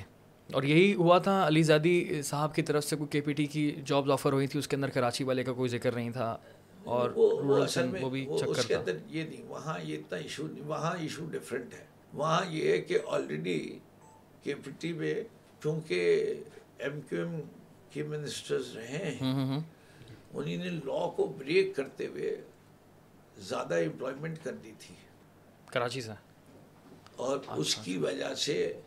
اور یہی ہوا تھا علی زادی صاحب کی طرف سے کوئی کے پی ٹی کی جابز آفر ہوئی تھی اس کے اندر کراچی والے کا کوئی ذکر نہیں تھا۔ اور وہ بھی
کے اندر یہ نہیں وہاں یہ اتنا ایشو نہیں وہاں ایشو ڈفرینٹ ہے۔ وہاں یہ ہے کہ آلریڈی کے پی ٹی میں چونکہ ایم کیو ایم کے منسٹرز رہے ہیں انہیں نے لا کو بریک کرتے ہوئے زیادہ امپلائمنٹ کر دی تھی۔
کراچی سے۔
اور اس کی وجہ سے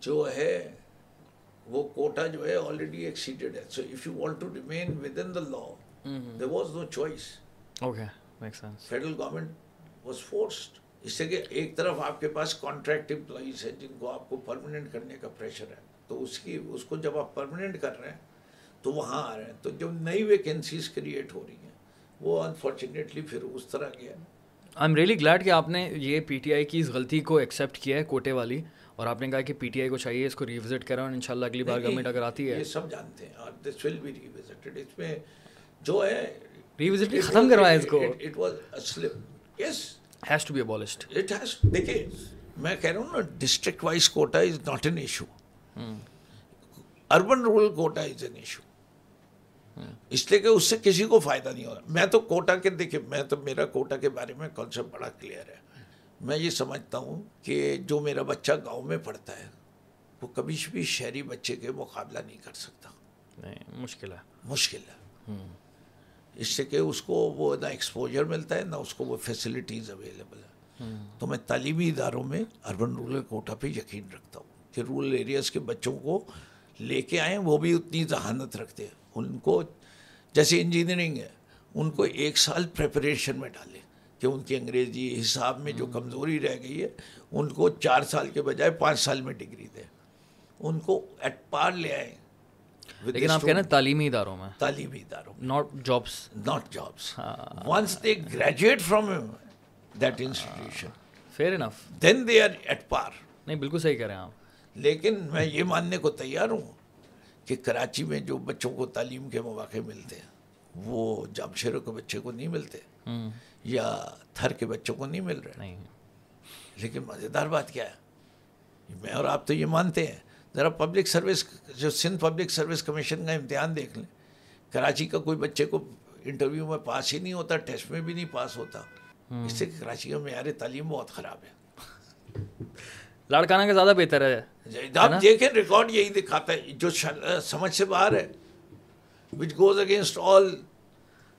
جو ہے وہ کوٹا جو ہے آلریڈی ایکسیڈیڈ ہے۔ So if you want to remain within the law there was no choice
okay
federal government was forced اس سے کہ ایک طرف آپ کے پاس کانٹریکٹ امپلائیز ہیں جن کو آپ کو پرماننٹ کرنے کا پریشر ہے۔ تو اس کی اس کو جب آپ پرماننٹ کر رہے ہیں تو وہاں آ رہے ہیں۔ تو جو نئی ویکینسیز کریٹ ہو رہی ہیں وہ انفارچونیٹلی پھر اس طرح گیا
آئی ایم ریئلی گلیڈ کہ آپ نے یہ پی ٹی آئی کی اس غلطی کو ایکسیپٹ کیا ہے کوٹے والی۔ اور آپ نے کہا کہ پی ٹی آئی کو چاہیے اس کو ریوزٹ کریں اور ان شاء اللہ اگلی بار گورنمنٹ اگر آتی ہے۔
یہ سب جانتے ہیں اور دس ول بی ریوزٹڈ اس میں جو ہے
ریوزٹ ختم کروائے اس کو۔
It was a slip yes
has to be abolished
it has دیکھیے میں کہہ رہا ہوں نا district wise quota is not an issue urban rural quota is an issue اس لیے کہ اس سے کسی کو فائدہ نہیں ہو رہا۔ میں تو کوٹا کے دیکھیے میں تو میرا کوٹا کے بارے میں کانسیپٹ بڑا کلیئر ہے۔ میں یہ سمجھتا ہوں کہ جو میرا بچہ گاؤں میں پڑھتا ہے وہ کبھی بھی شہری بچے کے مقابلہ نہیں کر سکتا۔
نہیں مشکل ہے۔
مشکل ہے۔ اس سے کہ اس کو وہ نہ ایکسپوجر ملتا ہے نہ اس کو وہ فیسلٹیز اویلیبل ہے تو میں تعلیمی اداروں میں اربن رورل کوٹا پہ یقین رکھتا ہوں کہ رورل ایریاز کے بچوں کو لے کے آئیں وہ بھی اتنی ذہانت رکھتے ہیں۔ ان کو جیسے انجینئرنگ ہے ان کو ایک سال پریپریشن میں ڈالیں کہ ان کی انگریزی حساب میں جو کمزوری رہ گئی ہے ان کو چار سال کے بجائے پانچ سال میں ڈگری دیں۔ ان کو ایٹ پار لے آئیں۔
لیکن آپ کہنا تعلیمی اداروں میں۔
تعلیمی اداروں
not jobs
not jobs once they graduate from that institution
fair enough
then they are at par
نہیں بالکل صحیح کہہ رہے ہیں آپ۔
لیکن میں یہ ماننے کو تیار ہوں کہ کراچی میں جو بچوں کو تعلیم کے مواقع ملتے ہیں وہ جامشیروں کے بچے کو نہیں ملتے یا تھر کے بچوں کو نہیں مل رہے۔
نہیں۔
لیکن مزیدار بات کیا ہے؟ میں اور آپ تو یہ مانتے ہیں۔ ذرا پبلک سروس جو سندھ پبلک سروس کمیشن کا امتحان دیکھ لیں۔ کراچی کا کوئی بچے کو انٹرویو میں پاس ہی نہیں ہوتا ٹیسٹ میں بھی نہیں پاس ہوتا۔ اس سے کراچی کا معیار تعلیم بہت خراب ہے۔
لاڑکانہ کا زیادہ بہتر ہے۔
آپ دیکھیں ریکارڈ یہی دکھاتا ہے جو سمجھ سے باہر ہے وچ گوز اگینسٹ آل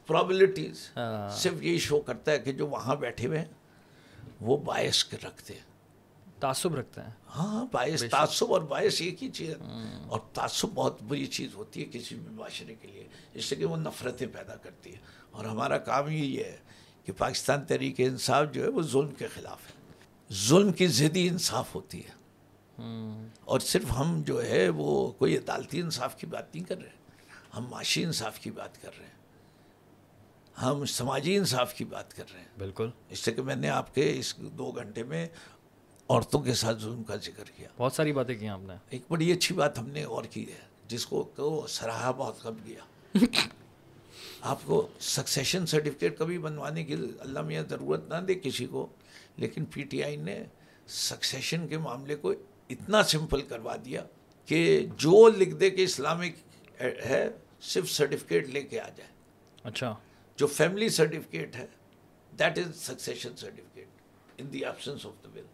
پرابلٹیز صرف یہی شو کرتا ہے کہ جو وہاں بیٹھے ہوئے ہیں وہ باعث رکھتے ہیں۔
تعصب رکھتے ہیں۔
ہاں باعث تعصب اور باعث ایک ہی چیز ہے۔ اور تعصب بہت بری چیز ہوتی ہے کسی بھی معاشرے کے لیے اس سے کہ وہ نفرتیں پیدا کرتی ہے اور ہمارا کام یہی ہے کہ پاکستان تحریک انصاف جو ہے وہ ظلم کے خلاف ہے۔ ظلم کی ضدی انصاف ہوتی ہے۔ اور صرف ہم جو ہے وہ کوئی عدالتی انصاف کی بات نہیں کر رہے ہم معاشی انصاف کی بات کر رہے ہیں۔ ہم سماجی انصاف کی بات کر رہے ہیں۔
بالکل۔
اس سے کہ میں نے آپ کے اس دو گھنٹے میں عورتوں کے ساتھ ظلم کا ذکر کیا۔
بہت ساری باتیں کی آپ نے۔
ایک بڑی اچھی بات ہم نے اور کی ہے جس کو کہ سراہا بہت کم کیا۔ آپ کو سکسیشن سرٹیفکیٹ کبھی بنوانے کی اللہ میاں ضرورت نہ دے کسی کو۔ لیکن پی ٹی آئی نے سکسیشن کے معاملے کو اتنا سمپل کروا دیا کہ جو لکھ دے کہ اسلامک ہے صرف سرٹیفکیٹ لے کے آ جائے۔
اچھا۔
جو فیملی سرٹیفکیٹ ہے that is succession certificate in the absence of the will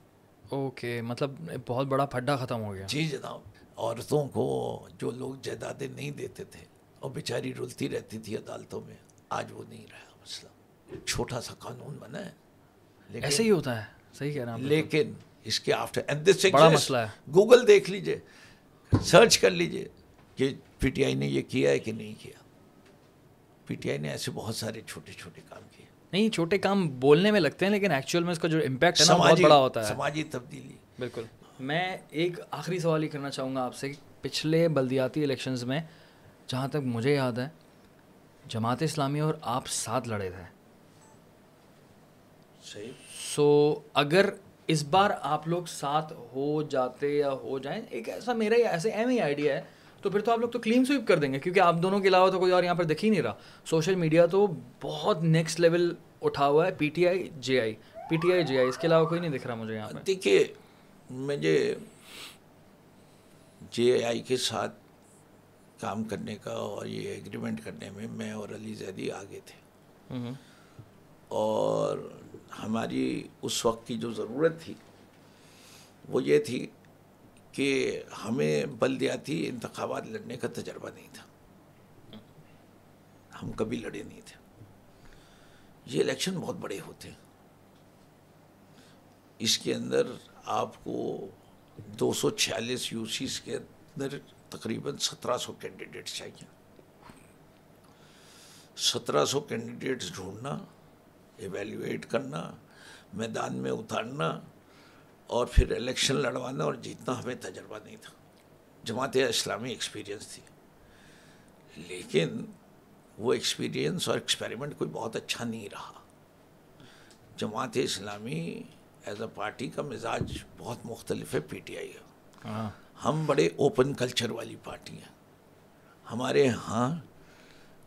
okay مطلب بہت بڑا پھڈا ختم ہو گیا۔
جی جناب عورتوں کو جو لوگ جائیدادیں نہیں دیتے تھے اور بیچاری رلتی رہتی تھی عدالتوں میں آج وہ نہیں رہا۔ مسئلہ چھوٹا سا قانون بنا ہے۔
ایسے ہی ہوتا ہے صحیح کہہ رہے ہیں
لیکن اس کے آفٹر
بڑا مسئلہ ہے۔
گوگل دیکھ لیجیے سرچ کر لیجیے کہ پی ٹی آئی نے یہ کیا ہے کہ نہیں کیا۔ پی ٹی آئی نے ایسے بہت سارے چھوٹے چھوٹے کام کیے۔
نہیں چھوٹے کام بولنے میں لگتے ہیں لیکن ایکچوئل میں اس کا جو امپیکٹ ہے نا بہت بڑا ہوتا ہے۔
سماجی تبدیلی۔
بالکل۔ میں ایک آخری سوال ہی کرنا چاہوں گا آپ سے پچھلے بلدیاتی الیکشنز میں جہاں تک مجھے یاد ہے جماعت اسلامی اور آپ ساتھ لڑے تھے۔
صحیح.
سو اگر اس بار آپ لوگ ساتھ ہو جاتے یا ہو جائیں ایک ایسا میرا ایسے ایم ہی آئیڈیا ہے تو پھر تو آپ لوگ تو کلین سویپ کر دیں گے کیونکہ آپ دونوں کے علاوہ تو کوئی اور یہاں پر دکھ ہی نہیں رہا۔ سوشل میڈیا تو بہت نیکسٹ لیول اٹھا ہوا ہے پی ٹی آئی جے آئی پی ٹی آئی جے آئی اس کے علاوہ کوئی نہیں دکھ رہا مجھے یہاں پہ
دیکھیے مجھے جے آئی کے ساتھ کام کرنے کا اور یہ ایگریمنٹ کرنے میں میں اور علی زیدی آگے تھے۔ اور ہماری اس وقت کی جو ضرورت تھی، وہ یہ تھی کہ ہمیں بلدیاتی انتخابات لڑنے کا تجربہ نہیں تھا۔ ہم کبھی لڑے نہیں تھے۔ یہ الیکشن بہت بڑے ہوتے۔ ہیں اس کے اندر آپ کو دو سو چھیالیس یو سیز کے اندر تقریباً سترہ سو کینڈیڈیٹس چاہیے۔ سترہ سو کینڈیڈیٹس ڈھونڈنا ایویلیویٹ کرنا میدان میں اتارنا اور پھر الیکشن لڑوانا اور جیتنا ہمیں تجربہ نہیں تھا۔ جماعت اسلامی ایکسپیرینس تھی۔ لیکن وہ ایکسپیرینس اور ایکسپیریمنٹ کوئی بہت اچھا نہیں رہا۔ Jamaat Islami as a party کا مزاج بہت مختلف ہے پی ٹی آئی کا۔ ہم بڑے اوپن کلچر والی پارٹی ہیں۔ ہمارے ہاں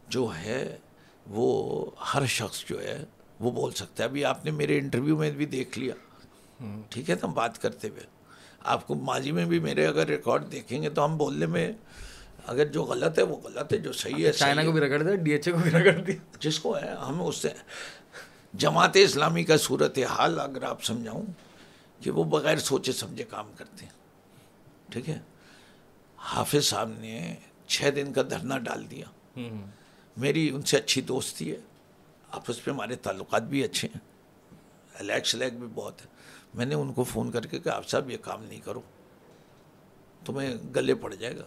جو ہے وہ ہر شخص جو ہے وہ بول سکتا ہے ابھی آپ نے میرے انٹرویو میں بھی دیکھ لیا۔ ٹھیک ہے نا بات کرتے ہوئے۔ آپ کو ماضی میں بھی میرے اگر ریکارڈ دیکھیں گے تو ہم بولنے میں اگر جو غلط ہے وہ غلط ہے جو صحیح ہے
چائنا کو بھی رگڑ دیا ڈی ایچ اے کو بھی رگڑ دیا۔
جس کو ہے ہم اس سے جماعت اسلامی کا صورت حال اگر آپ سمجھاؤں کہ وہ بغیر سوچے سمجھے کام کرتے ہیں۔ ٹھیک ہے۔ حافظ صاحب نے چھ دن کا دھرنا ڈال دیا۔ میری ان سے اچھی دوستی ہے۔ آپس میں ہمارے تعلقات بھی اچھے ہیں۔ الیک سلیک بھی بہت ہے۔ میں نے ان کو فون کر کے کہ آپ صاحب یہ کام نہیں کرو، تمہیں گلے پڑ جائے گا۔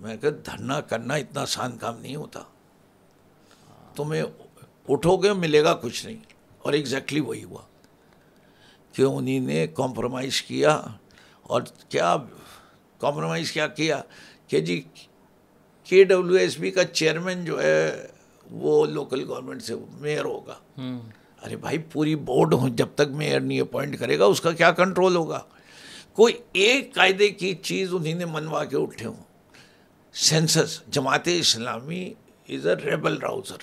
میں کہ دھرنا کرنا اتنا آسان کام نہیں ہوتا۔ تمہیں اٹھو گے، ملے گا، کچھ نہیں۔ اور ایگزیکٹلی وہی ہوا۔ کہ انہیں نے کمپرومائز کیا۔ اور کیا کمپرومائز کیا؟ کیا؟ کہ جی کے ڈبلیو ایس بی کا چیئرمین جو ہے وہ لوکل گورنمنٹ سے میئر ہوگا۔ ارے بھائی پوری بورڈ ہوں جب تک میئر نہیں اپوائنٹ کرے گا اس کا کیا کنٹرول ہوگا؟ کوئی ایک قاعدے کی چیز انہیں نے منوا کے اٹھے ہوں۔ سینسس جماعت اسلامی از اے ریبل راؤزر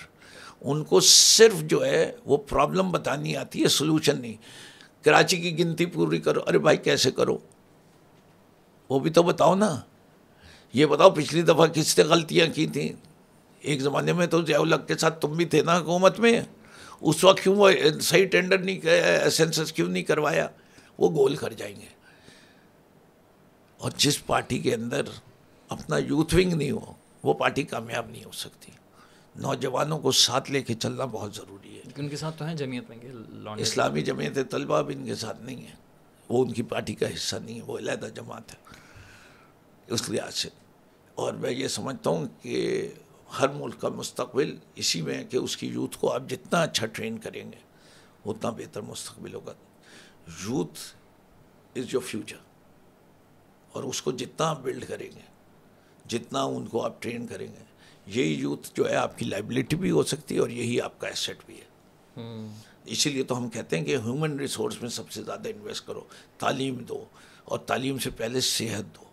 ان کو صرف جو ہے وہ پرابلم بتانی آتی ہے سلوشن نہیں۔ کراچی کی گنتی پوری کرو۔ ارے بھائی کیسے کرو؟ وہ بھی تو بتاؤ نا۔ یہ بتاؤ پچھلی دفعہ کس نے غلطیاں کی تھیں؟ ایک زمانے میں تو ضیاء الگ کے ساتھ تم بھی تھے نا حکومت میں۔ اس وقت کیوں وہ صحیح ٹینڈر نہیں سینسس کیوں نہیں کروایا؟ وہ گول کر جائیں گے۔ اور جس پارٹی کے اندر اپنا یوتھ ونگ نہیں ہو وہ پارٹی کامیاب نہیں ہو سکتی۔ نوجوانوں کو ساتھ لے کے چلنا بہت ضروری ہے۔
ان کے ساتھ تو ہیں جمعیت میں
اسلامی جمعیت طلبہ بھی ان کے ساتھ نہیں ہے۔ وہ ان کی پارٹی کا حصہ نہیں ہے وہ علیحدہ جماعت ہے۔ اس لحاظ سے۔ اور میں یہ سمجھتا ہوں کہ ہر ملک کا مستقبل اسی میں ہے کہ اس کی یوتھ کو آپ جتنا اچھا ٹرین کریں گے اتنا بہتر مستقبل ہوگا۔ یوتھ از یور فیوچر اور اس کو جتنا آپ بلڈ کریں گے جتنا ان کو آپ ٹرین کریں گے یہی یوتھ جو ہے آپ کی لائبلٹی بھی ہو سکتی ہے اور یہی آپ کا ایسٹ بھی ہے۔ اسی لیے تو ہم کہتے ہیں کہ ہیومن ریسورس میں سب سے زیادہ انویسٹ کرو تعلیم دو اور تعلیم سے پہلے صحت دو۔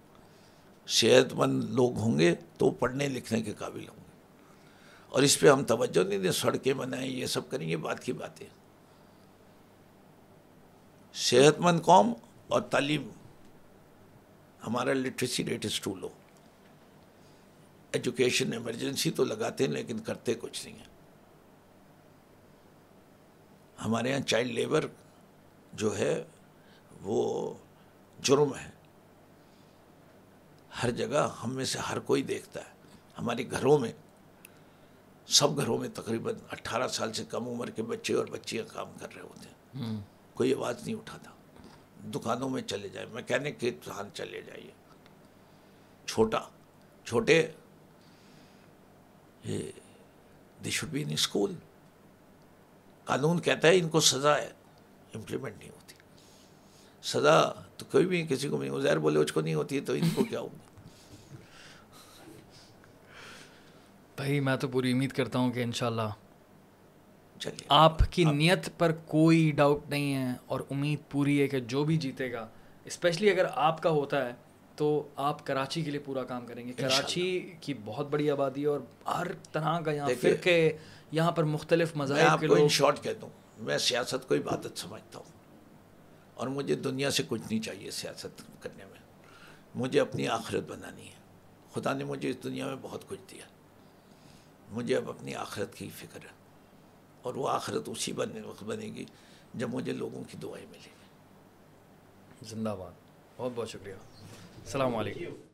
صحت مند لوگ ہوں گے تو پڑھنے لکھنے کے قابل ہوں گے۔ اور اس پہ ہم توجہ نہیں دیں، سڑکیں بنائیں، یہ سب کریں گے بات کی باتیں۔ صحت مند قوم اور تعلیم۔ ہمارا literacy rate is too low education emergency تو لگاتے ہیں، لیکن کرتے کچھ نہیں ہیں۔ ہمارے یہاں چائلڈ لیبر جو ہے، وہ جرم ہے۔ ہر جگہ ہم میں سے ہر کوئی دیکھتا ہے۔ ہمارے گھروں میں سب گھروں میں تقریباً اٹھارہ سال سے کم عمر کے بچے اور بچیاں کام کر رہے ہوتے ہیں۔ کوئی آواز نہیں اٹھاتا دکانوں میں چلے جائیں میکینک کے دکان چلے جائیے۔ چھوٹا چھوٹے۔ They should be in school قانون کہتا ہے ان کو سزا ہے۔ امپلیمنٹ نہیں ہوتی۔ سزا تو کوئی بھی کسی کو نہیں ازیر بولے اس کو نہیں ہوتی تو ان کو کیا ہوگا؟
بھائی میں تو پوری امید کرتا ہوں کہ انشاءاللہ
چلیے۔
آپ کی نیت پر کوئی ڈاؤٹ نہیں ہے اور امید پوری ہے کہ جو بھی جیتے گا اسپیشلی اگر آپ کا ہوتا ہے تو آپ کراچی کے لیے پورا کام کریں گے۔ کراچی کی بہت بڑی آبادی ہے اور ہر طرح کا یہاں فرقے یہاں پر مختلف مذاہب کے لوگ۔
شارٹ کہہ دوں میں سیاست کو عبادت سمجھتا ہوں اور مجھے دنیا سے کچھ نہیں چاہیے سیاست کرنے میں۔ مجھے اپنی آخرت بنانی ہے۔ خدا نے مجھے اس دنیا میں بہت کچھ دیا۔ مجھے اب اپنی آخرت کی فکر ہے۔ اور وہ آخرت اسی بننے وقت بنے گی جب مجھے لوگوں کی دعائیں ملیں گی۔
زندہ باد۔ بہت بہت شکریہ۔ السلام علیکم۔